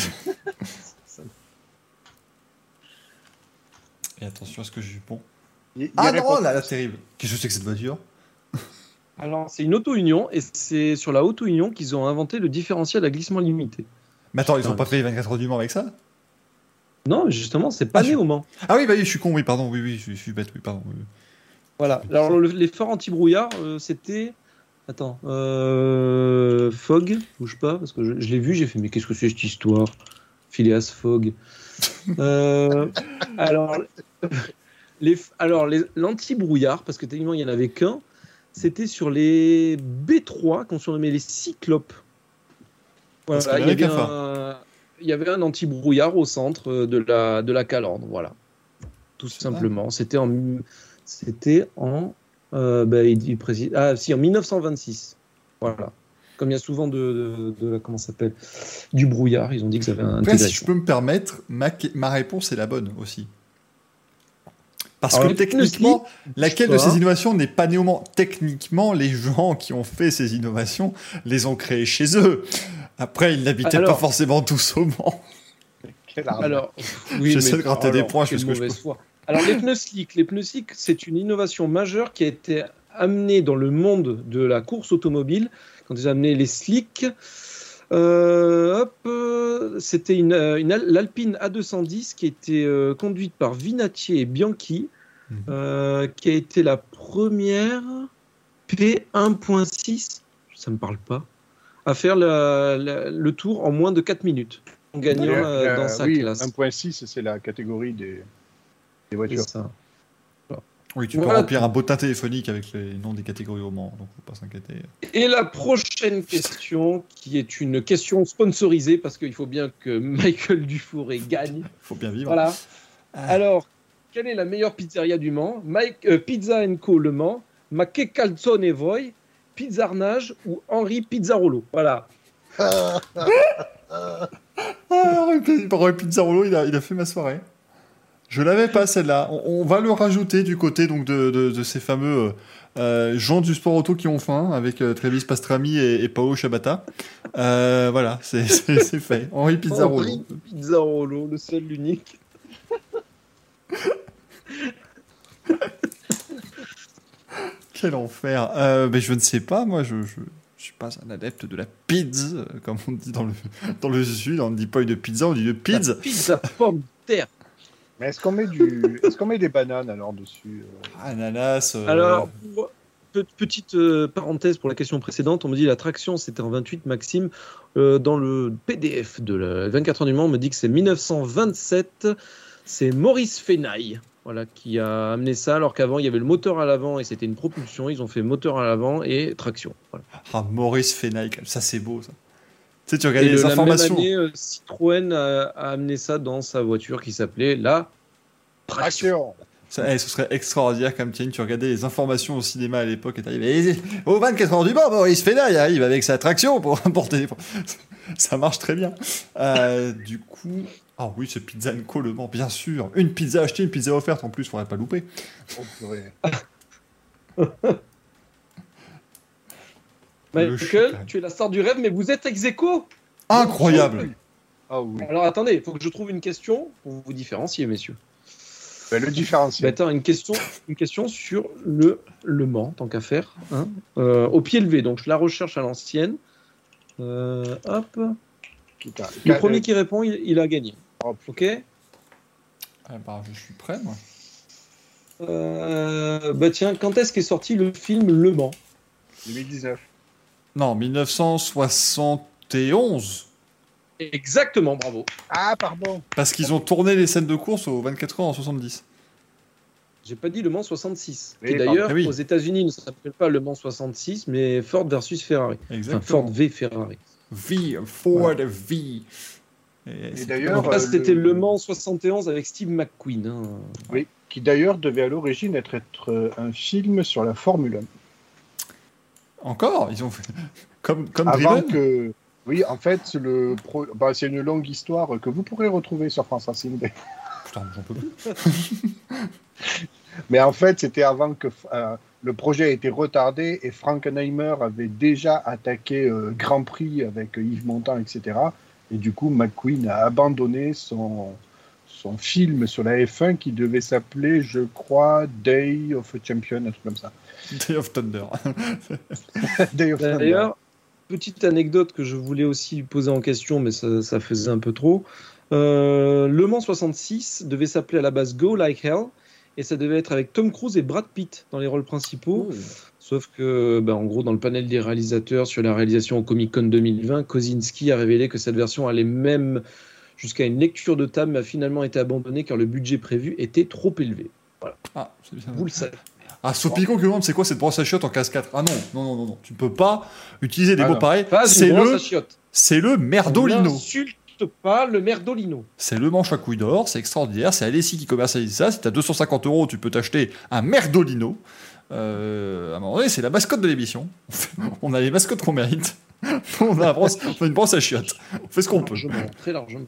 Et attention à ce que j'ai eu bon. Il Ah non, là, là, terrible. Qu'est-ce que c'est que cette voiture Alors, c'est une auto-union et c'est sur la auto-union qu'ils ont inventé le différentiel à glissement limité. Mais attends, ils ont Ouais. pas fait les 24 heures du Mans avec ça? Non, justement, c'est pas Ah, né je- au Mans. Ah oui, bah oui, je suis con, oui, pardon, oui, oui, je, suis- bête, oui, pardon. oui. Voilà. Alors, le- les phares anti-brouillard, euh, c'était. Attends. Euh... Fog, bouge pas, parce que je, je l'ai vu, j'ai fait, mais qu'est-ce que c'est cette histoire? Phileas Fogg. *laughs* Euh, alors, les, alors les- l'anti-brouillard, parce que techniquement, il n'y en avait qu'un, c'était sur les B3 qu'on surnommait les cyclopes. Voilà, il y avait un, il y avait un anti-brouillard au centre euh, de la, de la calandre, voilà. Tout simplement. C'était en, c'était en, euh, bah, il précis, ah si, en 1926. Voilà. Comme il y a souvent de, de, de- comment s'appelle, du brouillard, ils ont dit que ça avait un Après, si je peux me permettre, ma, ma réponse est la bonne aussi. Parce Alors, que techniquement, laquelle de ces innovations n'est pas né au Mans Techniquement, les gens qui ont fait ces innovations les ont créées chez eux? Après, ils n'habitaient pas forcément tous au Mans. Alors, *laughs* oui, J'essaie mais- de gratter des points, quelle ce que je foi. Alors, les pneus slick, les pneus slick, c'est une innovation majeure qui a été amenée dans le monde de la course automobile quand ils ont amené les slicks. Euh, hop, euh, c'était une, euh, une l'Alpine A210 qui était euh, conduite par Vinatier et Bianchi, Mhm. euh, qui a été la première P1.6, ça me parle pas, à faire la- la- le tour en moins de 4 minutes, en gagnant dans sa oui, classe. 1.6, c'est la catégorie des, des C'est voitures. ça. Oui, tu peux remplir un bottin téléphonique avec les noms des catégories au Mans, donc faut pas s'inquiéter. Et la prochaine question, qui est une question sponsorisée, parce qu'il faut bien que *laughs* Michael Dufouré gagne. Faut bien vivre. Voilà. Ah. Alors, quelle est la meilleure pizzeria du Mans? Mike, euh, Pizza Co Le Mans, Ma che calzone voi, Pizzarnage ou Henri Pizzarolo? Voilà. *laughs* Ah, Roy Pizzarolo, il a, il a fait ma soirée. Je l'avais pas celle-là. On, on va le rajouter du côté donc de, de- de ces fameux euh, euh, gens du sport auto qui ont faim avec euh, Travis Pastrami et, et Paolo Shabata. Euh, voilà, c'est *laughs* fait. Henri Pizzarolo. Henri Pizzarolo, le seul, l'unique. *laughs* Quel enfer. Mais je ne sais pas, moi, je, je, je suis pas un adepte de la pizza, comme on dit dans le, dans le sud. On ne dit pas de pizza, on dit de pizza. Pizza pomme de terre. Mais est-ce qu'on met, du... est qu'on met des bananes alors dessus euh Ananas. euh, Alors, petite euh, parenthèse pour la question précédente, on me dit la traction c'était en 28, Maxime. Euh, dans le PDF de la 24 heures du Mans, on me dit que c'est 1927. C'est Maurice Fenaille voilà, qui a amené ça, alors qu'avant il y avait le moteur à l'avant et c'était une propulsion. Ils ont fait moteur à l'avant et traction. Voilà. Ah, Maurice Fenaille, ça c'est beau ça. Tu sais, tu le- les la même informations. année, euh, Citroën a, a amené ça dans sa voiture qui s'appelait la traction. Ça, eh, ce serait extraordinaire comme tiens, tu regardais les informations au cinéma à l'époque et t'arrives au 24 heures du Mans, Maurice Fénat, il arrive avec sa traction pour *laughs* porter. Ça marche très bien. Euh, du coup, ah oui, c'est Pizza Co Le Mans, bien sûr. Une pizza achetée, une pizza offerte en plus, faudrait pas louper. *laughs* Michael, tu es la star du rêve, mais vous êtes ex -aequo Incroyable. Ah oui. Alors attendez, il faut que je trouve une question pour vous différencier, messieurs. Ben, le différencier. Attends, une question, une question sur le, le Mans, tant qu'à faire. Hein. Euh, au pied levé, donc je la recherche à l'ancienne. Euh, hop. Le premier qui répond, il, a gagné. Ok ah, bah, Je suis prêt, moi. Euh, bah tiens, quand est-ce qu'est sorti le film Le Mans? 2019. Non, 1971. Exactement, bravo. Ah, pardon. Parce qu'ils ont tourné les scènes de course au 24 heures en 70. J'ai pas dit Le Mans 66. et d'ailleurs, ah aux États-Unis, ne s'appelle pas Le Mans 66, mais Ford versus Ferrari. Exactement. Enfin, Ford v Ferrari. V, Ford V. Et, d'ailleurs, euh, c'était le... Mans 71 avec Steve McQueen. Hein. Oui, qui d'ailleurs devait à l'origine être, être, euh, un film sur la Formule 1. Encore Ils ont fait *laughs* comme comme Avant que oui, en fait, le bah, c'est une longue histoire que vous pourrez retrouver sur France Racing. *laughs* Putain, j'en peux plus. *laughs* Mais en fait, c'était avant que euh, le projet ait été retardé et Frankenheimer avait déjà attaqué euh, Grand Prix avec Yves Montand, etc. Et du coup, McQueen a abandonné son, son film sur la F1 qui devait s'appeler, je crois, Day of a Champion, un truc comme ça. *laughs* Day of Thunder. *laughs* Day of Thunder petite anecdote que je voulais aussi poser en question, mais ça, faisait un peu trop. Euh, le Mans 66 devait s'appeler à la base Go Like Hell, et ça devait être avec Tom Cruise et Brad Pitt dans les rôles principaux. Sauf que, ben, en gros, dans le panel des réalisateurs sur la réalisation au Comic Con 2020, Kozinski a révélé que cette version allait même jusqu'à une lecture de table, mais a finalement été abandonnée car le budget prévu était trop élevé. Voilà. Ah, Vous le savez. Ah, Sopico que c'est quoi cette brosse à chiottes en casse 4 Ah non, non, non, non, non, tu ne peux pas utiliser des ah mots pareils. C'est le, c'est le merdolino. N'insulte pas le merdolino. C'est le manche à couilles d'or, c'est extraordinaire. C'est Alessi qui commercialise ça. Si tu as 250 euros, tu peux t'acheter un merdolino. Euh, à un moment donné, c'est la mascotte de l'émission. *laughs* On a les mascottes qu'on mérite. *laughs* on, a une brosse à chiottes. On fait ce qu'on peut. Très largement.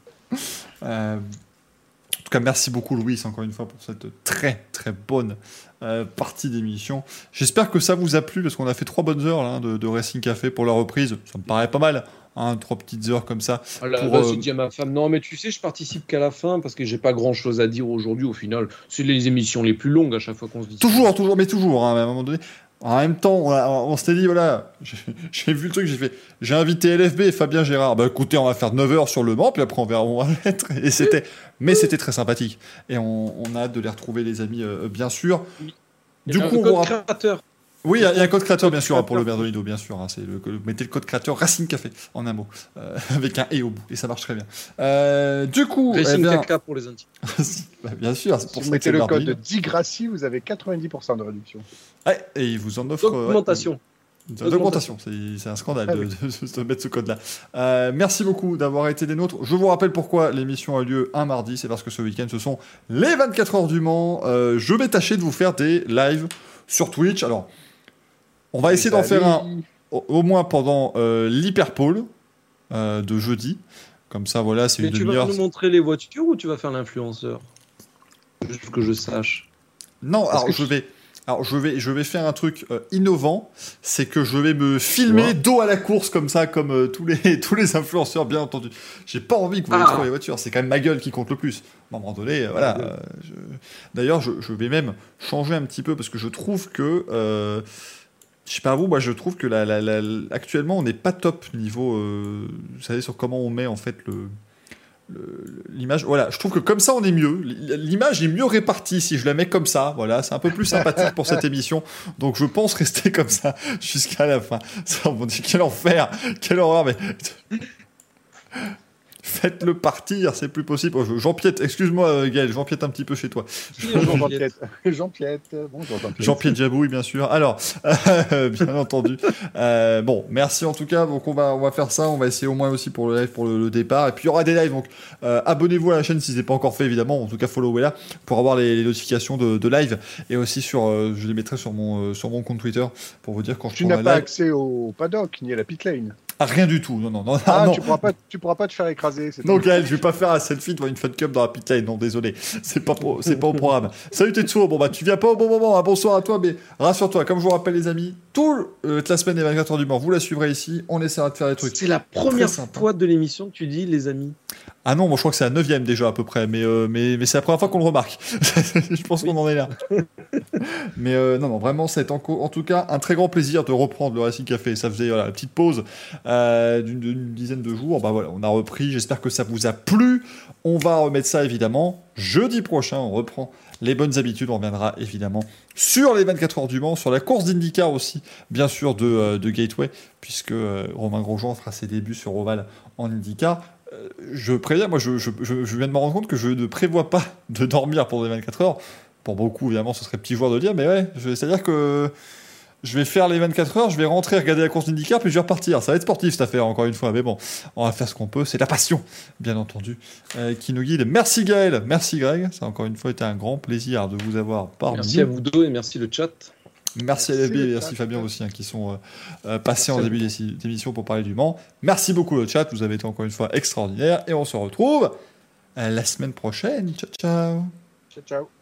Euh, en tout cas, merci beaucoup Louis, encore une fois, pour cette très très bonne euh, partie d'émission. J'espère que ça vous a plu parce qu'on a fait trois bonnes heures là, de, de, Racing Café pour la reprise. Ça me paraît pas mal. Hein, trois petites heures comme ça. Ah pour, euh... dit à ma femme non mais tu sais je participe qu'à la fin parce que j'ai pas grand chose à dire aujourd'hui au final c'est les émissions les plus longues à chaque fois qu'on se dit toujours toujours mais toujours hein, à un moment donné en même temps, on, s'était dit, voilà, *laughs* j'ai vu le truc, j'ai fait, j'ai invité LFB et Fabien Gérard. Bah écoutez, on va faire 9 heures sur le Mans, puis après on verra où on va *laughs* être. Et c'était, mais c'était très sympathique. Et on, a hâte de les retrouver, les amis, euh, bien sûr. Du coup, on créateur. Oui, il y, a un code créateur, bien sûr, hein, pour le Berdolino, bien sûr. Hein, c'est le, mettez le code créateur Racing Café, en un mot, euh, *laughs* avec un et au bout, et ça marche très bien. Euh, du coup. Racing eh bien... pour les intimes. *laughs* bah, bien sûr, c'est pour si vous mettez le code DIGRACI, vous avez 90% de réduction. Ouais, et il vous en offre. Augmentation. D'augmentation, c'est un scandale ah de, *laughs* mettre ce code-là. Euh, merci beaucoup d'avoir été des nôtres. Je vous rappelle pourquoi l'émission a lieu un mardi, c'est parce que ce week-end ce sont les 24 heures du Mans. Euh, je vais tâcher de vous faire des lives sur Twitch. Alors, on va essayer d'en faire un au, moins pendant euh, l'hyperpole euh, de jeudi. Comme ça, voilà, c'est une demi-heure. Tu vas nous montrer les voitures ou tu vas faire l'influenceur? Juste que je sache. Non, alors je vais. Alors je vais, je vais faire un truc euh, innovant, c'est que je vais me filmer dos à la course comme ça, comme euh, tous, les, *laughs* tous les influenceurs, bien entendu. J'ai pas envie que vous ah. les voitures, c'est quand même ma gueule qui compte le plus. À un moment donné, euh, voilà. D'ailleurs, je, je, vais même changer un petit peu parce que je trouve que, je sais pas vous, moi je trouve que la, la, actuellement on n'est pas top niveau, vous savez sur comment on met en fait le l'image. Voilà je trouve que comme ça on est mieux. L'image est mieux répartie si je la mets comme ça. Voilà c'est un peu plus sympathique pour cette *laughs* émission. Donc je pense rester comme ça jusqu'à la fin. Ça on dit quel enfer quelle horreur mais Faites-le partir, c'est plus possible. Oh, Jean-Piette, excuse-moi euh, Gaël, Jean-Piette un petit peu chez toi. Jean-Piette, Jean-Piette, *laughs* bonjour Jean-Piette. Jean-Piette Jabouille, bien sûr. Alors, *laughs* bien entendu. Euh, bon, merci en tout cas. Donc on va, on va faire ça. On va essayer au moins aussi pour le live, pour le, départ. Et puis il y aura des lives. Donc euh, abonnez-vous à la chaîne si ce n'est pas encore fait, évidemment. En tout cas, followez-la pour avoir les, notifications de, live. Et aussi sur, je les mettrai sur mon, sur mon compte Twitter pour vous dire quand je Tu n'as pas accès au paddock ni à la pit lane. Ah, rien du tout. Non, non, non. Ah, non. Tu pourras pas, tu pourras pas te faire écraser. Non, Gaël, je vais pas faire un selfie devant une fun cup dans la pit lane. Non, désolé. C'est pas, c'est pas au programme. *laughs* Salut Tetsuo. Bon, bah, tu viens pas au bon moment. Hein. Bonsoir à toi, mais rassure-toi. Comme je vous rappelle, les amis, toute euh, la semaine des 24 heures du Mans, vous la suivrez ici. On essaiera de faire des trucs. C'est la première fois de l'émission que tu dis, les amis. Ah non, moi je crois que c'est la 9 déjà à peu près, mais, euh, mais, mais c'est la première fois qu'on le remarque. *laughs* je pense qu'on en est là. *laughs* mais euh, non, non, vraiment, c'est en, en, tout cas un très grand plaisir de reprendre le Racing Café. Ça faisait voilà, la petite pause euh, d'une dizaine de jours. Bah voilà, on a repris. J'espère que ça vous a plu. On va remettre ça évidemment jeudi prochain. On reprend les bonnes habitudes. On reviendra évidemment sur les 24 heures du Mans, sur la course d'IndyCar aussi, bien sûr, de, de Gateway, puisque Romain Grosjean fera ses débuts sur Oval en IndyCar. Euh, je préviens, moi je, viens de me rendre compte que je ne prévois pas *laughs* de dormir pendant les 24 heures. Pour beaucoup, évidemment, ce serait petit joueur de dire, mais ouais, c'est-à-dire que je vais faire les 24 heures, je vais rentrer, regarder la course d'IndyCar, puis je vais repartir. Ça va être sportif cette affaire, encore une fois, mais bon, on va faire ce qu'on peut. C'est la passion, bien entendu, euh, qui nous guide. Merci Gaël, merci Greg, ça a encore une fois été un grand plaisir de vous avoir parmi Merci à vous deux et merci le chat. Merci, à LFB et merci Fabien aussi, hein, qui sont euh, euh, passés en début d'émission pour parler du Mans. Merci beaucoup le chat, vous avez été encore une fois extraordinaire et on se retrouve euh, la semaine prochaine. Ciao, ciao. Ciao, ciao.